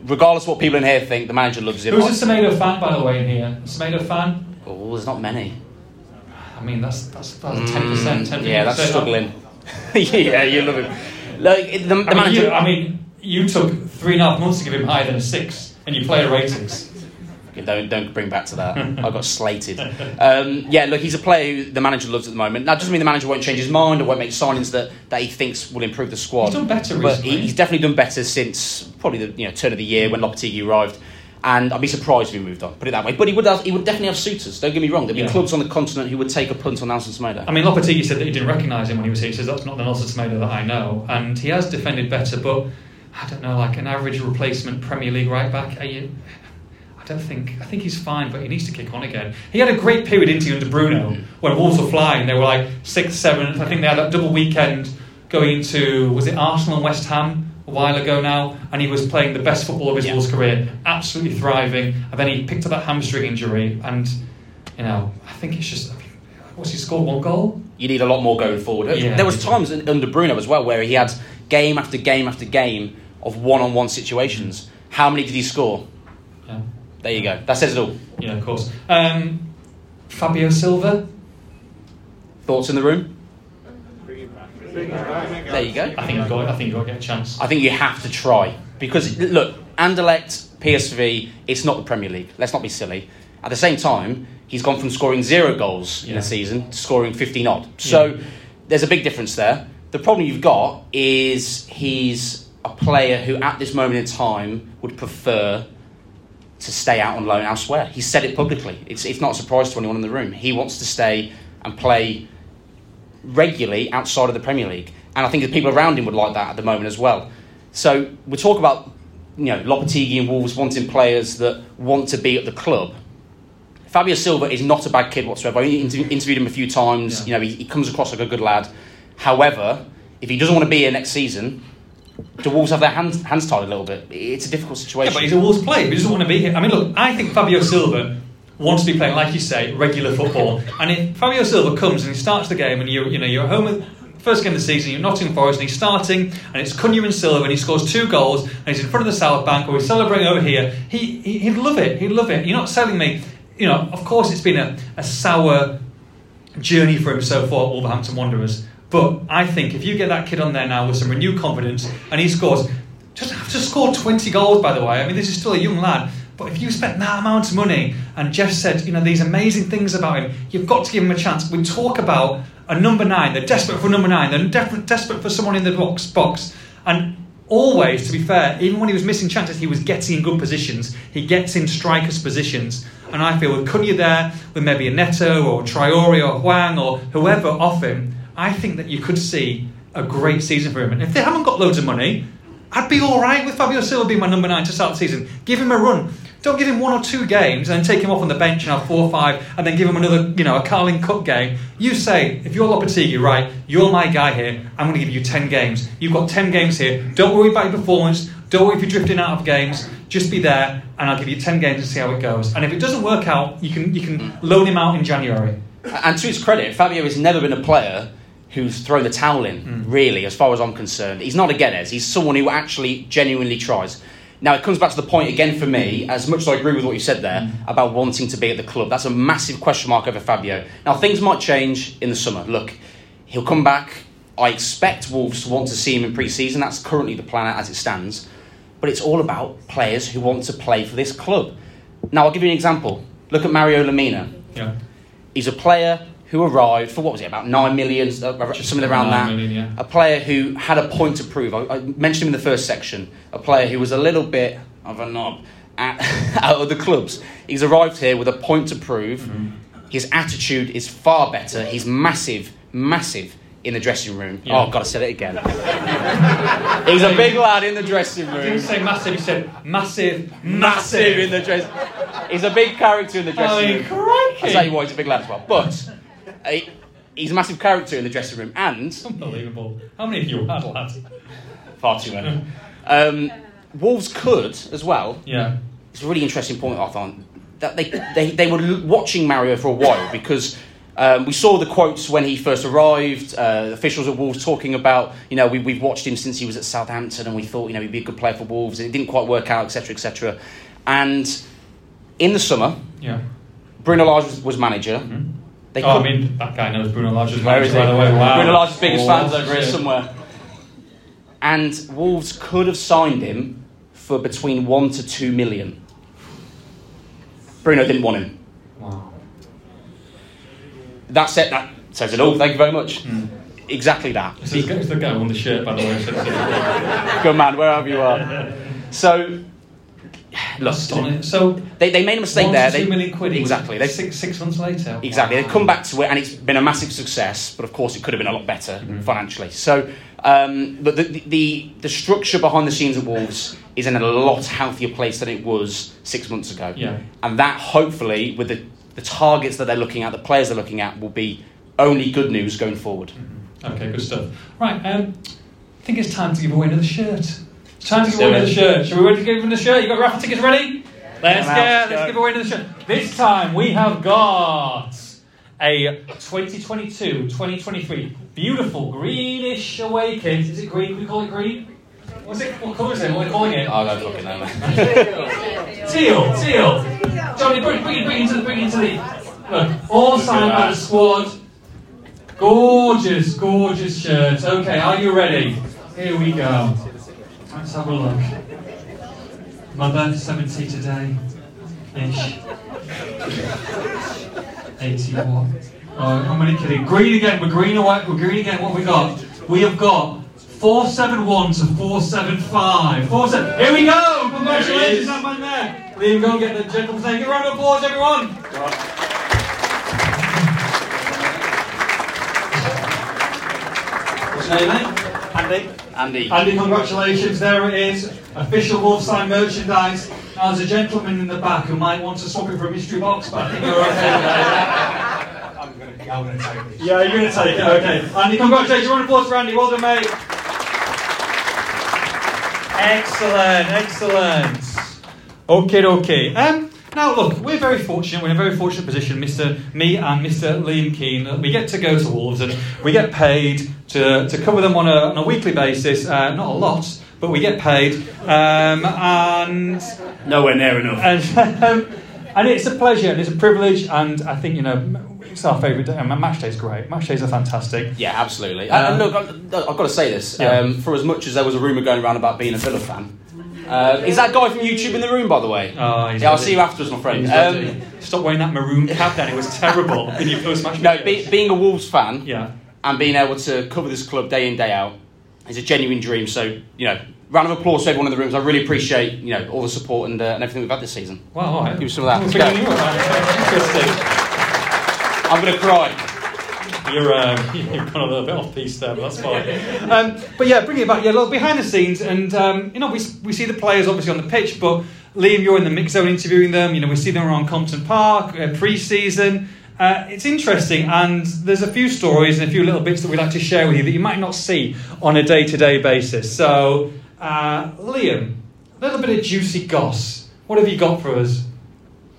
Regardless of what people in here think, the manager loves him. Who's a Semedo fan, by the way, in here? A Semedo fan? Oh, there's not many. I mean, that's that's that's ten percent. Ten Mm, yeah, that's struggling. yeah, you love him. Look, the, the I mean, manager. you, I mean, you took three and a half months to give him higher than a six, and you player ratings. Don't don't bring back to that. I got slated. Um, yeah, look, he's a player who the manager loves at the moment. That doesn't mean the manager won't change his mind or won't make signings that, that he thinks will improve the squad. He's done better but recently. he's definitely done better since probably the you know turn of the year when Lopetegui arrived. And I'd be surprised if he moved on. Put it that way. But he would have, he would definitely have suitors. Don't get me wrong. There'd be Yeah. clubs on the continent who would take a punt on Nelson Semedo. I mean, Lopetegui said that he didn't recognise him when he was here. He says that's not the Nelson Semedo that I know, and he has defended better. But I don't know, like an average replacement Premier League right back. Are you? I don't think. I think he's fine, but he needs to kick on again. He had a great period into under Bruno when Wolves were flying. They were like sixth, seventh. I think they had that double weekend going into was it Arsenal and West Ham while ago now, and he was playing the best football of his Yeah. Career, absolutely thriving. And then he picked up that hamstring injury, and you know, I think it's just. What's he scored one goal? you need a lot more going forward. Yeah. there was times in- under Bruno as well where he had game after game after game of one-on-one situations. How many did he score? Yeah. There you go. That says it all. Yeah, of course. Um, Fabio Silva. Thoughts in the room? There you go. I think you've got. I think to get a chance. I think you have to try because look, Anderlecht, PSV, it's not the Premier League. Let's not be silly. At the same time, he's gone from scoring zero goals in a season to scoring 15 odd. So Yeah. there's a big difference there. The problem you've got is he's a player who, at this moment in time, would prefer to stay out on loan elsewhere. He said it publicly. It's, it's not a surprise to anyone in the room. He wants to stay and play regularly outside of the Premier League. And I think the people around him would like that at the moment as well. So we talk about you know Lopetegui and Wolves wanting players that want to be at the club. Fabio Silva is not a bad kid whatsoever. I interviewed him a few times. Yeah. You know, he, he comes across like a good lad. However, if he doesn't want to be here next season, do Wolves have their hands, hands tied a little bit? It's a difficult Yeah, situation. but he's a Wolves player. He doesn't want to be here. I mean, look, I think Fabio Silva wants to be playing, like you say, regular football. And if Fabio Silva comes and he starts the game, and you you know you're at home at first game of the season, you're Nottingham Forest, and he's starting, and it's Cunha and Silva, and he scores two goals, and he's in front of the South Bank, or he's celebrating over here. He, he he'd love it. He'd love it. You're not selling me. You know, of course, it's been a, a sour journey for him so far at Wolverhampton Wanderers. But I think if you get that kid on there now with some renewed confidence and he scores, just have to score 20 goals, by the way. I mean, this is still a young lad. But if you spent that amount of money and Jeff said, you know, these amazing things about him, you've got to give him a chance. We talk about a number nine. They're desperate for number nine. They're def- desperate for someone in the box. box. And always, to be fair, even when he was missing chances, he was getting in good positions. He gets in strikers' positions. And I feel with Cunha there, with maybe a Neto or Traore or Hwang or whoever off him, I think that you could see a great season for him. And if they haven't got loads of money, I'd be all right with Fabio Silva being my number nine to start the season. Give him a run. Don't give him one or two games and then take him off on the bench and have four or five and then give him another, you know, a Carling Cup game. You say, if you're Lopetegui, right, you're my guy here, I'm going to give you 10 games. You've got 10 games here. Don't worry about your performance. Don't worry if you're drifting out of games. Just be there and I'll give you 10 games and see how it goes. And if it doesn't work out, you can, you can loan him out in January. And to his credit, Fabio has never been a player who's thrown the towel in, hmm. really, as far as I'm concerned. He's not a Guedes, he's someone who actually genuinely tries. Now, it comes back to the point again for me, as much as I agree with what you said there about wanting to be at the club. That's a massive question mark over Fabio. Now, things might change in the summer. Look, he'll come back. I expect Wolves to want to see him in pre season. That's currently the plan as it stands. But it's all about players who want to play for this club. Now, I'll give you an example. Look at Mario Lemina. Yeah. He's a player who arrived for what was it about nine million, uh, something around that. Million, yeah. A player who had a point to prove. I, I mentioned him in the first section. A player who was a little bit of a knob at, out of the clubs. He's arrived here with a point to prove. Mm-hmm. His attitude is far better. He's massive, massive in the dressing room. Yeah. Oh God, I said it again. He's a big lad in the dressing He room. didn't say massive, he said massive, Massive in the dress. He's a big character in the dressing I room. crikey. I'll tell you why he's a big lad as well. But he's a massive character in the dressing room and Unbelievable. How many of you had lads? far too many. Um, Wolves could as well. Yeah. It's a really interesting point, Arthur. That they, they, they were watching Mario for a while because um, we saw the quotes when he first arrived. Uh, officials at Wolves talking about, you know, we, we've watched him since he was at Southampton and we thought, you know, he'd be a good player for Wolves. It didn't quite work out, etc., etc. And in the summer, Yeah. Bruno Lage was, was manager. They oh, I mean, that guy knows Bruno Lage's Where is he? by the way. Wow. Bruno Lage's biggest Oh, fans over here somewhere. And Wolves could have signed him for between one to two million. Bruno didn't want him. Wow. That's it. That says it all. Thank you very much. Hmm. Exactly that. It's the guy who won the shirt, by the way. Good man, wherever you are. So, look, it. So, they, they made a mistake there. to two They- million quid. Exactly. They, Six, six months later. Exactly. They've come back to it, and it's been a massive success. But of course, it could have been a lot better financially. So, um, but the, the the structure behind the scenes at Wolves is in a lot healthier place than it was six months ago. Yeah. And that hopefully, with the the targets that they're looking at, the players they're looking at, will be only good news going forward. Okay, good stuff. Right, um, I think it's time to give away another shirt. Time to give away the shirt. Should we ready to give another shirt? You got raffle tickets ready? Let's go. Let's go. give away another shirt. This time we have got a 2022-2023 beautiful greenish away kit. Is it green? We call it green. What's it? What colour is it? What are we calling it? I don't fucking know. man. Teal, teal. Johnny, bring, bring, it- bring it into the, bring it into the. Look, all signed by the squad. Gorgeous, gorgeous shirt. Okay, are you ready? Here we go. Let's have a look. Mother, 70 today. Ish. 81. Oh, how many kidding? Green again. We're green away. We're green again. What have we got? We have got 471 to 475. 47. Here we go. Congratulations, that man there. Liam, go and get the gentleman. Give a round of applause, everyone. What's your name, mate? Andy. Andy. Andy, congratulations. There it is. Official Wolves sign merchandise. Now, there's a gentleman in the back who might want to swap it for a mystery box, but I think you're okay. I'm going to I'm gonna take this. Yeah, you're going to take it. Okay. Andy, congratulations. Round of applause for Andy. Well done, mate. Excellent, excellent. Okay, okay. Um, now, look, we're very fortunate. We're in a very fortunate position, Mr. Me and Mr. Liam Keen. that We get to go to Wolves and we get paid to, to cover them on a, on a weekly basis. Uh, not a lot, but we get paid. Um, and Nowhere near enough. and, um, and it's a pleasure and it's a privilege. And I think you know it's our favourite day. And match day's great. Match days are fantastic. Yeah, absolutely. Um, and look, I- I've got to say this. Yeah. Um, for as much as there was a rumour going around about being a Villa fan, uh, is that guy from YouTube in the room, by the way? Oh, yeah, I'll see you afterwards, my friend. Um. Stop wearing that maroon cap. Then it was terrible in your post match. no, be, being a Wolves fan yeah. and being able to cover this club day in day out is a genuine dream. So you know, round of applause to everyone in the rooms. I really appreciate you know all the support and, uh, and everything we've had this season. Wow. All right. Give me some of that. Let's Let's go. Interesting. I'm going to cry. You're, um, a little bit off piece there, but that's fine. Um, but yeah, bring it back. Yeah, look behind the scenes, and um, you know we, we see the players obviously on the pitch, but Liam, you're in the mix zone interviewing them. You know we see them around Compton Park uh, pre-season. Uh, it's interesting, and there's a few stories and a few little bits that we'd like to share with you that you might not see on a day-to-day basis. So, uh, Liam, a little bit of juicy goss. What have you got for us?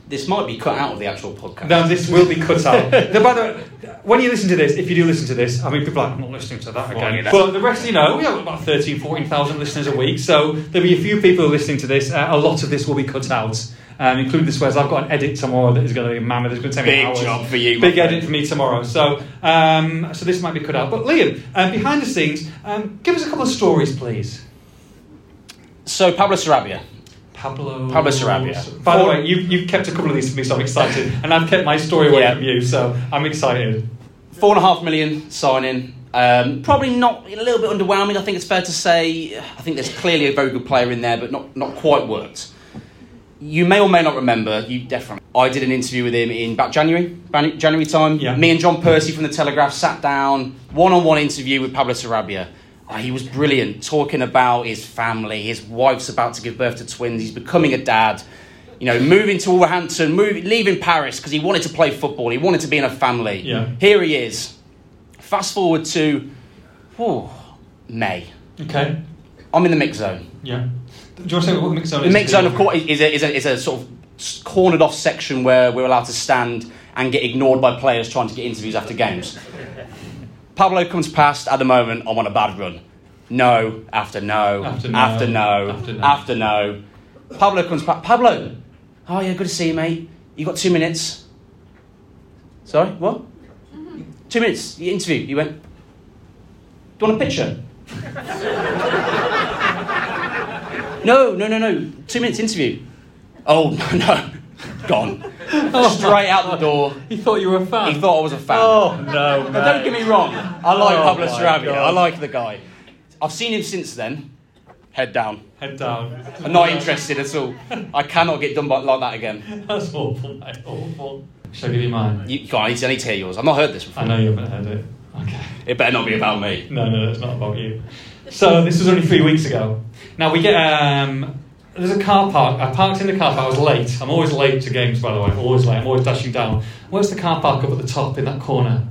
This might be cut out of the actual podcast. No, this will be cut out. Now, by the way, when you listen to this, if you do listen to this, I mean, people are like, I'm not listening to that again. Fucking But the rest, you know, we have about 13, 14,000 listeners a week, so there'll be a few people listening to this. Uh, a lot of this will be cut out, um, including the swears. I've got an edit tomorrow that is going to be mammoth. It's going to take me Big job for you, Big edit for me tomorrow. So, um, so this might be cut out. But Liam, uh, behind the scenes, um, give us a couple of stories, please. So Pablo Sarabia. Pablo. Pablo Sarabia. By the way, you've, you've kept a couple of these for me, so I'm excited. and I've kept my story away Yeah. from you, so I'm excited. Four and a half million signing. Um, probably not a little bit underwhelming. I think it's fair to say. I think there's clearly a very good player in there, but not not quite worked. You may or may not remember. You definitely. I did an interview with him in about January, January time. Yeah. Me and John Percy from the Telegraph sat down, one-on-one interview with Pablo Sarabia. Oh, he was brilliant, talking about his family. His wife's about to give birth to twins. He's becoming a dad. You know, moving to Wolverhampton, moving, leaving Paris because he wanted to play football. He wanted to be in a family. Yeah. Here he is. Fast forward to whew, May. Okay. I'm in the mix zone. Yeah. Do you want to say what the mix zone is? The mix zone, of course, is a, is a, is a sort of cornered off section where we're allowed to stand and get ignored by players trying to get interviews after games. Pablo comes past. At the moment, I'm on a bad run. No, after no, After no, after no, after no. after no. Pablo comes past. Pablo, oh yeah, good to see you, mate. You got two minutes. Sorry, what? Two minutes. You interview. You went. Do you want a picture? no, no, no, no. Two minutes interview. Oh no, no, gone. Oh. Straight out the door. He thought you were a fan. He thought I was a fan. Oh no, don't get me wrong. I like Oh, Pablo Sarabia. I like the guy. I've seen him since then. Head down. Head down. I'm not interested at all. I cannot get done by, like that again. That's awful, mate. Awful. Shall I give you mine? You, come on, I need, to, I need to hear yours. I've not heard this before. I know you haven't heard it. Okay. It better not be about me. No, no, it's not about you. So this was only three weeks ago. Now we get um, there's a car park. I parked in the car park. I was late. I'm always late to games, by the way. I'm Always late. I'm always dashing down. Where's the car park up at the top in that corner?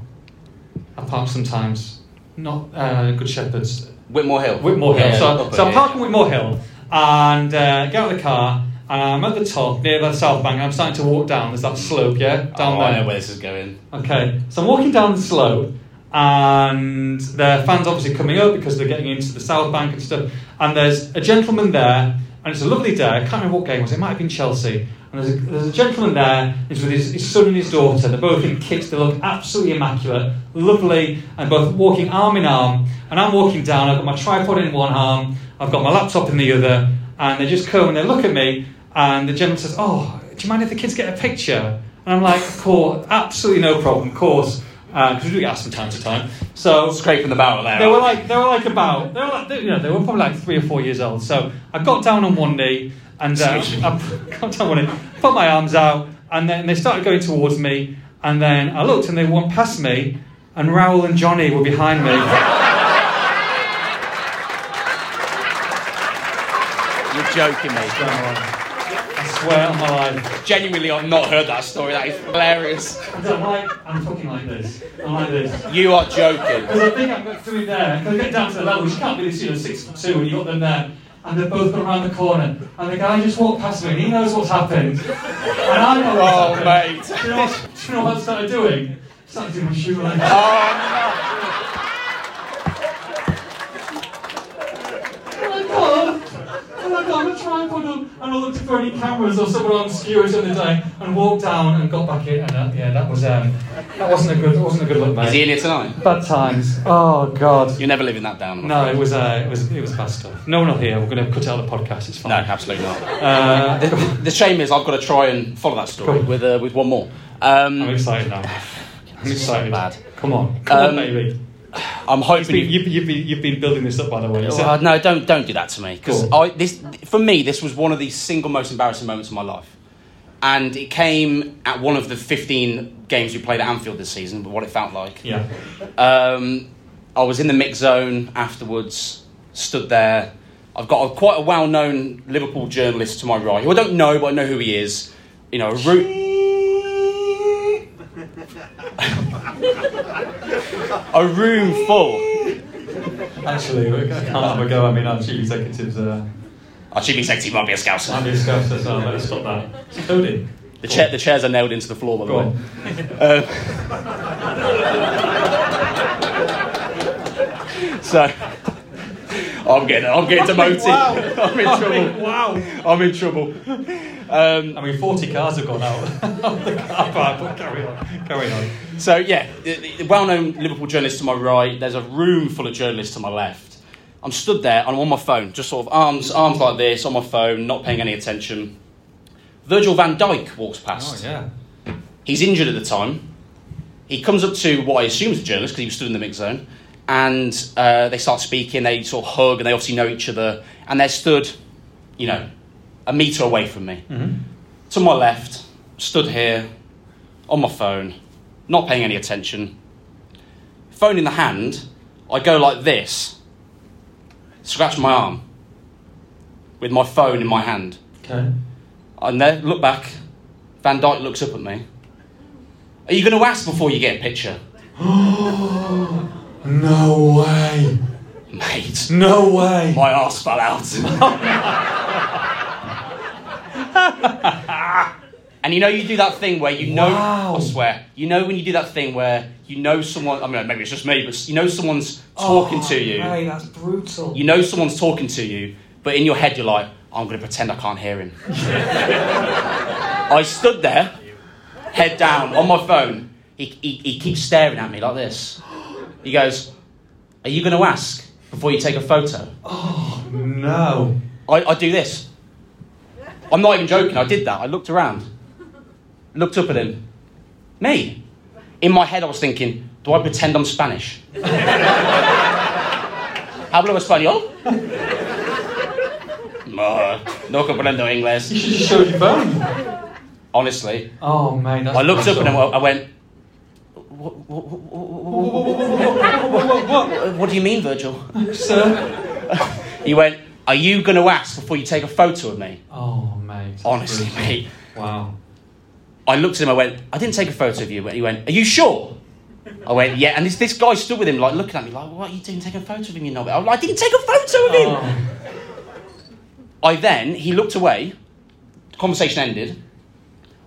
I park sometimes. Not uh, Good Shepherds. Whitmore Hill. Whitmore Hill. Yeah, so up so I'm here. parking Whitmore Hill and uh, get out of the car. And I'm at the top near the south bank. I'm starting to walk down. There's that slope, yeah, down oh, there. I know where this is going. Okay, so I'm walking down the slope, and there are fans obviously coming up because they're getting into the South Bank and stuff. And there's a gentleman there, and it's a lovely day. I can't remember what game it was. It might have been Chelsea. And there's a, there's a gentleman there. He's with his, his son and his daughter. They're both in kits. They look absolutely immaculate, lovely, and both walking arm in arm. And I'm walking down. I've got my tripod in one arm. I've got my laptop in the other. And they just come and they look at me. And the gentleman says, "Oh, do you mind if the kids get a picture?" And I'm like, "Of course, absolutely no problem, of course." Uh, because we asked from time to time. So scraping the barrel there. They were like they were like about they were like they, you know they were probably like three or four years old. So I got down on one knee and uh, I got down on one knee, put my arms out, and then they started going towards me. And then I looked and they went past me, and Raoul and Johnny were behind me. You're joking me. Um, I swear on my life. Genuinely, I've not heard that story. That is hilarious. I'm like, I'm fucking like this. I'm like this. You are joking. Because I think I'm through there. Because I get down to the level, you can't be this, you know, six foot two, and you got them there. And they've both gone around the corner. And the guy just walked past me, and he knows what's happened. And I know what's Oh, happened. mate. Do you know what, do you know what I started doing? Started doing my shoelace. Oh my god! Oh my I'm to put I looked for any cameras or someone on skewers in the day and walked down and got back in. And uh, yeah, that was um, that wasn't a good, that wasn't a good look, mate. Is he in here tonight? Bad times. Oh god. You're never living that down. I'm No, afraid. it was uh, it was it was bad stuff. No one will hear. We're going to cut out the podcast. It's fine. No, absolutely not. Uh, The, the shame is I've got to try and follow that story with uh, with one more. I'm Um, excited now. I'm excited. bad. Come on, come Um, on, baby. I'm hoping. been, you've, you've, been, you've been building this up, by the way. Oh, no, don't don't do that to me because I this for me this was one of the single most embarrassing moments of my life, and it came at one of the 15 games we played at Anfield this season. What it felt like. yeah. Um, I was in the mix zone afterwards, stood there. I've got a, quite a well-known Liverpool journalist to my right, who I don't know, but I know who he is. You know, a ru- a room full. Actually, I can't have a go. I mean, our chief executives uh, Our chief executive might be a scouser. Andy Scouse so let's stop that. It's Cody. The, chair, the chairs are nailed into the floor, by the Go way. on. So, I'm getting, I'm getting demoted. Wow. I'm in trouble. Wow. I'm in trouble. Um, I mean, 40 cars have gone out of the car park, but carry on. Carry on. So yeah, the, the well-known Liverpool journalist to my right. There's a room full of journalists to my left. I'm stood there and I'm on my phone, just sort of arms, arms like this on my phone, not paying any attention. Virgil van Dijk walks past. Oh, yeah. He's injured at the time. He comes up to what I assume is a journalist because he was stood in the mix zone, and uh, they start speaking. They sort of hug, and they obviously know each other, and they're stood, you know, a meter away from me. To my left, stood here, on my phone, not paying any attention. Phone in the hand, I go like this, scratch my arm, with my phone in my hand. Okay. And then look back. Van Dijk looks up at me. Are you going to ask before you get a picture, No way. mate? No way. My arse fell out. and you know, you do that thing where you know. Wow. I swear, you know when you do that thing where you know someone. I mean, maybe it's just me, but you know someone's talking to oh, you. Hey, that's brutal. You know someone's talking to you, but in your head you're like, I'm going to pretend I can't hear him. I stood there, head down, on my phone. He, he, he keeps staring at me like this. He goes, Are you going to ask before you take a photo? Oh, no. I, I do this. I'm not even joking, I did that. I looked around, looked up at him. Me. In my head, I was thinking, Do I pretend I'm Spanish? Hablo español? No, no comprendo inglés. You should just show your phone. Honestly, Oh, man. I looked up at him. I went. What, do you mean, Virgil? Sir? He went. Are you going to ask before you take a photo of me? Oh, mate. Honestly, brutal. mate. Wow. I looked at him. I went. I didn't take a photo of you. He went. Are you sure? I went. Yeah. And this this guy stood with him, like looking at me, like, what are you doing? Taking a photo of him? You know. I like, I didn't take a photo of him. Oh. I then he looked away. Conversation ended.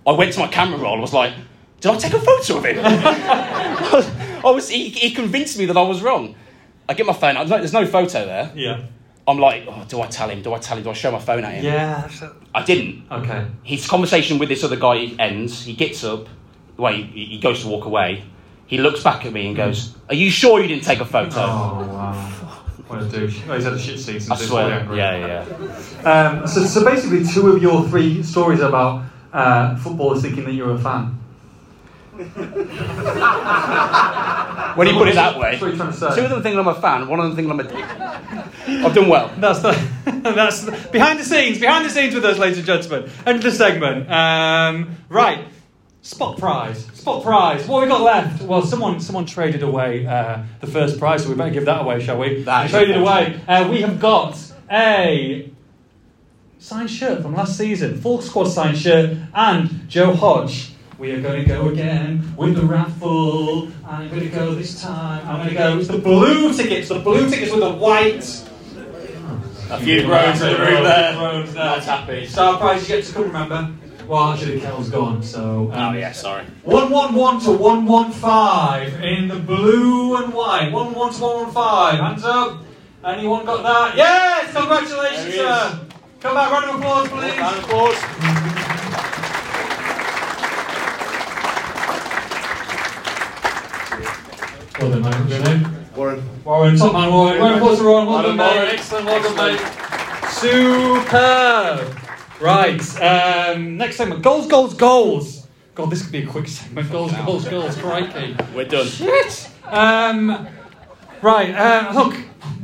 I went to my camera roll. I was like, "Did I take a photo of him?" I was. He, he convinced me that I was wrong. I get my phone. out. There's no photo there. Yeah. I'm like, oh, "Do I tell him? Do I tell him? Do I show my phone at him?" Yeah. a- I didn't. Okay. His conversation with this other guy ends. He gets up. Well, he, he goes to walk away. He looks back at me and goes, "Are you sure you didn't take a photo?" Oh, wow. What a douche. Oh, he's had a shit season. I so swear. angry. Yeah, yeah. Um, so, so basically, two of your three stories about uh, footballers thinking that you're a fan. When you put it that way, That's what you're trying to say. two of them think I'm a fan. One of them think I'm a. I've done well. That's the that's the, behind the scenes. Behind the scenes with us, ladies and gentlemen. End of the segment. Um, right. Spot prize. Spot prize. What have we got left? Well, someone someone traded away uh, the first prize, so we better give that away, shall we? That traded away. Uh, we have got a signed shirt from last season, full squad signed shirt, and Joe Hodge. We are going to go again with the raffle. I'm going to go this time. I'm going to go. It's the blue tickets. The blue tickets with the white. A few groans in the room there. Groans there. Not happy. Star prize you get to come. Remember. Well, actually, Kel's gone. So. Oh, Um, yeah, sorry. 111 to 115 in the blue and white. 111 to 115. Hands up. Anyone got that? Yes! Congratulations, sir. Come back, round of applause, please. Round of applause. Well done, mate. Your name? Warren. Warren, top man, Warren. Round of Warren. Well Well done, done, mate. Warren. Excellent, well done, mate. Superb. Right, um, next segment. Goals, goals, goals. God, this could be a quick segment. Goals, goals, goals. Crikey. We're done. Shit. Um, right, uh, look,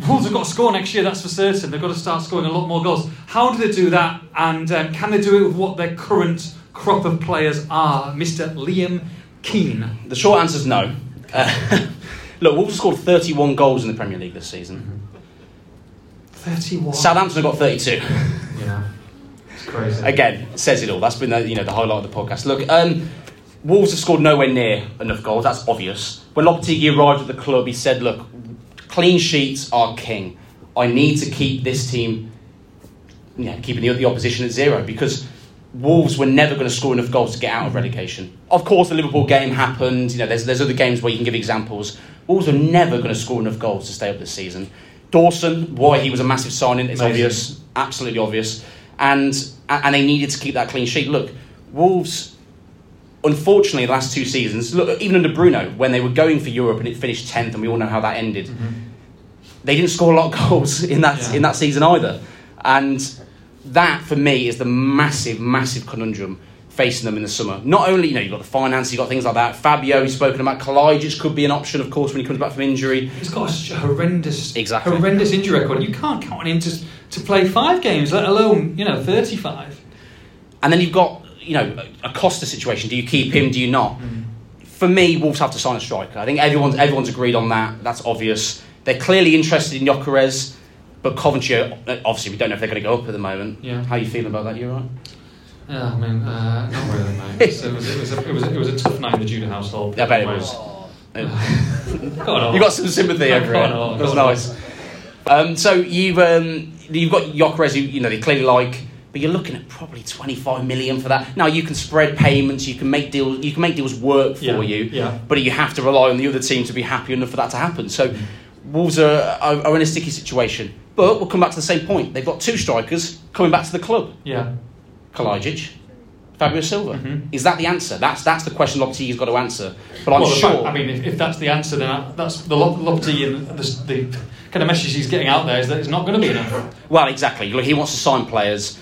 Wolves have got to score next year, that's for certain. They've got to start scoring a lot more goals. How do they do that? And um, can they do it with what their current crop of players are? Mr. Liam Keen. The short answer is no. Uh, look, Wolves have scored 31 goals in the Premier League this season. 31. Southampton have got 32. Yeah. It's crazy. Again, it says it all. That's been the, you know, the highlight of the podcast. Look, um, Wolves have scored nowhere near enough goals. That's obvious. When Lopetegui arrived at the club, he said, look, clean sheets are king. I need to keep this team, you know, keeping the, the opposition at zero because Wolves were never going to score enough goals to get out of relegation. Of course, the Liverpool game happened. You know, there's, there's other games where you can give examples. Wolves were never going to score enough goals to stay up this season. Dawson, why he was a massive signing, it's Amazing. obvious, absolutely obvious, and and they needed to keep that clean sheet. Look, Wolves, unfortunately, the last two seasons, look even under Bruno, when they were going for Europe and it finished tenth, and we all know how that ended, mm-hmm. they didn't score a lot of goals in that Yeah. in that season either, and that for me is the massive, massive conundrum facing them in the summer. Not only, you know, you've got the finance, you've got things like that. Fabio, you've spoken about. Kalajdzic could be an option, of course, when he comes back from injury. He's got a horrendous, Exactly. horrendous injury record. You can't count on him to, to play five games, let alone, you know, 35. And then you've got, you know, a Costa situation. Do you keep him? Do you not? Mm. For me, Wolves have to sign a striker. I think everyone's everyone's agreed on that. That's obvious. They're clearly interested in Gyökeres, but Coventry, uh, obviously, we don't know if they're going to go up at the moment. Yeah. How are you feeling about that? You right? Yeah, I mean, uh, not really, mate. So it, was, it, was a, it, was a, it was a tough night in the Judah household. I bet it was. On, You got some sympathy over it. on, go on, That's go on. nice. Um, so you've um, you've got Gyökeres, who you know they clearly like, but you're looking at probably 25 million for that. Now you can spread payments, you can make deals, you can make deals work for Yeah, you, yeah. but you have to rely on the other team to be happy enough for that to happen. So Wolves are, are, are in a sticky situation. But we'll come back to the same point. They've got two strikers coming back to the club. Yeah. Kalajdzic, Fabio Silva. Mhm. Is that the answer? That's that's the question Lopetegui's got to answer. But I'm well, sure. fact- I mean, if, if that's the answer, then I, that's the Lopetegui and the, the kind of message he's getting out there is that it's not going to be enough. Well, exactly. Look, he wants to sign players.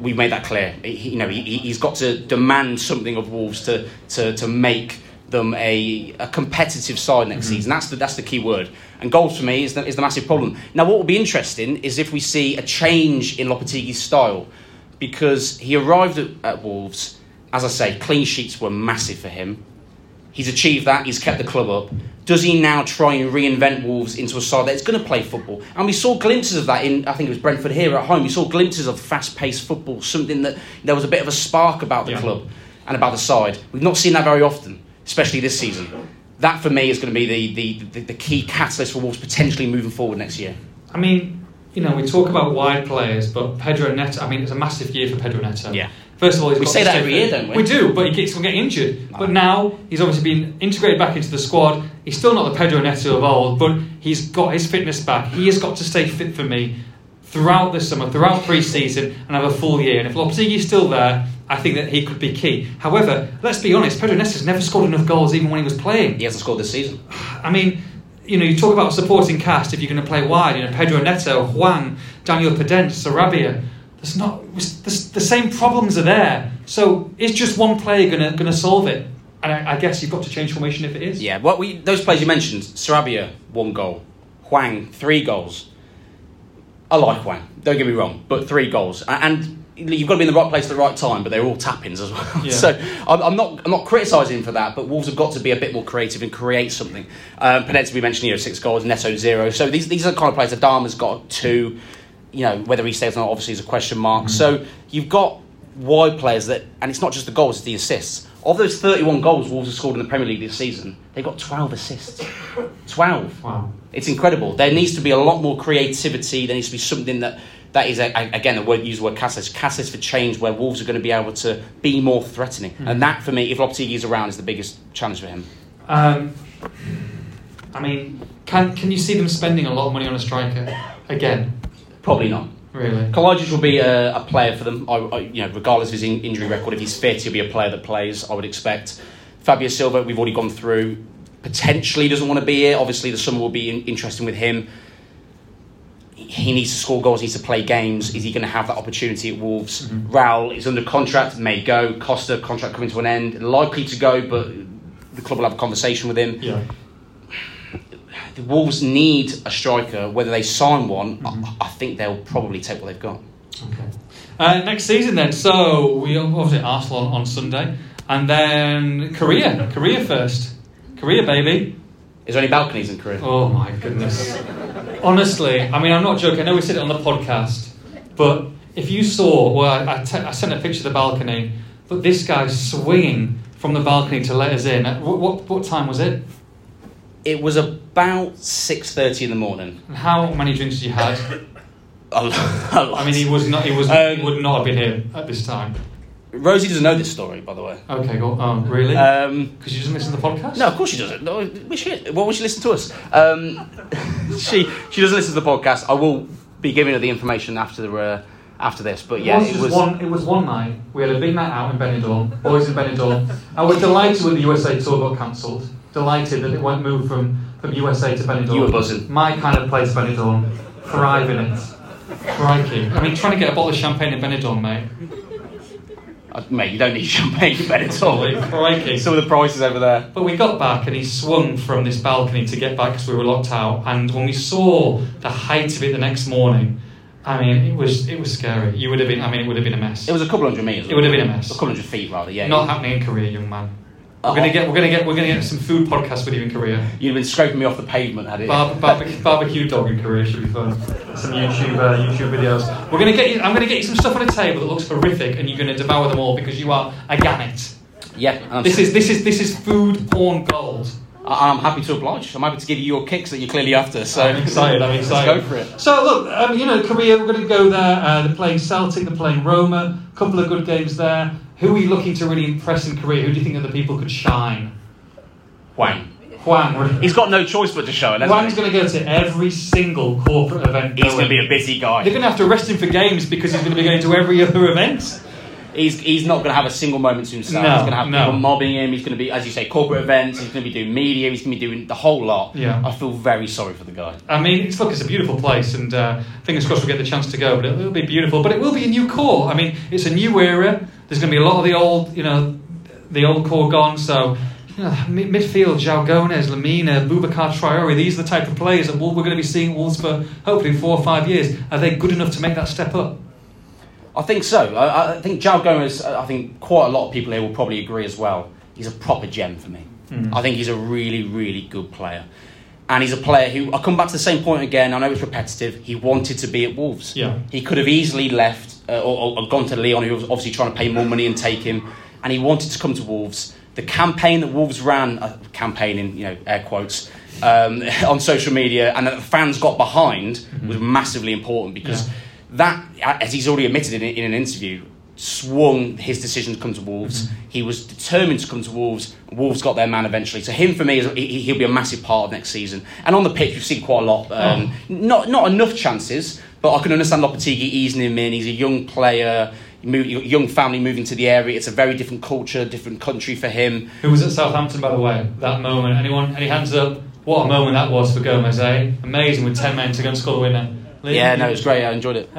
We made that clear. He, you know, he, he's got to demand something of Wolves to, to, to make them a, a competitive side next season. That's the, that's the key word. And goals for me is the, is the massive problem. Now, what will be interesting is if we see a change in Lopetegui's style, because he arrived at, at Wolves, as I say, clean sheets were massive for him. He's achieved that. He's kept the club up. Does he now try and reinvent Wolves into a side that's going to play football? And we saw glimpses of that in, I think it was Brentford here at home. We saw glimpses of fast-paced football, something that there was a bit of a spark about the Yeah. club and about the side. We've not seen that very often, especially this season. That for me is going to be the, the, the, the key catalyst for Wolves potentially moving forward next year. I mean, you know, we talk about wide players, but Pedro Neto, I mean, it's a massive year for Pedro Neto. Yeah. First of all, he's We got say that every year, don't we? We do, but he keeps on getting injured. But now he's obviously been integrated back into the squad. He's still not the Pedro Neto of old, but he's got his fitness back. He has got to stay fit for me throughout the summer, throughout pre-season, and have a full year. And if Lopetegui's still there, I think that he could be key. However, let's be honest, Pedro Neto's never scored enough goals even when he was playing. He hasn't scored this season. I mean, you know, you talk about supporting cast if you're going to play wide. You know, Pedro Neto, Hwang, Daniel Podence, Sarabia. There's not there's, the same problems are there. So is just one player going to going to solve it? And I, I guess you've got to change formation if it is. Yeah, what we those players you mentioned, Sarabia, one goal, Hwang, three goals. I like Hwang, don't get me wrong, but three goals, and you've got to be in the right place at the right time. But they're all tap-ins as well. Yeah. So I'm, I'm not I'm not criticising for that, but Wolves have got to be a bit more creative and create something. Um, Panetta, we mentioned, you know, six goals, Neto zero. So these these are the kind of players. Adama's got two. you know, whether he stays or not, obviously, is a question mark. So you've got wide players that, and it's not just the goals, it's the assists. Of those 31 goals Wolves have scored in the Premier League this season, they've got 12 assists. 12. Wow. It's incredible. There needs to be a lot more creativity. There needs to be something that that is a, again the word use the word catalyst catalyst for change where Wolves are going to be able to be more threatening. And that for me, if Lopetegui is around, is the biggest challenge for him. Um, I mean, can can you see them spending a lot of money on a striker again? Probably not. Really? Kalajdzic will be a, a player for them. I, I, you know, regardless of his in, injury record, if he's fit, he'll be a player that plays. I would expect. Fabio Silva, we've already gone through. Potentially doesn't want to be here. Obviously, the summer will be in, interesting with him. He needs to score goals. he Needs to play games. Is he going to have that opportunity at Wolves? Raul is under contract. May go. Costa contract coming to an end. Likely to go, but the club will have a conversation with him. Yeah. The Wolves need a striker. Whether they sign one, I, I think they'll probably take what they've got. Okay. Uh, next season then. So we obviously Arsenal on, on Sunday, and then Korea. Korea first. Korea, baby. Is there any balconies in Korea? Oh my goodness. Honestly, I mean, I'm not joking. I know we said it on the podcast, but if you saw, well, I, I, te- I sent a picture of the balcony, but this guy's swinging from the balcony to let us in. What, what, what time was it? It was about six thirty in the morning. And how many drinks did you? A lot. a lot. I mean, he was not. He was. Um, he would not have been here at this time. Rosie doesn't know this story, by the way. Okay, go. Oh, really? Um, Because you doesn't listen to the podcast. no, of course she doesn't. No, we should. Why would she listen to us? Um, she she doesn't listen to the podcast. I will be giving her the information after the. Uh, after this, but yeah, it was, it was. one. It was one night. We had a big night out in Benidorm, boys in Benidorm, and we're delighted when the USA tour got cancelled. Delighted that it went moved from, from USA to Benidorm. You were buzzing. My kind of place, Benidorm. Thrive in it. Crikey! I mean, trying to get a bottle of champagne in Benidorm, mate. Uh, mate, you don't need champagne bed at all. Some of the prices over there. But we got back and he swung from this balcony to get back because we were locked out. And when we saw the height of it the next morning, I mean, it was it was scary. You would have been. I mean, it would have been a mess. It was a couple hundred meters. It would have been a mess. A couple hundred feet, rather. Yeah. Not happening in Korea, young man. We're gonna get we're gonna get we're gonna get some food podcasts with you in Korea. You'd have been scraping me off the pavement, had it? Bar- barbecue, barbecue dog in Korea should be fun. Some YouTube uh, YouTube videos. We're gonna get you. I'm gonna get you some stuff on a table that looks horrific, and you're gonna devour them all because you are a gannet. yeah. I'm, This is this is this is food porn gold. I- I'm happy to oblige. I'm happy to give you your kicks that you're clearly after. So I'm excited. I'm excited. Let's go for it. So look, um, you know, Korea. We're going to go there. Uh, they're playing Celtic. They're playing Roma. A couple of good games there. Who are you looking to really impress in Korea? Who do you think other people could shine? Hwang. Hwang. He's got no choice but to show it. Hwang's going to go to every single corporate event. He's going going. to be a busy guy. They're going to have to arrest him for games because he's going to be going to every other event. He's, he's not going to have a single moment to himself. No, he's going to have no. people mobbing him. He's going to be, as you say, corporate events. He's going to be doing media. He's going to be doing the whole lot. Yeah. I feel very sorry for the guy. I mean, it's, look, it's a beautiful place, and uh, fingers crossed we'll get the chance to go. But it will be beautiful. But it will be a new core. I mean, it's a new era. There's going to be a lot of the old, you know, the old core gone. So, you know, midfield, João Gomes, Lemina, Boubacar Traore. These are the type of players that we're going to be seeing Wolves for hopefully four or five years. Are they good enough to make that step up? I think so. I, I think João Gomes, I think quite a lot of people here will probably agree as well. He's a proper gem for me. Mm. I think he's a really, really good player. And he's a player who, I come back to the same point again, I know it's repetitive, he wanted to be at Wolves. Yeah. He could have easily left uh, or, or gone to Lyon, who was obviously trying to pay more money and take him, and he wanted to come to Wolves. The campaign that Wolves ran, uh, campaign in you know air quotes, um, on social media, and that the fans got behind was massively important because Yeah. That, as he's already admitted in, in an interview, swung his decision to come to Wolves. He was determined to come to Wolves. Wolves got their man eventually. So him, for me, is, he, he'll be a massive part of next season. And on the pitch, we've seen quite a lot. Um, Not not enough chances, but I can understand Lopetegui easing him in. He's a young player, young family moving to the area. It's a very different culture, different country for him. Who was at Southampton, by the way, that moment? Anyone? Any hands up? What a moment that was for Gomes, eh? Amazing with 10 men to go and score the winner. Yeah, you- no, it's great. I enjoyed it.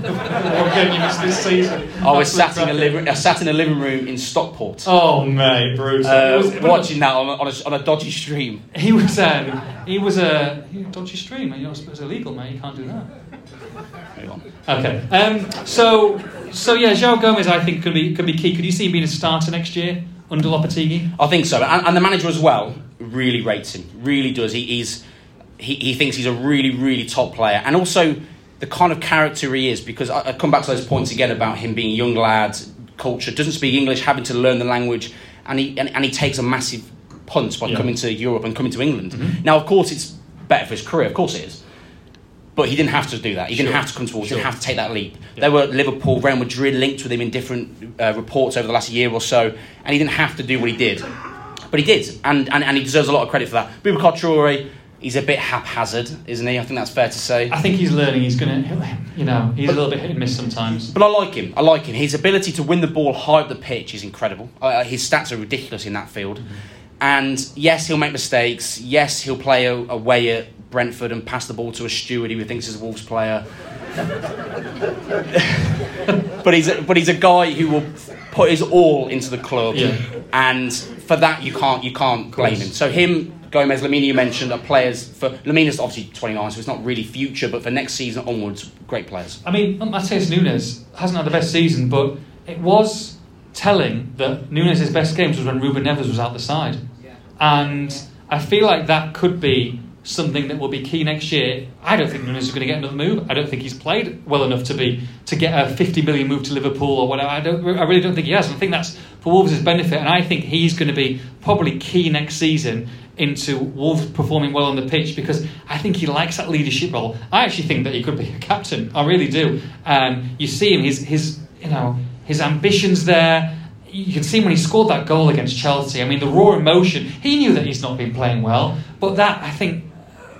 What game you missed this season? I was Absolute sat in a living, I sat in a living room in Stockport, Oh mate, brutal. uh, was- watching that on a, on, a, on a dodgy stream. He was um, he was a dodgy stream. You're not supposed illegal, mate. You can't do that. Okay. Um, so so yeah, João Gomes, I think could be could be key. Could you see him being a starter next year under Lopetegui? I think so, and, and the manager as well really rates him. Really does. He, he's he, he thinks he's a really really top player, and also the kind of character he is, because I, I come back to those points again about him being a young lad, culture, doesn't speak English, having to learn the language, and he and, and he takes a massive punt by Yeah. coming to Europe and coming to England. Now, of course, it's better for his career, of course it is. But he didn't have to do that. He didn't Sure. have to come towards. He Sure. didn't have to take that leap. Yeah. There were Liverpool, Real Madrid linked with him in different uh, reports over the last year or so, and he didn't have to do what he did. But he did, and, and, and he deserves a lot of credit for that. Boubacar Traore, he's a bit haphazard, isn't he? I think that's fair to say. I think he's learning. He's going to, you know, he's a little bit hit and miss sometimes. But I like him. I like him. His ability to win the ball high up the pitch is incredible. Uh, his stats are ridiculous in that field. And yes, he'll make mistakes. Yes, he'll play away at Brentford and pass the ball to a steward who thinks is a Wolves player. but he's a, but he's a guy who will put his all into the club, Yeah. and for that you can't you can't blame him. So him, Gomes, Lemina, you mentioned are players for Lemina's obviously 29, so it's not really future, but for next season onwards, great players. I mean, um, Matheus Nunes hasn't had the best season, but it was telling that Nunes' best games was when Ruben Neves was out the side. And I feel like that could be something that will be key next year. I don't think Nunes is going to get another move. I don't think he's played well enough to be to get a 50 million move to Liverpool or whatever. I don't. I really don't think he has. And I think that's for Wolves' benefit. And I think he's going to be probably key next season into Wolves performing well on the pitch because I think he likes that leadership role. I actually think that he could be a captain. I really do. Um, you see him. His his you know his ambitions there. You can see when he scored that goal against Chelsea. I mean, the raw emotion. He knew that he's not been playing well, but that I think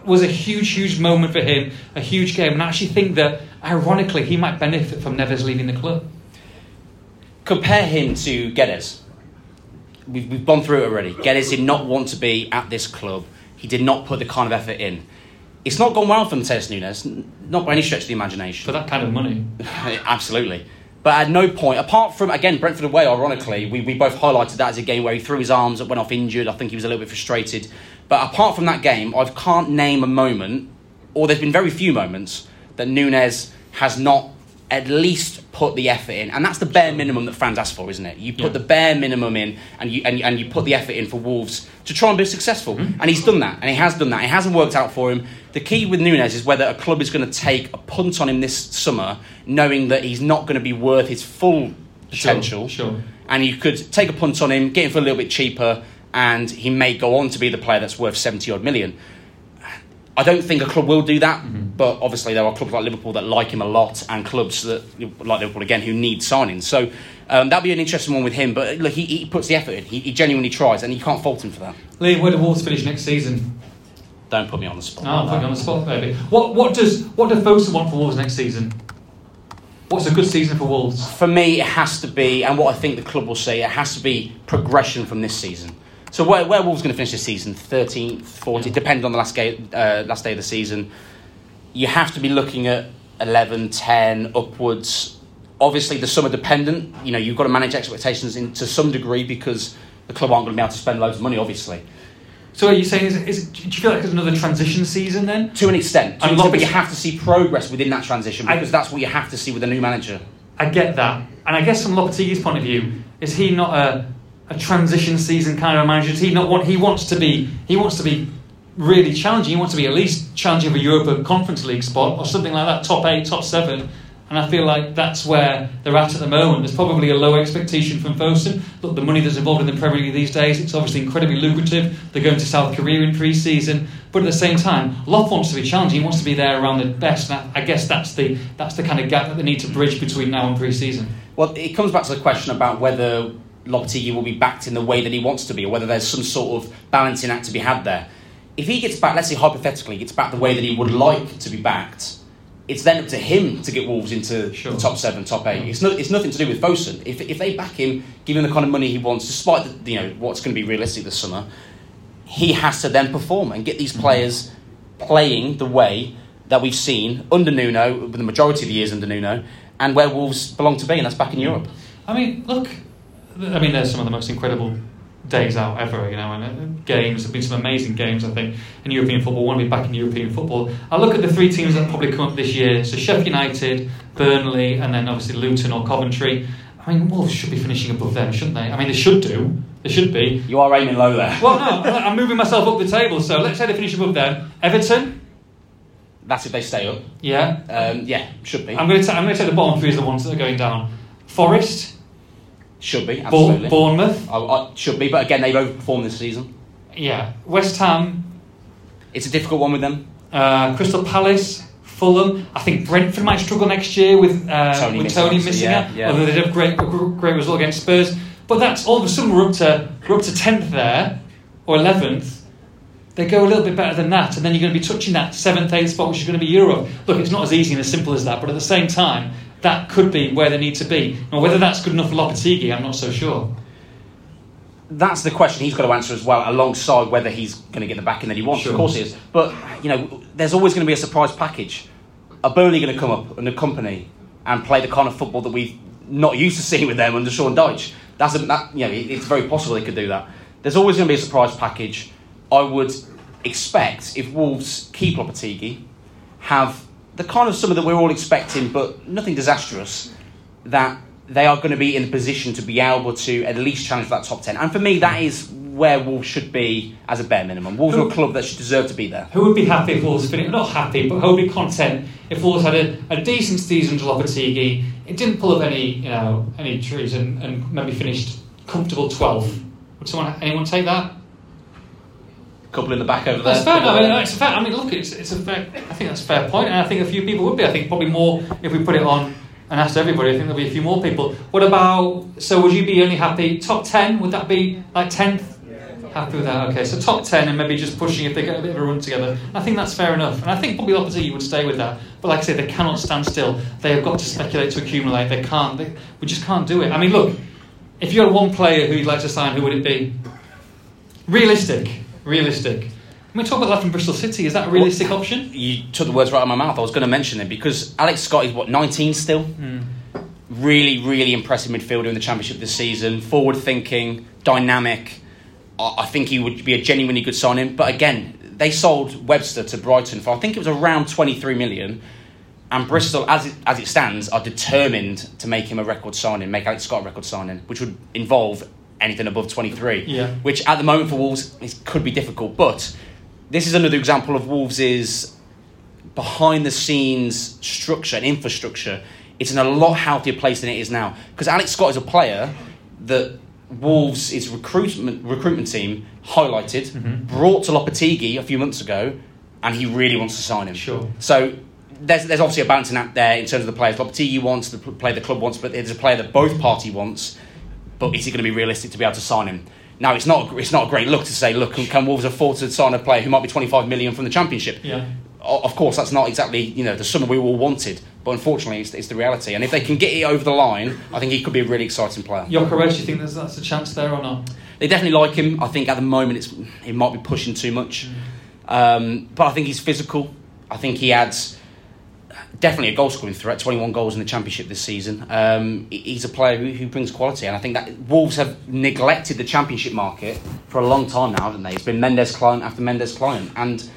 was a huge, huge moment for him, a huge game. And I actually think that, ironically, he might benefit from Neves leaving the club. compare him to Guedes. We've, we've gone through it already. Guedes did not want to be at this club. He did not put the kind of effort in. It's not gone well for Matheus Nunes, not by any stretch of the imagination. For that kind of money. Absolutely. But at no point, apart from, again, Brentford away, ironically, we, we both highlighted that as a game where he threw his arms up, went off injured. I think he was a little bit frustrated. But apart from that game, I can't name a moment, or there's been very few moments, that Nunes has not at least put the effort in. And that's the bare minimum that fans ask for, isn't it? You put Yeah. the bare minimum in and you, and, and you put the effort in for Wolves to try and be successful. Hmm. And he's done that, and he has done that. It hasn't worked out for him. The key with Nunes is whether a club is going to take a punt on him this summer, knowing that he's not going to be worth his full potential. Sure. sure. And you could take a punt on him, get him for a little bit cheaper, and he may go on to be the player that's worth 70 odd million. I don't think a club will do that, but obviously there are clubs like Liverpool that like him a lot, and clubs that like Liverpool again who need signings. So um, that'd be an interesting one with him. But look, he, he puts the effort in. He, he genuinely tries, and you can't fault him for that. Liam, where do Wolves finish next season? Don't put me on the spot. No, I'll put you on the spot, baby. What, what does what do Fosun want for Wolves next season? What's a good season for Wolves? For me, it has to be, and what I think the club will say, it has to be progression from this season. So where, where Wolves going to finish this season? 13th, 14th, Yeah. depending on the last, game, uh, last day of the season. You have to be looking at 11, 10, upwards. Obviously, the summer dependent. You know, you've got to manage expectations in, to some degree because the club aren't going to be able to spend loads of money, obviously. So are you saying is, is do you feel like it's another transition season then? To an extent. To an extent, but you have to see progress within that transition I- because that's what you have to see with a new manager. I get that, and I guess from Lopetegui's point of view, is he not a, a transition season kind of manager? He not want? He wants to be. He wants to be really challenging. He wants to be at least challenging for Europa Conference League spot or something like that, top eight, top seven. And I feel like that's where they're at at the moment. There's probably a low expectation from Fosun. Look, the money that's involved in the Premier League these days, it's obviously incredibly lucrative. They're going to South Korea in pre-season, but at the same time, Love wants to be challenging. He wants to be there around the best. And I guess that's the that's the kind of gap that they need to bridge between now and pre-season. Well, it comes back to the question about whether Lopetegui will be backed in the way that he wants to be, or whether there's some sort of balancing act to be had there. If he gets back, let's say hypothetically, gets backed the way that he would like to be backed, it's then up to him to get Wolves into Sure. the top seven, top eight. It's, no, it's nothing to do with Fosun. If, if they back him, give him the kind of money he wants, despite the, you know what's going to be realistic this summer, he has to then perform and get these mm-hmm. players playing the way that we've seen under Nuno, the majority of the years under Nuno, and where Wolves belong to be, and that's back in mm. Europe. I mean, look, I mean, there's some of the most incredible days out ever, you know, and uh, games, have been some amazing games, I think, in European football. Want to be back in European football. I look at the three teams that probably come up this year. So Sheffield United, Burnley, and then obviously Luton or Coventry. I mean, Wolves should be finishing above them, shouldn't they? I mean, they should do. They should be. You are aiming low there. Well, no, I'm moving myself up the table. So let's say they finish above them. Everton, That's if they stay up. Yeah. Um, yeah, should be. I'm going to ta- I'm going to take the bottom three as the ones that are going down. Forest, Should be, absolutely. Bournemouth, I, I, should be, but again, they've overperformed this season. yeah, West Ham, It's a difficult one with them. uh, Crystal Palace, Fulham. I think Brentford might struggle next year with uh, Toney with missing, Toney missing yeah, it. yeah. Although they did a great great result against Spurs, but that's all of a sudden we're up to we're up to tenth there or eleventh. They go a little bit better than that, and then you're going to be touching that seventh, eighth spot, which is going to be Europe. Look, it's not as easy and as simple as that, but at the same time, that could be where they need to be. Now, whether that's good enough for Lopetegui, I'm not so sure. That's the question he's got to answer as well, alongside whether he's going to get the backing that he wants. Sure. Of course he is. But, you know, there's always going to be a surprise package. Are Burnley going to come up and a Kompany and play the kind of football that we've not used to seeing with them under Sean Dyche? That's a, that, you know, it's very possible they could do that. There's always going to be a surprise package. I would expect if Wolves keep Lopetegui, have the kind of summer that we're all expecting, but nothing disastrous, that they are going to be in a position to be able to at least challenge for that top 10. And for me, that is where Wolves should be as a bare minimum. Wolves are a club that should deserve to be there. Who would be happy if Wolves finished? Not happy, but who would be content if Wolves had a, a decent season to Lopetegui? It didn't pull up any, you know, any trees and, and maybe finished comfortable 12th. Would someone, anyone take that? Couple in the back over there. That's fair. I mean, it's a fair. I mean, look, it's, it's a fair. I think that's a fair point, and I think a few people would be. I think probably more if we put it on and asked everybody. I think there'll be a few more people. What about? So, would you be only happy top ten? Would that be like tenth? Happy with that? Okay, so top ten and maybe just pushing if they get a bit of a run together. I think that's fair enough, and I think probably Lopetegui would stay with that. But like I say, they cannot stand still. They have got to speculate to accumulate. They can't. They, we just can't do it. I mean, look, if you had one player who you'd like to sign, who would it be? Realistic. Realistic. I mean, talk about that from Bristol City. Is that a realistic option? You took the words right out of my mouth. I was going to mention it because Alex Scott is what 19 still. Hmm. Really, really impressive midfielder in the championship this season. Forward thinking, dynamic. I I think he would be a genuinely good signing. But again, they sold Webster to Brighton for I think it was around 23 million. And Bristol, as it, as it stands, are determined to make him a record signing, make Alex Scott a record signing, which would involve anything above 23. Yeah. Which at the moment for Wolves it could be difficult. But this is another example of Wolves' behind the scenes structure and infrastructure. It's in a lot healthier place than it is now. Because Alex Scott is a player that Wolves' recruitment recruitment team highlighted, Mhm. brought to Lopetegui a few months ago, and he really wants to sign him. Sure. So there's, there's obviously a balancing act there in terms of the players. Lopetegui wants the player the club wants, but there's a player that both party wants. But is it going to be realistic to be able to sign him? Now it's not. It's not a great look to say. Look, can, can Wolves afford to sign a player who might be 25 million from the Championship? Yeah. Of course, that's not exactly you know the summer we all wanted, but unfortunately, it's, it's the reality. And if they can get it over the line, I think he could be a really exciting player. Gyökeres, do you think there's, that's a chance there or not? They definitely like him. I think at the moment it's he might be pushing too much, um, but I think he's physical. I think he adds definitely a goal scoring threat. Twenty one goals in the championship this season. Um, he's a player who, who brings quality, and I think that Wolves have neglected the championship market for a long time now, haven't they? It's been Mendes client after Mendes client, and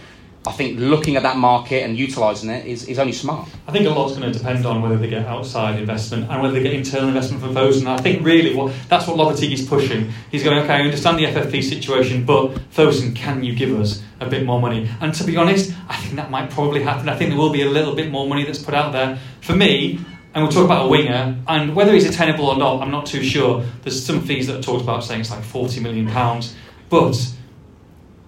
I think looking at that market and utilising it is, is only smart. I think a lot's going to depend on whether they get outside investment and whether they get internal investment from Fosun. I think really what that's what Lopetegui's pushing. He's going, okay, I understand the FFP situation, but Fosun, can you give us a bit more money? And to be honest, I think that might probably happen. I think there will be a little bit more money that's put out there. For me, and we'll talk about a winger, and whether he's attainable or not, I'm not too sure. There's some fees that are talked about saying it's like £40 million. But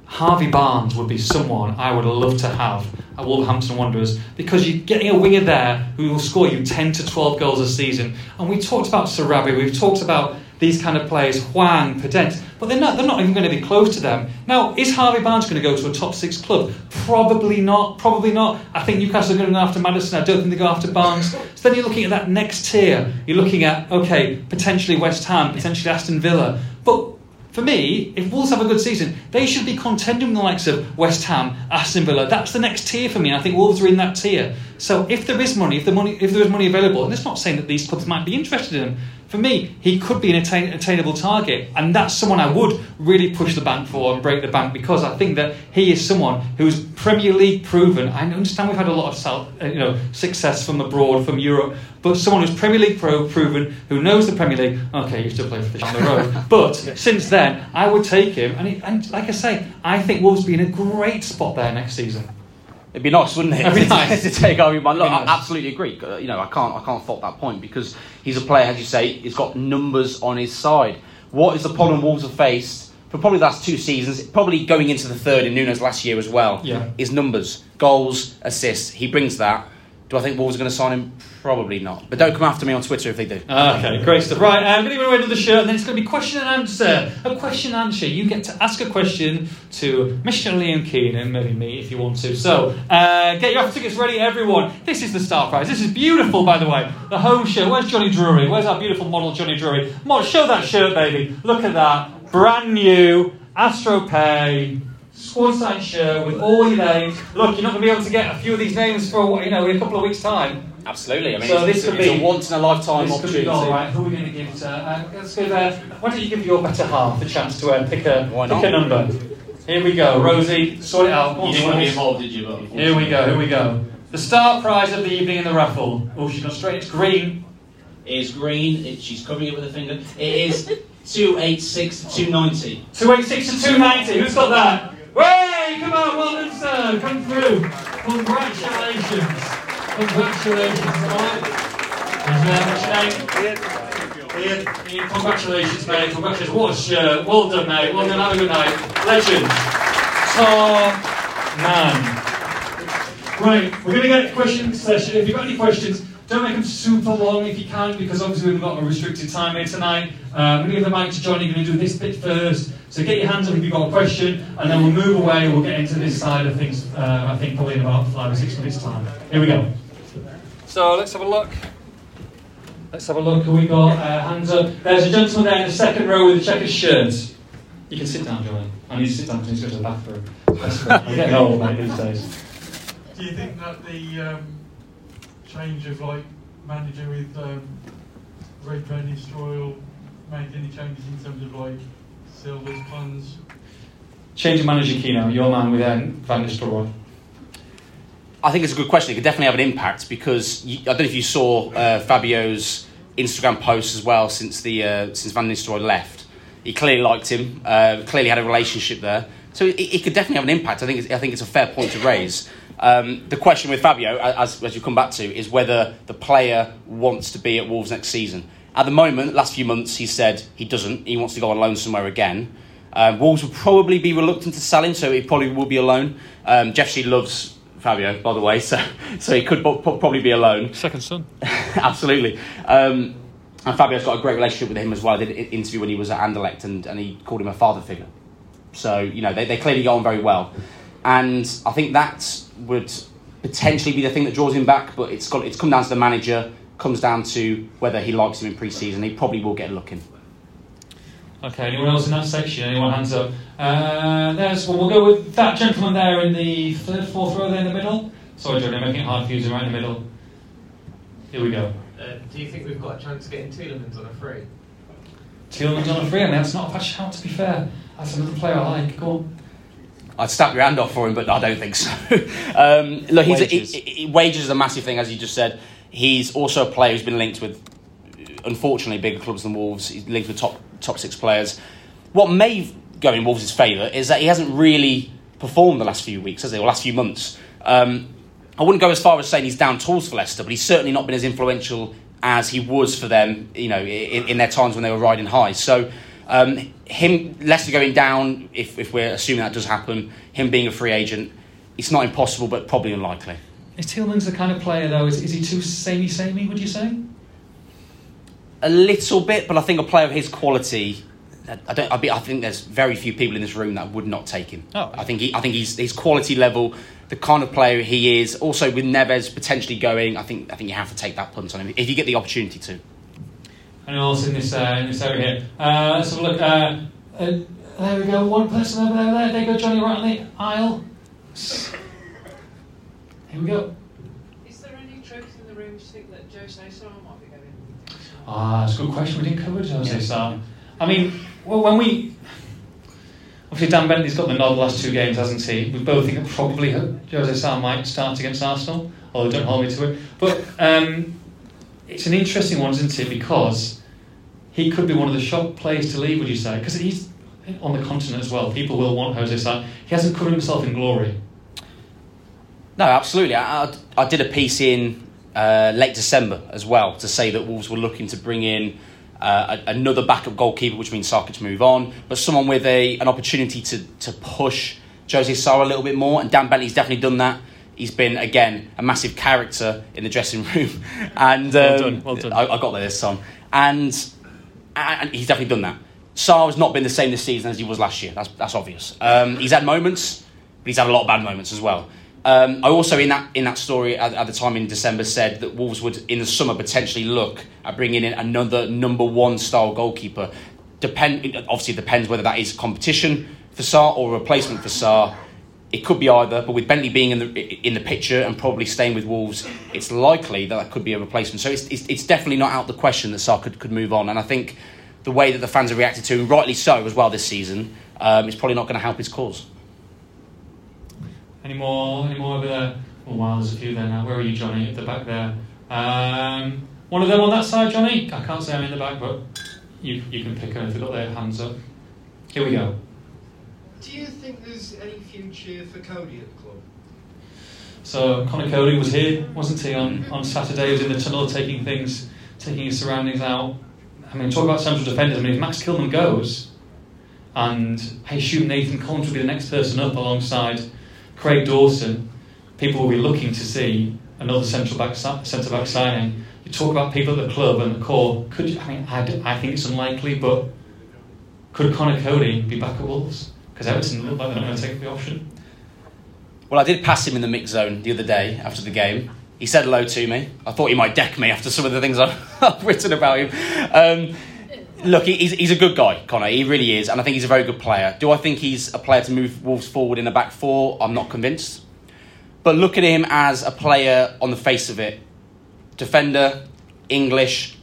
Harvey Barnes would be someone I would love to have at Wolverhampton Wanderers because you're getting a winger there who will score you 10 to 12 goals a season. And we talked about Sarabi, we've talked about these kind of players, Hwang, Podence, but they're not, they're not even going to be close to them. Now, is Harvey Barnes going to go to a top six club? Probably not, probably not. I think Newcastle are going to go after Maddison, I don't think they go after Barnes. So then you're looking at that next tier. You're looking at, okay, potentially West Ham, potentially Aston Villa. But for me, if Wolves have a good season, they should be contending with the likes of West Ham, Aston Villa. That's the next tier for me. And I think Wolves are in that tier. So if there is money, if the money, if there is money available, and it's not saying that these clubs might be interested in him. For me, he could be an attain, attainable target, and that's someone I would really push the bank for and break the bank because I think that he is someone who's Premier League proven. I understand we've had a lot of self, uh, you know success from abroad, from Europe, but someone who's Premier League pro proven, who knows the Premier League. Okay, you still play for Fish on the Road, but since then, I would take him. And, he, and like I say, I think Wolves be in a great spot there next season. It'd be nice, wouldn't it, It'd be nice. to take over. Look, It'd I absolutely agree. Uh, You know, I can't, I can't fault that point because he's a player, as you say, he's got numbers on his side. What is the problem Wolves have faced for probably the last two seasons, probably going into the third in Nunes last year as well, Yeah. is numbers, goals, assists. He brings that. Do I think Wolves are going to sign him? Probably not. But don't come after me on Twitter if they do. Okay, great stuff. Right, I'm going to give away another shirt, and then it's going to be question and answer. A question and answer. You get to ask a question to Mr. Liam Keen and maybe me if you want to. So, uh, get your tickets ready, everyone. This is the Star Prize. This is beautiful, by the way. The home shirt. Where's Johnny Drury? Where's our beautiful model, Johnny Drury? Mo- show that shirt, baby. Look at that. Brand new Astro Pay. Squad signed shirt with all your names. Look, you're not going to be able to get a few of these names for you know in a couple of weeks' time. Absolutely. I mean, So it's, this could it's be- a once in a lifetime This could be opportunity. all right. Who are we going to give it to? Uh, let's give. Uh, why don't you give your better half the chance to uh, pick a Why pick not? a number? Here we go, Rosie. Sort it out. You didn't want to be involved, did you? But Here we go. Here we go. The star prize of the evening in the raffle. Oh, she's gone straight. It's green. It is green. It, she's covering it with a finger. It is 286 to 290. Two eight six to two ninety. Who's got that? Way! Come on, well done, sir. Come through. Congratulations. Congratulations. All right. There what's your? Ian. Ian, congratulations, mate. Congratulations. What a shirt. Well done, mate. Well done. Have a good night. Legend. Top man. Right, we're going to get a question session. If you've got any questions, don't make them super long if you can, because obviously we've got a restricted time here tonight. Uh, I'm going to give the mic to Johnny. You're going to do this bit first. So get your hands up if you've got a question, and then we'll move away. We'll get into this side of things, uh, I think, probably in about five or six minutes' time. Here we go. So let's have a look. Let's have a look. Who we got? Uh, hands up. There's a gentleman there in the second row with a checkered shirt. You can sit down, Johnny. I need to sit down because he's going to the bathroom. That's. I'm getting old, mate, these days. Do you think that the um, change of like manager with um, Ruud Van Nistelrooy will make any changes in terms of like Silva's plans? Change of manager, Keno. Your man with um, Van Nistelrooy. I think it's a good question. It could definitely have an impact because you, I don't know if you saw uh, Fabio's Instagram post as well since the uh, since Van Nistelrooy left. He clearly liked him. Uh, clearly had a relationship there, so it, it could definitely have an impact. I think it's, I think it's a fair point to raise. Um, the question with Fabio, as, as you come back to, is whether the player wants to be at Wolves next season. At the moment, last few months, he said he doesn't. He wants to go on loan somewhere again. Um, Wolves will probably be reluctant to sell him, so he probably will be alone. Um, Jeff loves Fabio, by the way, so so he could probably be alone. Second son. Absolutely. Um, and Fabio's got a great relationship with him as well. I did an interview when he was at Anderlecht and, and he called him a father figure. So, you know, they, they clearly go on very well. And I think that would potentially be the thing that draws him back, but it's got it's come down to the manager, comes down to whether he likes him in pre season. He probably will get a look in. Okay, anyone else in that section? Anyone hands up? Uh, there's, well, we'll go with that gentleman there in the third, fourth row there in the middle. Sorry, Johnny, I'm making it hard for you to right in the middle. Here we go. Uh, do you think we've got a chance of getting Tielemans on a free? Tielemans on a free. I mean, that's not a bad shout, to be fair. That's another player I like. Go on. I'd snap your hand off for him, but I don't think so. um, look, he's Wages. A, he- he- wages is a massive thing, as you just said. He's also a player who's been linked with, unfortunately, bigger clubs than Wolves. He's linked with top top six players. What may go in Wolves' favour is that he hasn't really performed the last few weeks, has he? Or last few months. Um, I wouldn't go as far as saying he's down tools for Leicester, but he's certainly not been as influential as he was for them, you know, in, in their times when they were riding high. So, um, him Leicester going down, if, if we're assuming that does happen, him being a free agent, it's not impossible, but probably unlikely. Is Tielemans the kind of player, though? Is, is he too samey samey, would you say? A little bit, but I think a player of his quality. I don't. I, be, I think there's very few people in this room that would not take him. Oh. I think he. I think he's his quality level, the kind of player he is. Also with Neves potentially going, I think. I think you have to take that punt on him if you get the opportunity to. Anyone else in this, uh, in this area here? Uh, let's have a look. Uh, uh, there we go. One person over there. There, there you go, Johnny, right on the aisle. Here we go. Is there any truth in the rumours you think that Jose Sá might be going? Ah, that's a good question. We didn't cover it, Jose Sá. I mean, well, when we. Obviously, Dan Bentley's got the nod the last two games, hasn't he? We both think that probably Jose Sá might start against Arsenal, although don't hold me to it. But um, it's an interesting one, isn't it? Because he could be one of the shock players to leave, would you say? Because he's on the continent as well. People will want Jose Sá. He hasn't covered himself in glory. No, absolutely. I, I, did a piece in uh, late December as well to say that Wolves were looking to bring in uh, another backup goalkeeper, which means to move on, but someone with a an opportunity to, to push Jose Sá a little bit more. And Dan Bentley's definitely done that. He's been again a massive character in the dressing room, and um, Well done, well done. I, I got there this time, and and he's definitely done that. Sá has not been the same this season as he was last year. That's that's obvious. Um, he's had moments, but he's had a lot of bad moments as well. Um, I also in that in that story at, at the time in December said that Wolves would in the summer potentially look at bringing in another number one style goalkeeper. Depend obviously it depends whether that is competition for Sá or a replacement for Sá. It could be either, but with Bentley being in the in the picture and probably staying with Wolves, it's likely that that could be a replacement. So it's it's, it's definitely not out the question that Sá could, could move on. And I think the way that the fans have reacted to, and rightly so as well this season, um, is probably not going to help his cause. Any more? Any more over there? Oh wow, there's a few there now. Where are you, Johnny? At the back there. Um, one of them on that side, Johnny. I can't say I'm in the back, but you you can pick them if they've got their hands up. Here we go. Do you think there's any future for Coady at the club? So Conor Coady was here, wasn't he, on, on Saturday? He was in the tunnel taking things, taking his surroundings out. I mean, talk about central defenders. I mean, if Max Kilman goes, and I assume Nathan Collins will be the next person up alongside Craig Dawson, people will be looking to see another central back centre back signing. You talk about people at the club and the core. Could I mean, I, I think it's unlikely, but could Conor Coady be back at Wolves? Because Everton look like they're not going to take the option. Well, I did pass him in the mix zone the other day after the game. He said hello to me. I thought he might deck me after some of the things I've, I've written about him. Um, look, he's, he's a good guy, Conor. He really is, and I think he's a very good player. Do I think he's a player to move Wolves forward in a back four? I'm not convinced. But look at him as a player on the face of it. Defender, English,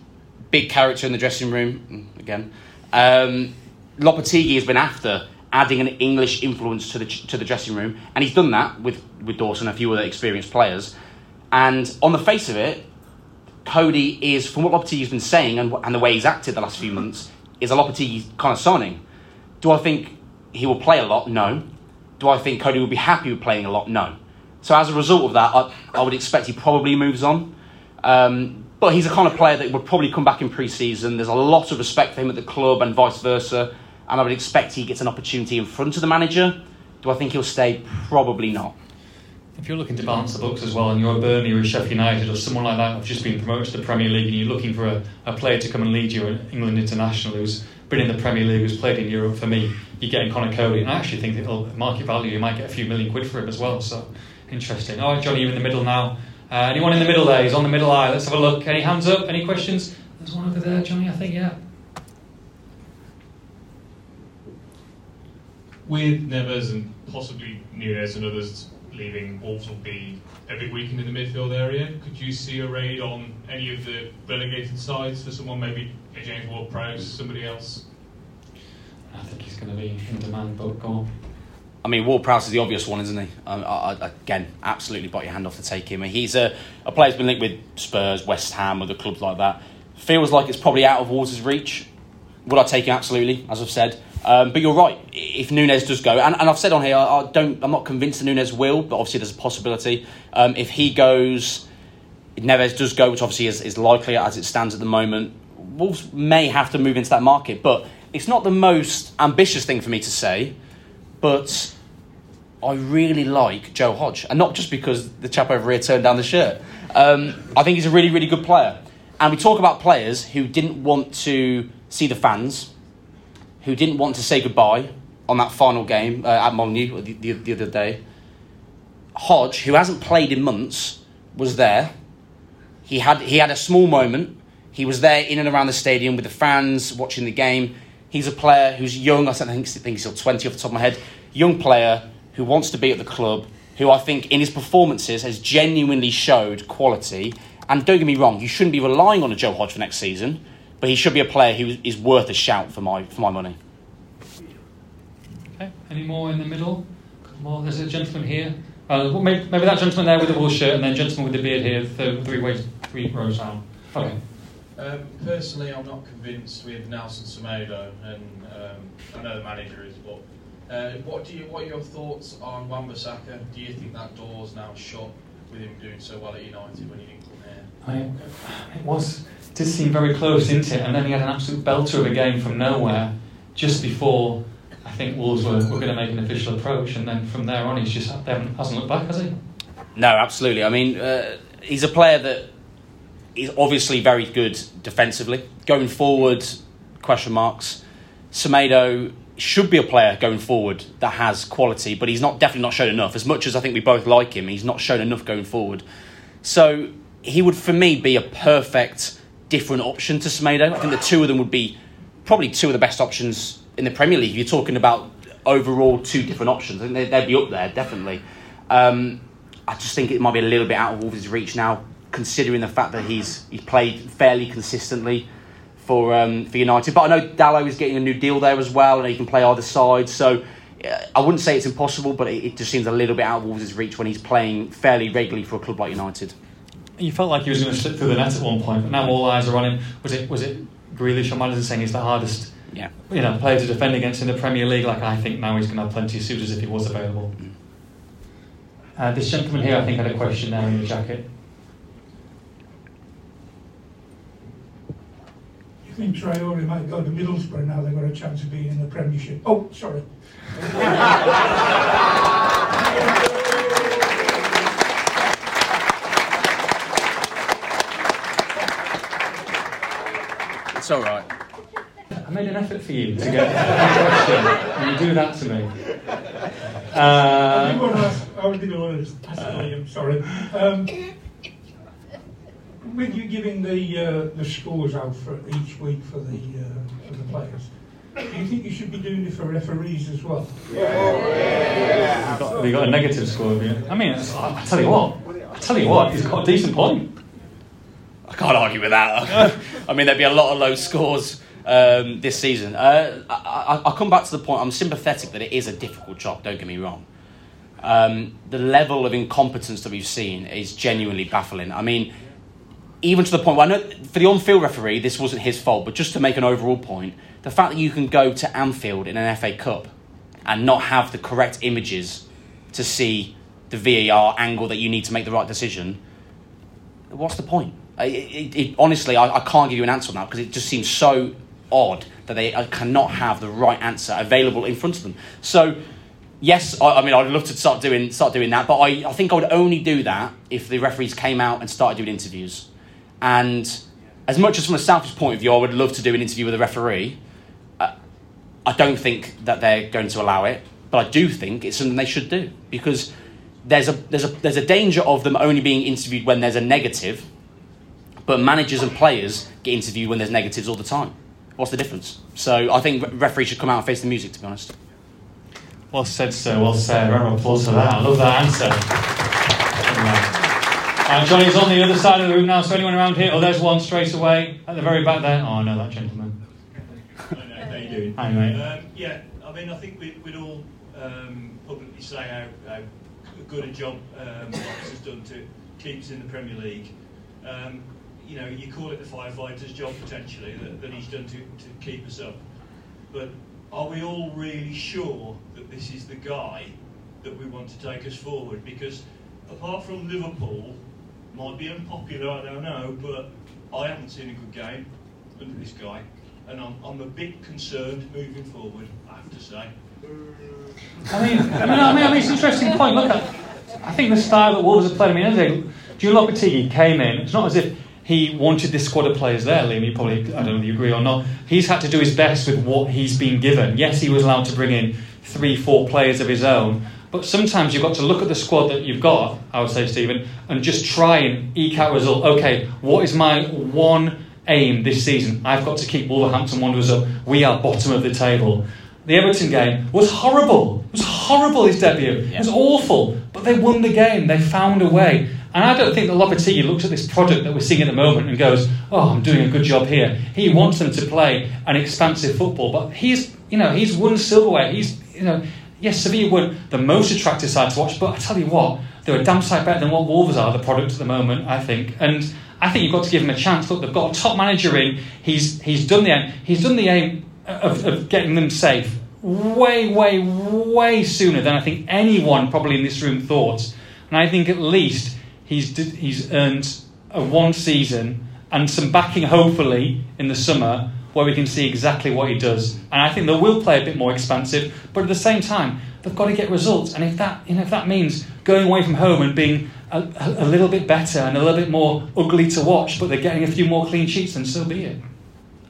big character in the dressing room. mm, Again, um, Lopetegui has been after adding an English influence to the to the dressing room, and he's done that with with Dawson and a few other experienced players. And on the face of it, Coady is, from what Lopetegui's been saying and, and the way he's acted the last few months, is a Lopetegui kind of signing. Do I think he will play a lot? No. Do I think Coady will be happy with playing a lot? No. So as a result of that, I, I would expect he probably moves on. Um, but he's the kind of player that would probably come back in pre-season. There's a lot of respect for him at the club and vice versa. And I would expect he gets an opportunity in front of the manager. Do I think he'll stay? Probably not. If you're looking to balance the books as well, and you're a Burnley or a Sheffield United or someone like that who've just been promoted to the Premier League, and you're looking for a, a player to come and lead you, an England international who's been in the Premier League, who's played in Europe, for me, you're getting Conor Coady, and I actually think that it'll market value. You might get a few million quid for him as well. So interesting. Right, Johnny, you're in the middle now. Uh, anyone in the middle there? He's on the middle eye. Let's have a look. Any hands up? Any questions? There's one over there, Johnny. I think yeah. With Neves and possibly Nunes and others leaving, Wolves will be a big weakened in the midfield area. Could you see a raid on any of the relegated sides for someone, maybe a James Ward-Prowse, somebody else? I think he's going to be in demand, but go on. I mean, Ward Prowse is the obvious one, isn't he? Um, I, I, again, absolutely bite your hand off to take him. He's a, a player who's been linked with Spurs, West Ham, other clubs like that. Feels like it's probably out of Wolves' reach. Would I take him? Absolutely, as I've said. Um, but you're right. If Nunes does go, and, and I've said on here, I, I don't. I'm not convinced that Nunes will, but obviously there's a possibility. Um, if he goes, Neves does go, which obviously is, is likely as it stands at the moment. Wolves may have to move into that market, but it's not the most ambitious thing for me to say. But I really like Joe Hodge, and not just because the chap over here turned down the shirt. Um, I think he's a really, really good player. And we talk about players who didn't want to see the fans, who didn't want to say goodbye on that final game uh, at Molineux the, the, the other day. Hodge, who hasn't played in months, was there. He had he had a small moment. He was there in and around the stadium with the fans watching the game. He's a player who's young. I think, I think he's still 20 off the top of my head. Young player who wants to be at the club, who I think in his performances has genuinely showed quality. And don't get me wrong, you shouldn't be relying on a Joe Hodge for next season, but he should be a player who is worth a shout for my, for my money. Okay. Any more in the middle? Couple more. There's a gentleman here. Uh, well, maybe, maybe that gentleman there with the wool shirt, and then gentleman with the beard here, th- three ways, three rows down. Okay. Um, personally, I'm not convinced with Nelson Semedo, and um, I know the manager is, but Uh, what do you? What are your thoughts on Wan-Bissaka? Do you think that door's now shut with him doing so well at United when he didn't come here? I mean, it was did seem very close, didn't it? And then he had an absolute belter of a game from nowhere just before I think Wolves were, were going to make an official approach, and then from there on, he's just hasn't looked back, has he? No, absolutely. I mean, uh, he's a player that is obviously very good defensively. Going forward, question marks. Semedo should be a player going forward that has quality, but he's not definitely not shown enough. As much as I think we both like him, he's not shown enough going forward. So he would, for me, be a perfect different option to Semedo. I think the two of them would be probably two of the best options in the Premier League. If You're talking about overall two different options. I think they'd, be up there definitely. Um, I just think it might be a little bit out of Wolves' reach now, considering the fact that he's he's played fairly consistently for um, for United. But I know Dalot is getting a new deal there as well, and he can play either side. So uh, I wouldn't say it's impossible, but it, it just seems a little bit out of Wolves' reach when he's playing fairly regularly for a club like United. You felt like he was going to slip through the net at one point, but now all eyes are on him. Was it was it Grealish or Maddison saying he's the hardest yeah. you know, player to defend against in the Premier League? Like I think now he's going to have plenty of suitors if he was available. Uh, this gentleman here, I think, had a question there in the jacket. You think Traore might go to Middlesbrough now they've got a chance of being in the Premiership? Oh, sorry. It's all right. I made an effort for you to get a question, and you do that to me. Uh, I did want to ask, I did want to ask Liam, sorry. Um, with you giving the uh, the scores out for each week for the uh, for the players, do you think you should be doing it for referees as well? You've got, have got a negative score? Have you? I mean, I I tell you what. I tell you what. He's got a decent point. I can't argue with that. I mean, there'd be a lot of low scores um, this season. Uh, I, I, I'll come back to the point. I'm sympathetic that it is a difficult job. Don't get me wrong. Um, the level of incompetence that we've seen is genuinely baffling. I mean, even to the point where I know for the on-field referee, this wasn't his fault, but just to make an overall point, the fact that you can go to Anfield in an FA Cup and not have the correct images to see the VAR angle that you need to make the right decision, what's the point? It, it, honestly, I, I can't give you an answer on that because it just seems so odd that they uh, cannot have the right answer available in front of them. So, yes, I, I mean, I'd love to start doing start doing that, but I, I think I would only do that if the referees came out and started doing interviews. And as much as from a selfish point of view, I would love to do an interview with a referee. Uh, I don't think that they're going to allow it, but I do think it's something they should do because there's a there's a there's a danger of them only being interviewed when there's a negative, but managers and players get interviewed when there's negatives all the time. What's the difference? So I think referees should come out and face the music. To be honest. Well said, sir. Well said. Round of applause for that. I love that answer. Uh, Johnny's on the other side of the room now. So anyone around here? Oh, there's one straight away at the very back there. Oh, I know that gentleman. How you doing? Hi, mate. Um, yeah, I mean, I think we, we'd all um, publicly say how, how good a job um, Locks has done to keep us in the Premier League. Um, you know, you call it the firefighter's job potentially that, that he's done to, to keep us up. But are we all really sure that this is the guy that we want to take us forward? Because apart from Liverpool, might be unpopular, I don't know, but I haven't seen a good game under this guy. And I'm, I'm a bit concerned moving forward, I have to say. I mean, I mean, I mean, I mean it's an interesting point. Look, at, I think the style that Wolves have played. I mean, as I say, came in. It's not as if he wanted this squad of players there, Liam. You probably, I don't know if you agree or not. He's had to do his best with what he's been given. Yes, he was allowed to bring in three, four players of his own. But sometimes you've got to look at the squad that you've got, I would say, Stephen, and just try and eke out a result. Okay, what is my one aim this season? I've got to keep Wolverhampton Wanderers up. We are bottom of the table. The Everton game was horrible. It was horrible, his debut. It was awful. But they won the game. They found a way. And I don't think that Lopetegui looks at this product that we're seeing at the moment and goes, oh, I'm doing a good job here. He wants them to play an expansive football. But he's, you know, he's won silverware. He's, you know, yes, Sevilla weren't the most attractive side to watch, but I tell you what, they're a damn sight better than what Wolves are, the product at the moment, I think. And I think you've got to give him a chance. Look, they've got a top manager in. He's, he's done the aim. He's done the aim of, of getting them safe way, way, way sooner than I think anyone probably in this room thought. And I think at least he's, he's earned a one season and some backing, hopefully, in the summer where we can see exactly what he does. And I think they will play a bit more expansive, but at the same time, they've got to get results. And if that, you know, if that means going away from home and being a, a, a little bit better and a little bit more ugly to watch, but they're getting a few more clean sheets, then so be it.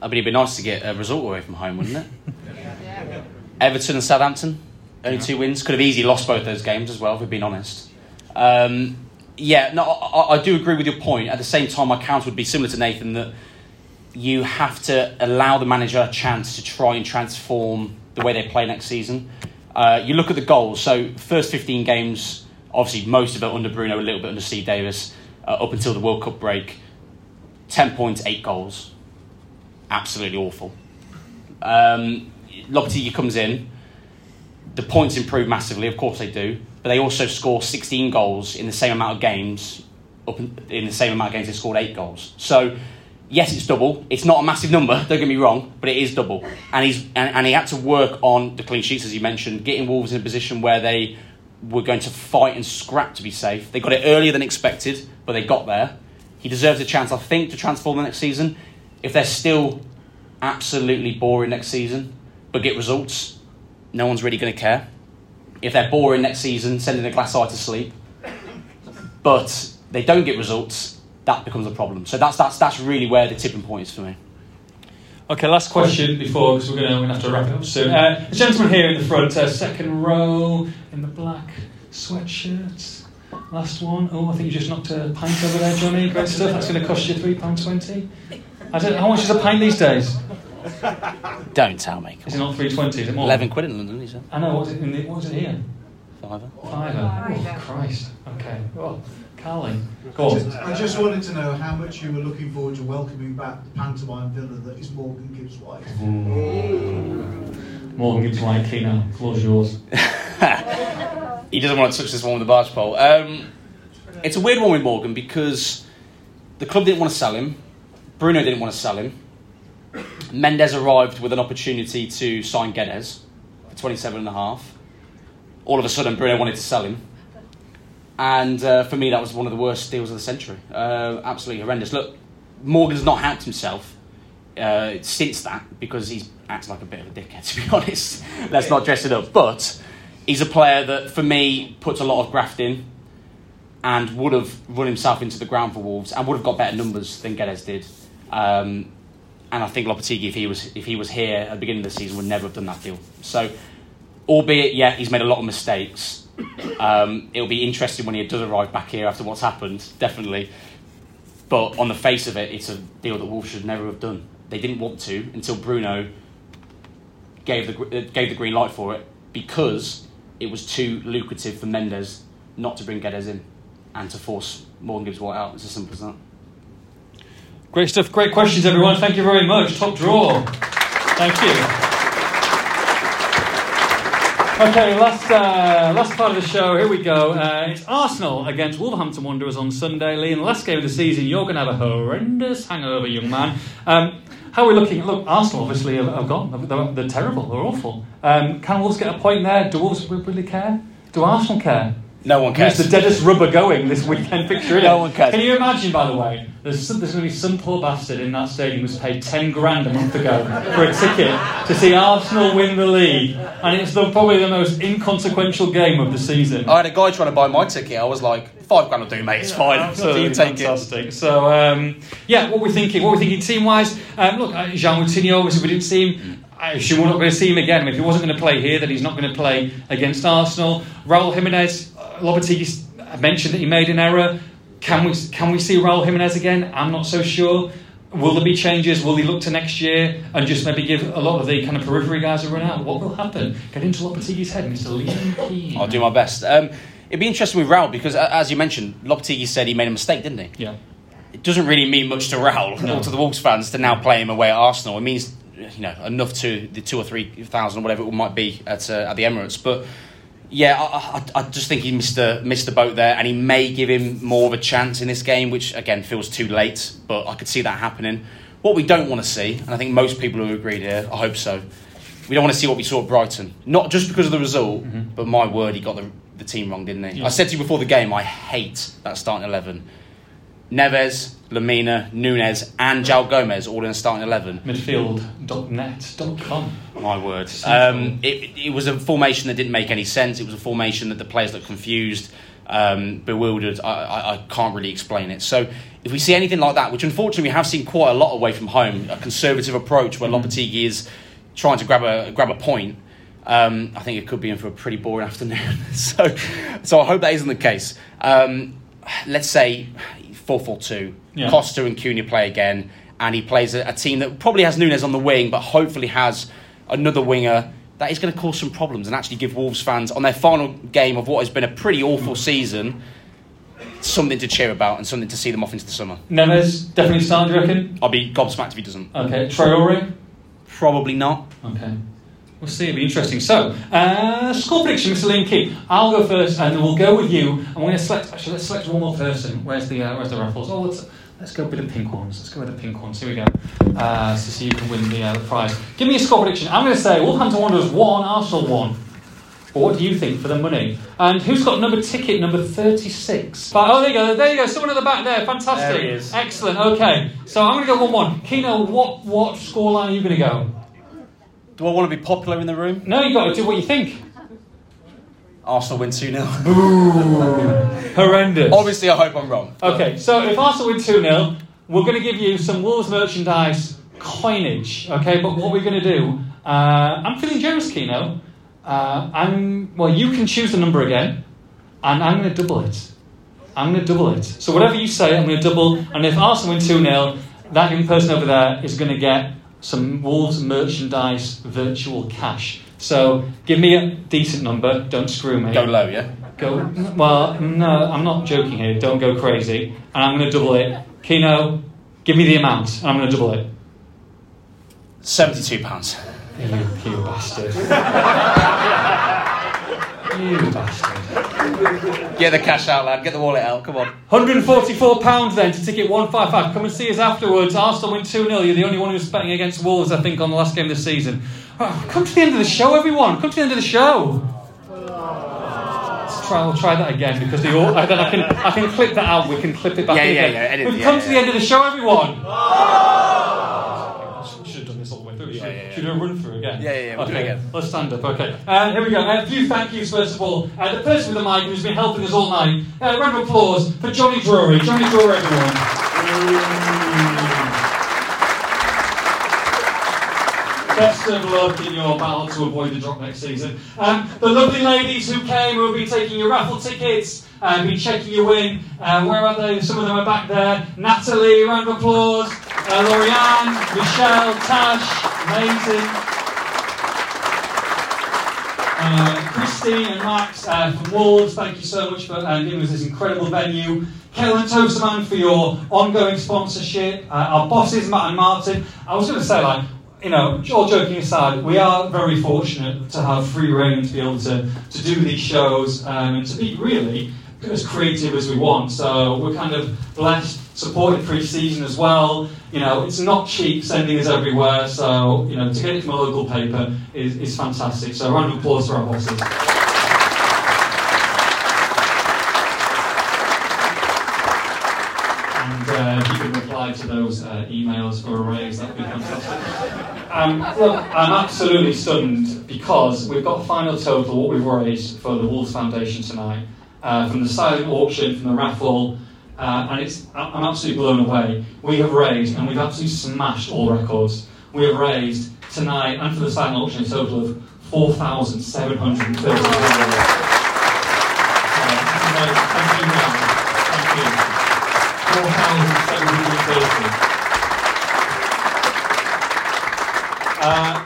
I mean, it'd be nice to get a result away from home, wouldn't it? Everton and Southampton, only two wins. Could have easily lost both those games as well, if we're being honest. Um, yeah, no, I, I do agree with your point. At the same time, my counter would be similar to Nathan that you have to allow the manager a chance to try and transform the way they play next season. Uh, you look at the goals. So, first 15 games, obviously, most of it under Bruno, a little bit under Steve Davis, uh, up until the World Cup break. 10 points, 8 goals. Absolutely awful. Um, Lopetegui comes in. The points improve massively, of course they do, but they also score 16 goals in the same amount of games. Up in, the same amount of games, they scored eight goals. So, yes, it's double. It's not a massive number. Don't get me wrong, but it is double. And he's and, and he had to work on the clean sheets, as you mentioned, getting Wolves in a position where they were going to fight and scrap to be safe. They got it earlier than expected, but they got there. He deserves a chance, I think, to transform the next season. If they're still absolutely boring next season, but get results, no one's really going to care. If they're boring next season, sending a glass eye to sleep, but they don't get results, that becomes a problem. So that's that's that's really where the tipping point is for me. Okay, last question before, because we're going to have to wrap it up soon. Uh, the gentleman here in the front, uh, second row, in the black sweatshirt. Last one. Oh, I think you just knocked a pint over there, Johnny. Great stuff. That's going to cost you £3.20. I don't, how much is a pint these days? Don't tell me. Is it not 320? Is it more? 11 quid in London, he said. I know. What's it, in the, what's it here? Fiver. Fiver. Oh, Christ. Okay. Well, Carly, go on. I just wanted to know how much you were looking forward to welcoming back the pantomime villain that is Morgan Gibbs White. Morgan Gibbs White, Keno. Floor's yours. he doesn't want to touch this one with the barge pole. Um, it's a weird one with Morgan because the club didn't want to sell him. Bruno didn't want to sell him. Mendes arrived with an opportunity to sign Guedes for 27 and a half. All of a sudden, Bruno wanted to sell him. And uh, for me, that was one of the worst deals of the century. Uh, absolutely horrendous. Look, Morgan's not helped himself uh, since that because he's acts like a bit of a dickhead, to be honest. Let's not dress it up. But he's a player that, for me, puts a lot of graft in and would have run himself into the ground for Wolves and would have got better numbers than Guedes did. Um, and I think Lopetegui, if he was if he was here at the beginning of the season, would never have done that deal. So, albeit, yeah, he's made a lot of mistakes. Um, it'll be interesting when he does arrive back here after what's happened, definitely. But on the face of it, it's a deal that Wolves should never have done. They didn't want to until Bruno gave the uh, gave the green light for it because it was too lucrative for Mendes not to bring Guedes in and to force Morgan Gibbs White out. It's as simple as that. Great stuff. Great questions, everyone. Thank you very much. Top draw. Thank you. Okay, last uh, last part of the show. Here we go. Uh, it's Arsenal against Wolverhampton Wanderers on Sunday. Lee, in the last game of the season, you're going to have a horrendous hangover, young man. Um, how are we looking? Look, Arsenal obviously have, have gone. They're, they're terrible. They're awful. Um, can Wolves get a point there? Do Wolves really care? Do Arsenal care? No one cares. It's the deadest rubber going this weekend fixture. No one cares. Can you imagine, by the way, there's, some, there's going to be some poor bastard in that stadium who's paid 10 grand a month ago for a ticket to see Arsenal win the league, and it's the, probably the most inconsequential game of the season. I had a guy trying to buy my ticket. I was like, five grand will do, mate. It's fine. So you take it. fantastic. So, um, yeah, what we're thinking, what we're thinking team wise. Um, look, uh, João Moutinho, obviously, we didn't see him. I assume we're not going to see him again. I mean, if he wasn't going to play here, then he's not going to play against Arsenal. Raul Jimenez, Lopetegui mentioned that he made an error. Can we can we see Raul Jimenez again? I'm not so sure. Will there be changes? Will he look to next year and just maybe give a lot of the kind of periphery guys a run out? What will happen? Get into Lopetegui's head, Mr. Liam Keen. I'll do my best. Um, it'd be interesting with Raul because, as you mentioned, Lopetegui said he made a mistake, didn't he? Yeah. It doesn't really mean much to Raul No. or to the Wolves fans to now play him away at Arsenal. It means you know enough to the two or three thousand or whatever it might be at uh, at the Emirates, but. Yeah, I, I, I just think he missed the missed the boat there, and he may give him more of a chance in this game, which again feels too late. But I could see that happening. What we don't want to see, and I think most people who agreed here, I hope so, we don't want to see what we saw at Brighton. Not just because of the result, mm-hmm. but my word, he got the, the team wrong, didn't he? Yeah. I said to you before the game, I hate that starting 11. Neves, Lemina, Nunes, and João Gomes all in a starting 11. Midfield.net.com. My word. Um, it, it was a formation that didn't make any sense. It was a formation that the players looked confused, um, bewildered. I, I, I can't really explain it. So if we see anything like that, which unfortunately we have seen quite a lot away from home, a conservative approach where Lopetegui is trying to grab a grab a point. Um, I think it could be in for a pretty boring afternoon. so, so I hope that isn't the case. Um, let's say 4-4-2. Yeah. Costa and Cunha play again, and he plays a, a team that probably has Nunes on the wing, but hopefully has another winger that is going to cause some problems and actually give Wolves fans on their final game of what has been a pretty awful season something to cheer about and something to see them off into the summer. Neves, definitely start, do you reckon? I'll be gobsmacked if he doesn't. Okay, Traore? Probably not. Okay. We'll see, it'll be interesting. So, uh, score prediction, Mr. Liam Keen. I'll go first and then we'll go with you. And we're going to select, actually, let's select one more person. Where's the, uh, where's the raffles? Oh, let's, let's go with the pink ones. Let's go with the pink ones. Here we go. Uh, so, so you can win the, uh, the prize. Give me a score prediction. I'm going to say Wolverhampton Wanderers 1, Arsenal 1. But what do you think for the money? And who's got number ticket number 36? But, Oh, there you go. There you go. Someone at the back there. Fantastic. There he is. Excellent. Okay. So I'm going to go 1 1. Kino, what, what scoreline are you going to go? Do I want to be popular in the room? No, you've got to do what you think. Arsenal win 2 0. Horrendous. Obviously, I hope I'm wrong. Okay, so if Arsenal win 2 0, we're going to give you some Wolves merchandise coinage. Okay, but what we're going to do, uh, I'm feeling generous, Kino. Uh, I'm, well, you can choose the number again, and I'm going to double it. I'm going to double it. So whatever you say, I'm going to double. And if Arsenal win 2 0, that young person over there is going to get some Wolves merchandise virtual cash. So give me a decent number. Don't screw me. Go low, yeah? Go. Well, no, I'm not joking here. Don't go crazy. And I'm going to double it. Kino, give me the amount, and I'm going to double it. £72. You, you bastard. you bastard. Get the cash out, lad. Get the wallet out. Come on. £144 then to ticket 155. Come and see us afterwards. Arsenal win 2 0. You're the only one who's betting against Wolves, I think, on the last game of the season. Oh, come to the end of the show, everyone. Come to the end of the show. Let's try, we'll try that again because the, then I can, I can clip that out. We can clip it back Yeah, in yeah, yeah, yeah, come yeah. to the end of the show, everyone. Do a run through again? Yeah, yeah, yeah, we'll okay. again. Let's stand up. Okay. Uh, here we go. Uh, a few thank yous first of all. Uh, the person with the mic who's been helping us all night. Uh, round of applause for Johnny Drury. Johnny Drury, everyone. Best of luck in your battle to avoid the drop next season. Um, the lovely ladies who came, who have been taking your raffle tickets, uh, been checking you in. Uh, where are they? Some of them are back there. Natalie, round of applause. Uh, Michelle, Tash, amazing. Uh, Christine and Max uh, from Wolves, thank you so much for uh, giving us this incredible venue. Kellen Toasterman for your ongoing sponsorship. Uh, our bosses, Matt and Martin. I was going to say, like, you know, all joking aside, we are very fortunate to have free reign to be able to, to do these shows um, and to be really as creative as we want. So we're kind of blessed, supported pre-season as well. You know, it's not cheap sending us everywhere. So you know, to get it from a local paper is, is fantastic. So a round of applause for our bosses. And uh, you can reply to those uh, emails or arrays, that would be fantastic. Um, look, I'm absolutely stunned because we've got a final total, what we've raised for the Wolves Foundation tonight, uh, from the silent auction, from the raffle, uh, and it's, I'm absolutely blown away. We have raised, and we've absolutely smashed all records. We have raised tonight, and for the silent auction, a total of 4,730 euros. Uh, thank you. Thank you. 4,730. Uh,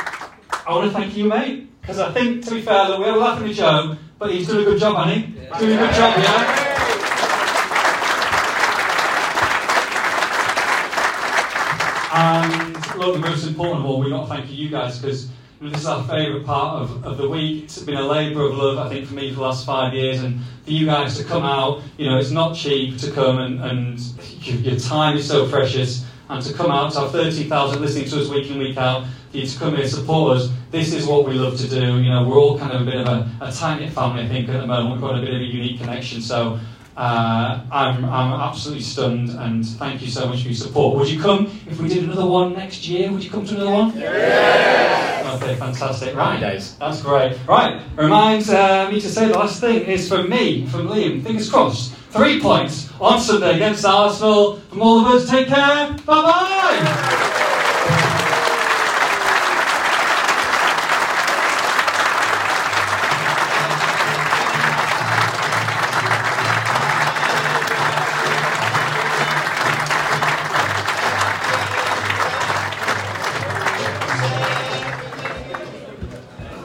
I want to thank you, mate, because I think, to be fair, that we had a laugh at Joe, but he's doing a good job, hasn't he? Doing a good job, yeah? And look, the most important of all, we've got to thank you guys because this is our favourite part of, of the week. It's been a labour of love, I think, for me for the last five years. And for you guys to come out, you know, it's not cheap to come and, and your, time is so precious. and to come out, to have 13,000 listening to us week in, week out, for you to come here, support us. This is what we love to do. You know, we're all kind of a bit of a, a tight-knit family, I think, at the moment. We've got a bit of a unique connection. So uh, I'm, I'm absolutely stunned, and thank you so much for your support. Would you come if we did another one next year? Would you come to another one? Yeah. Okay, fantastic. Right, days. That's great. Right, reminds uh, me to say the last thing is from me, from Liam. Fingers crossed. Three points on Sunday against Arsenal. From all of us, take care. Bye bye.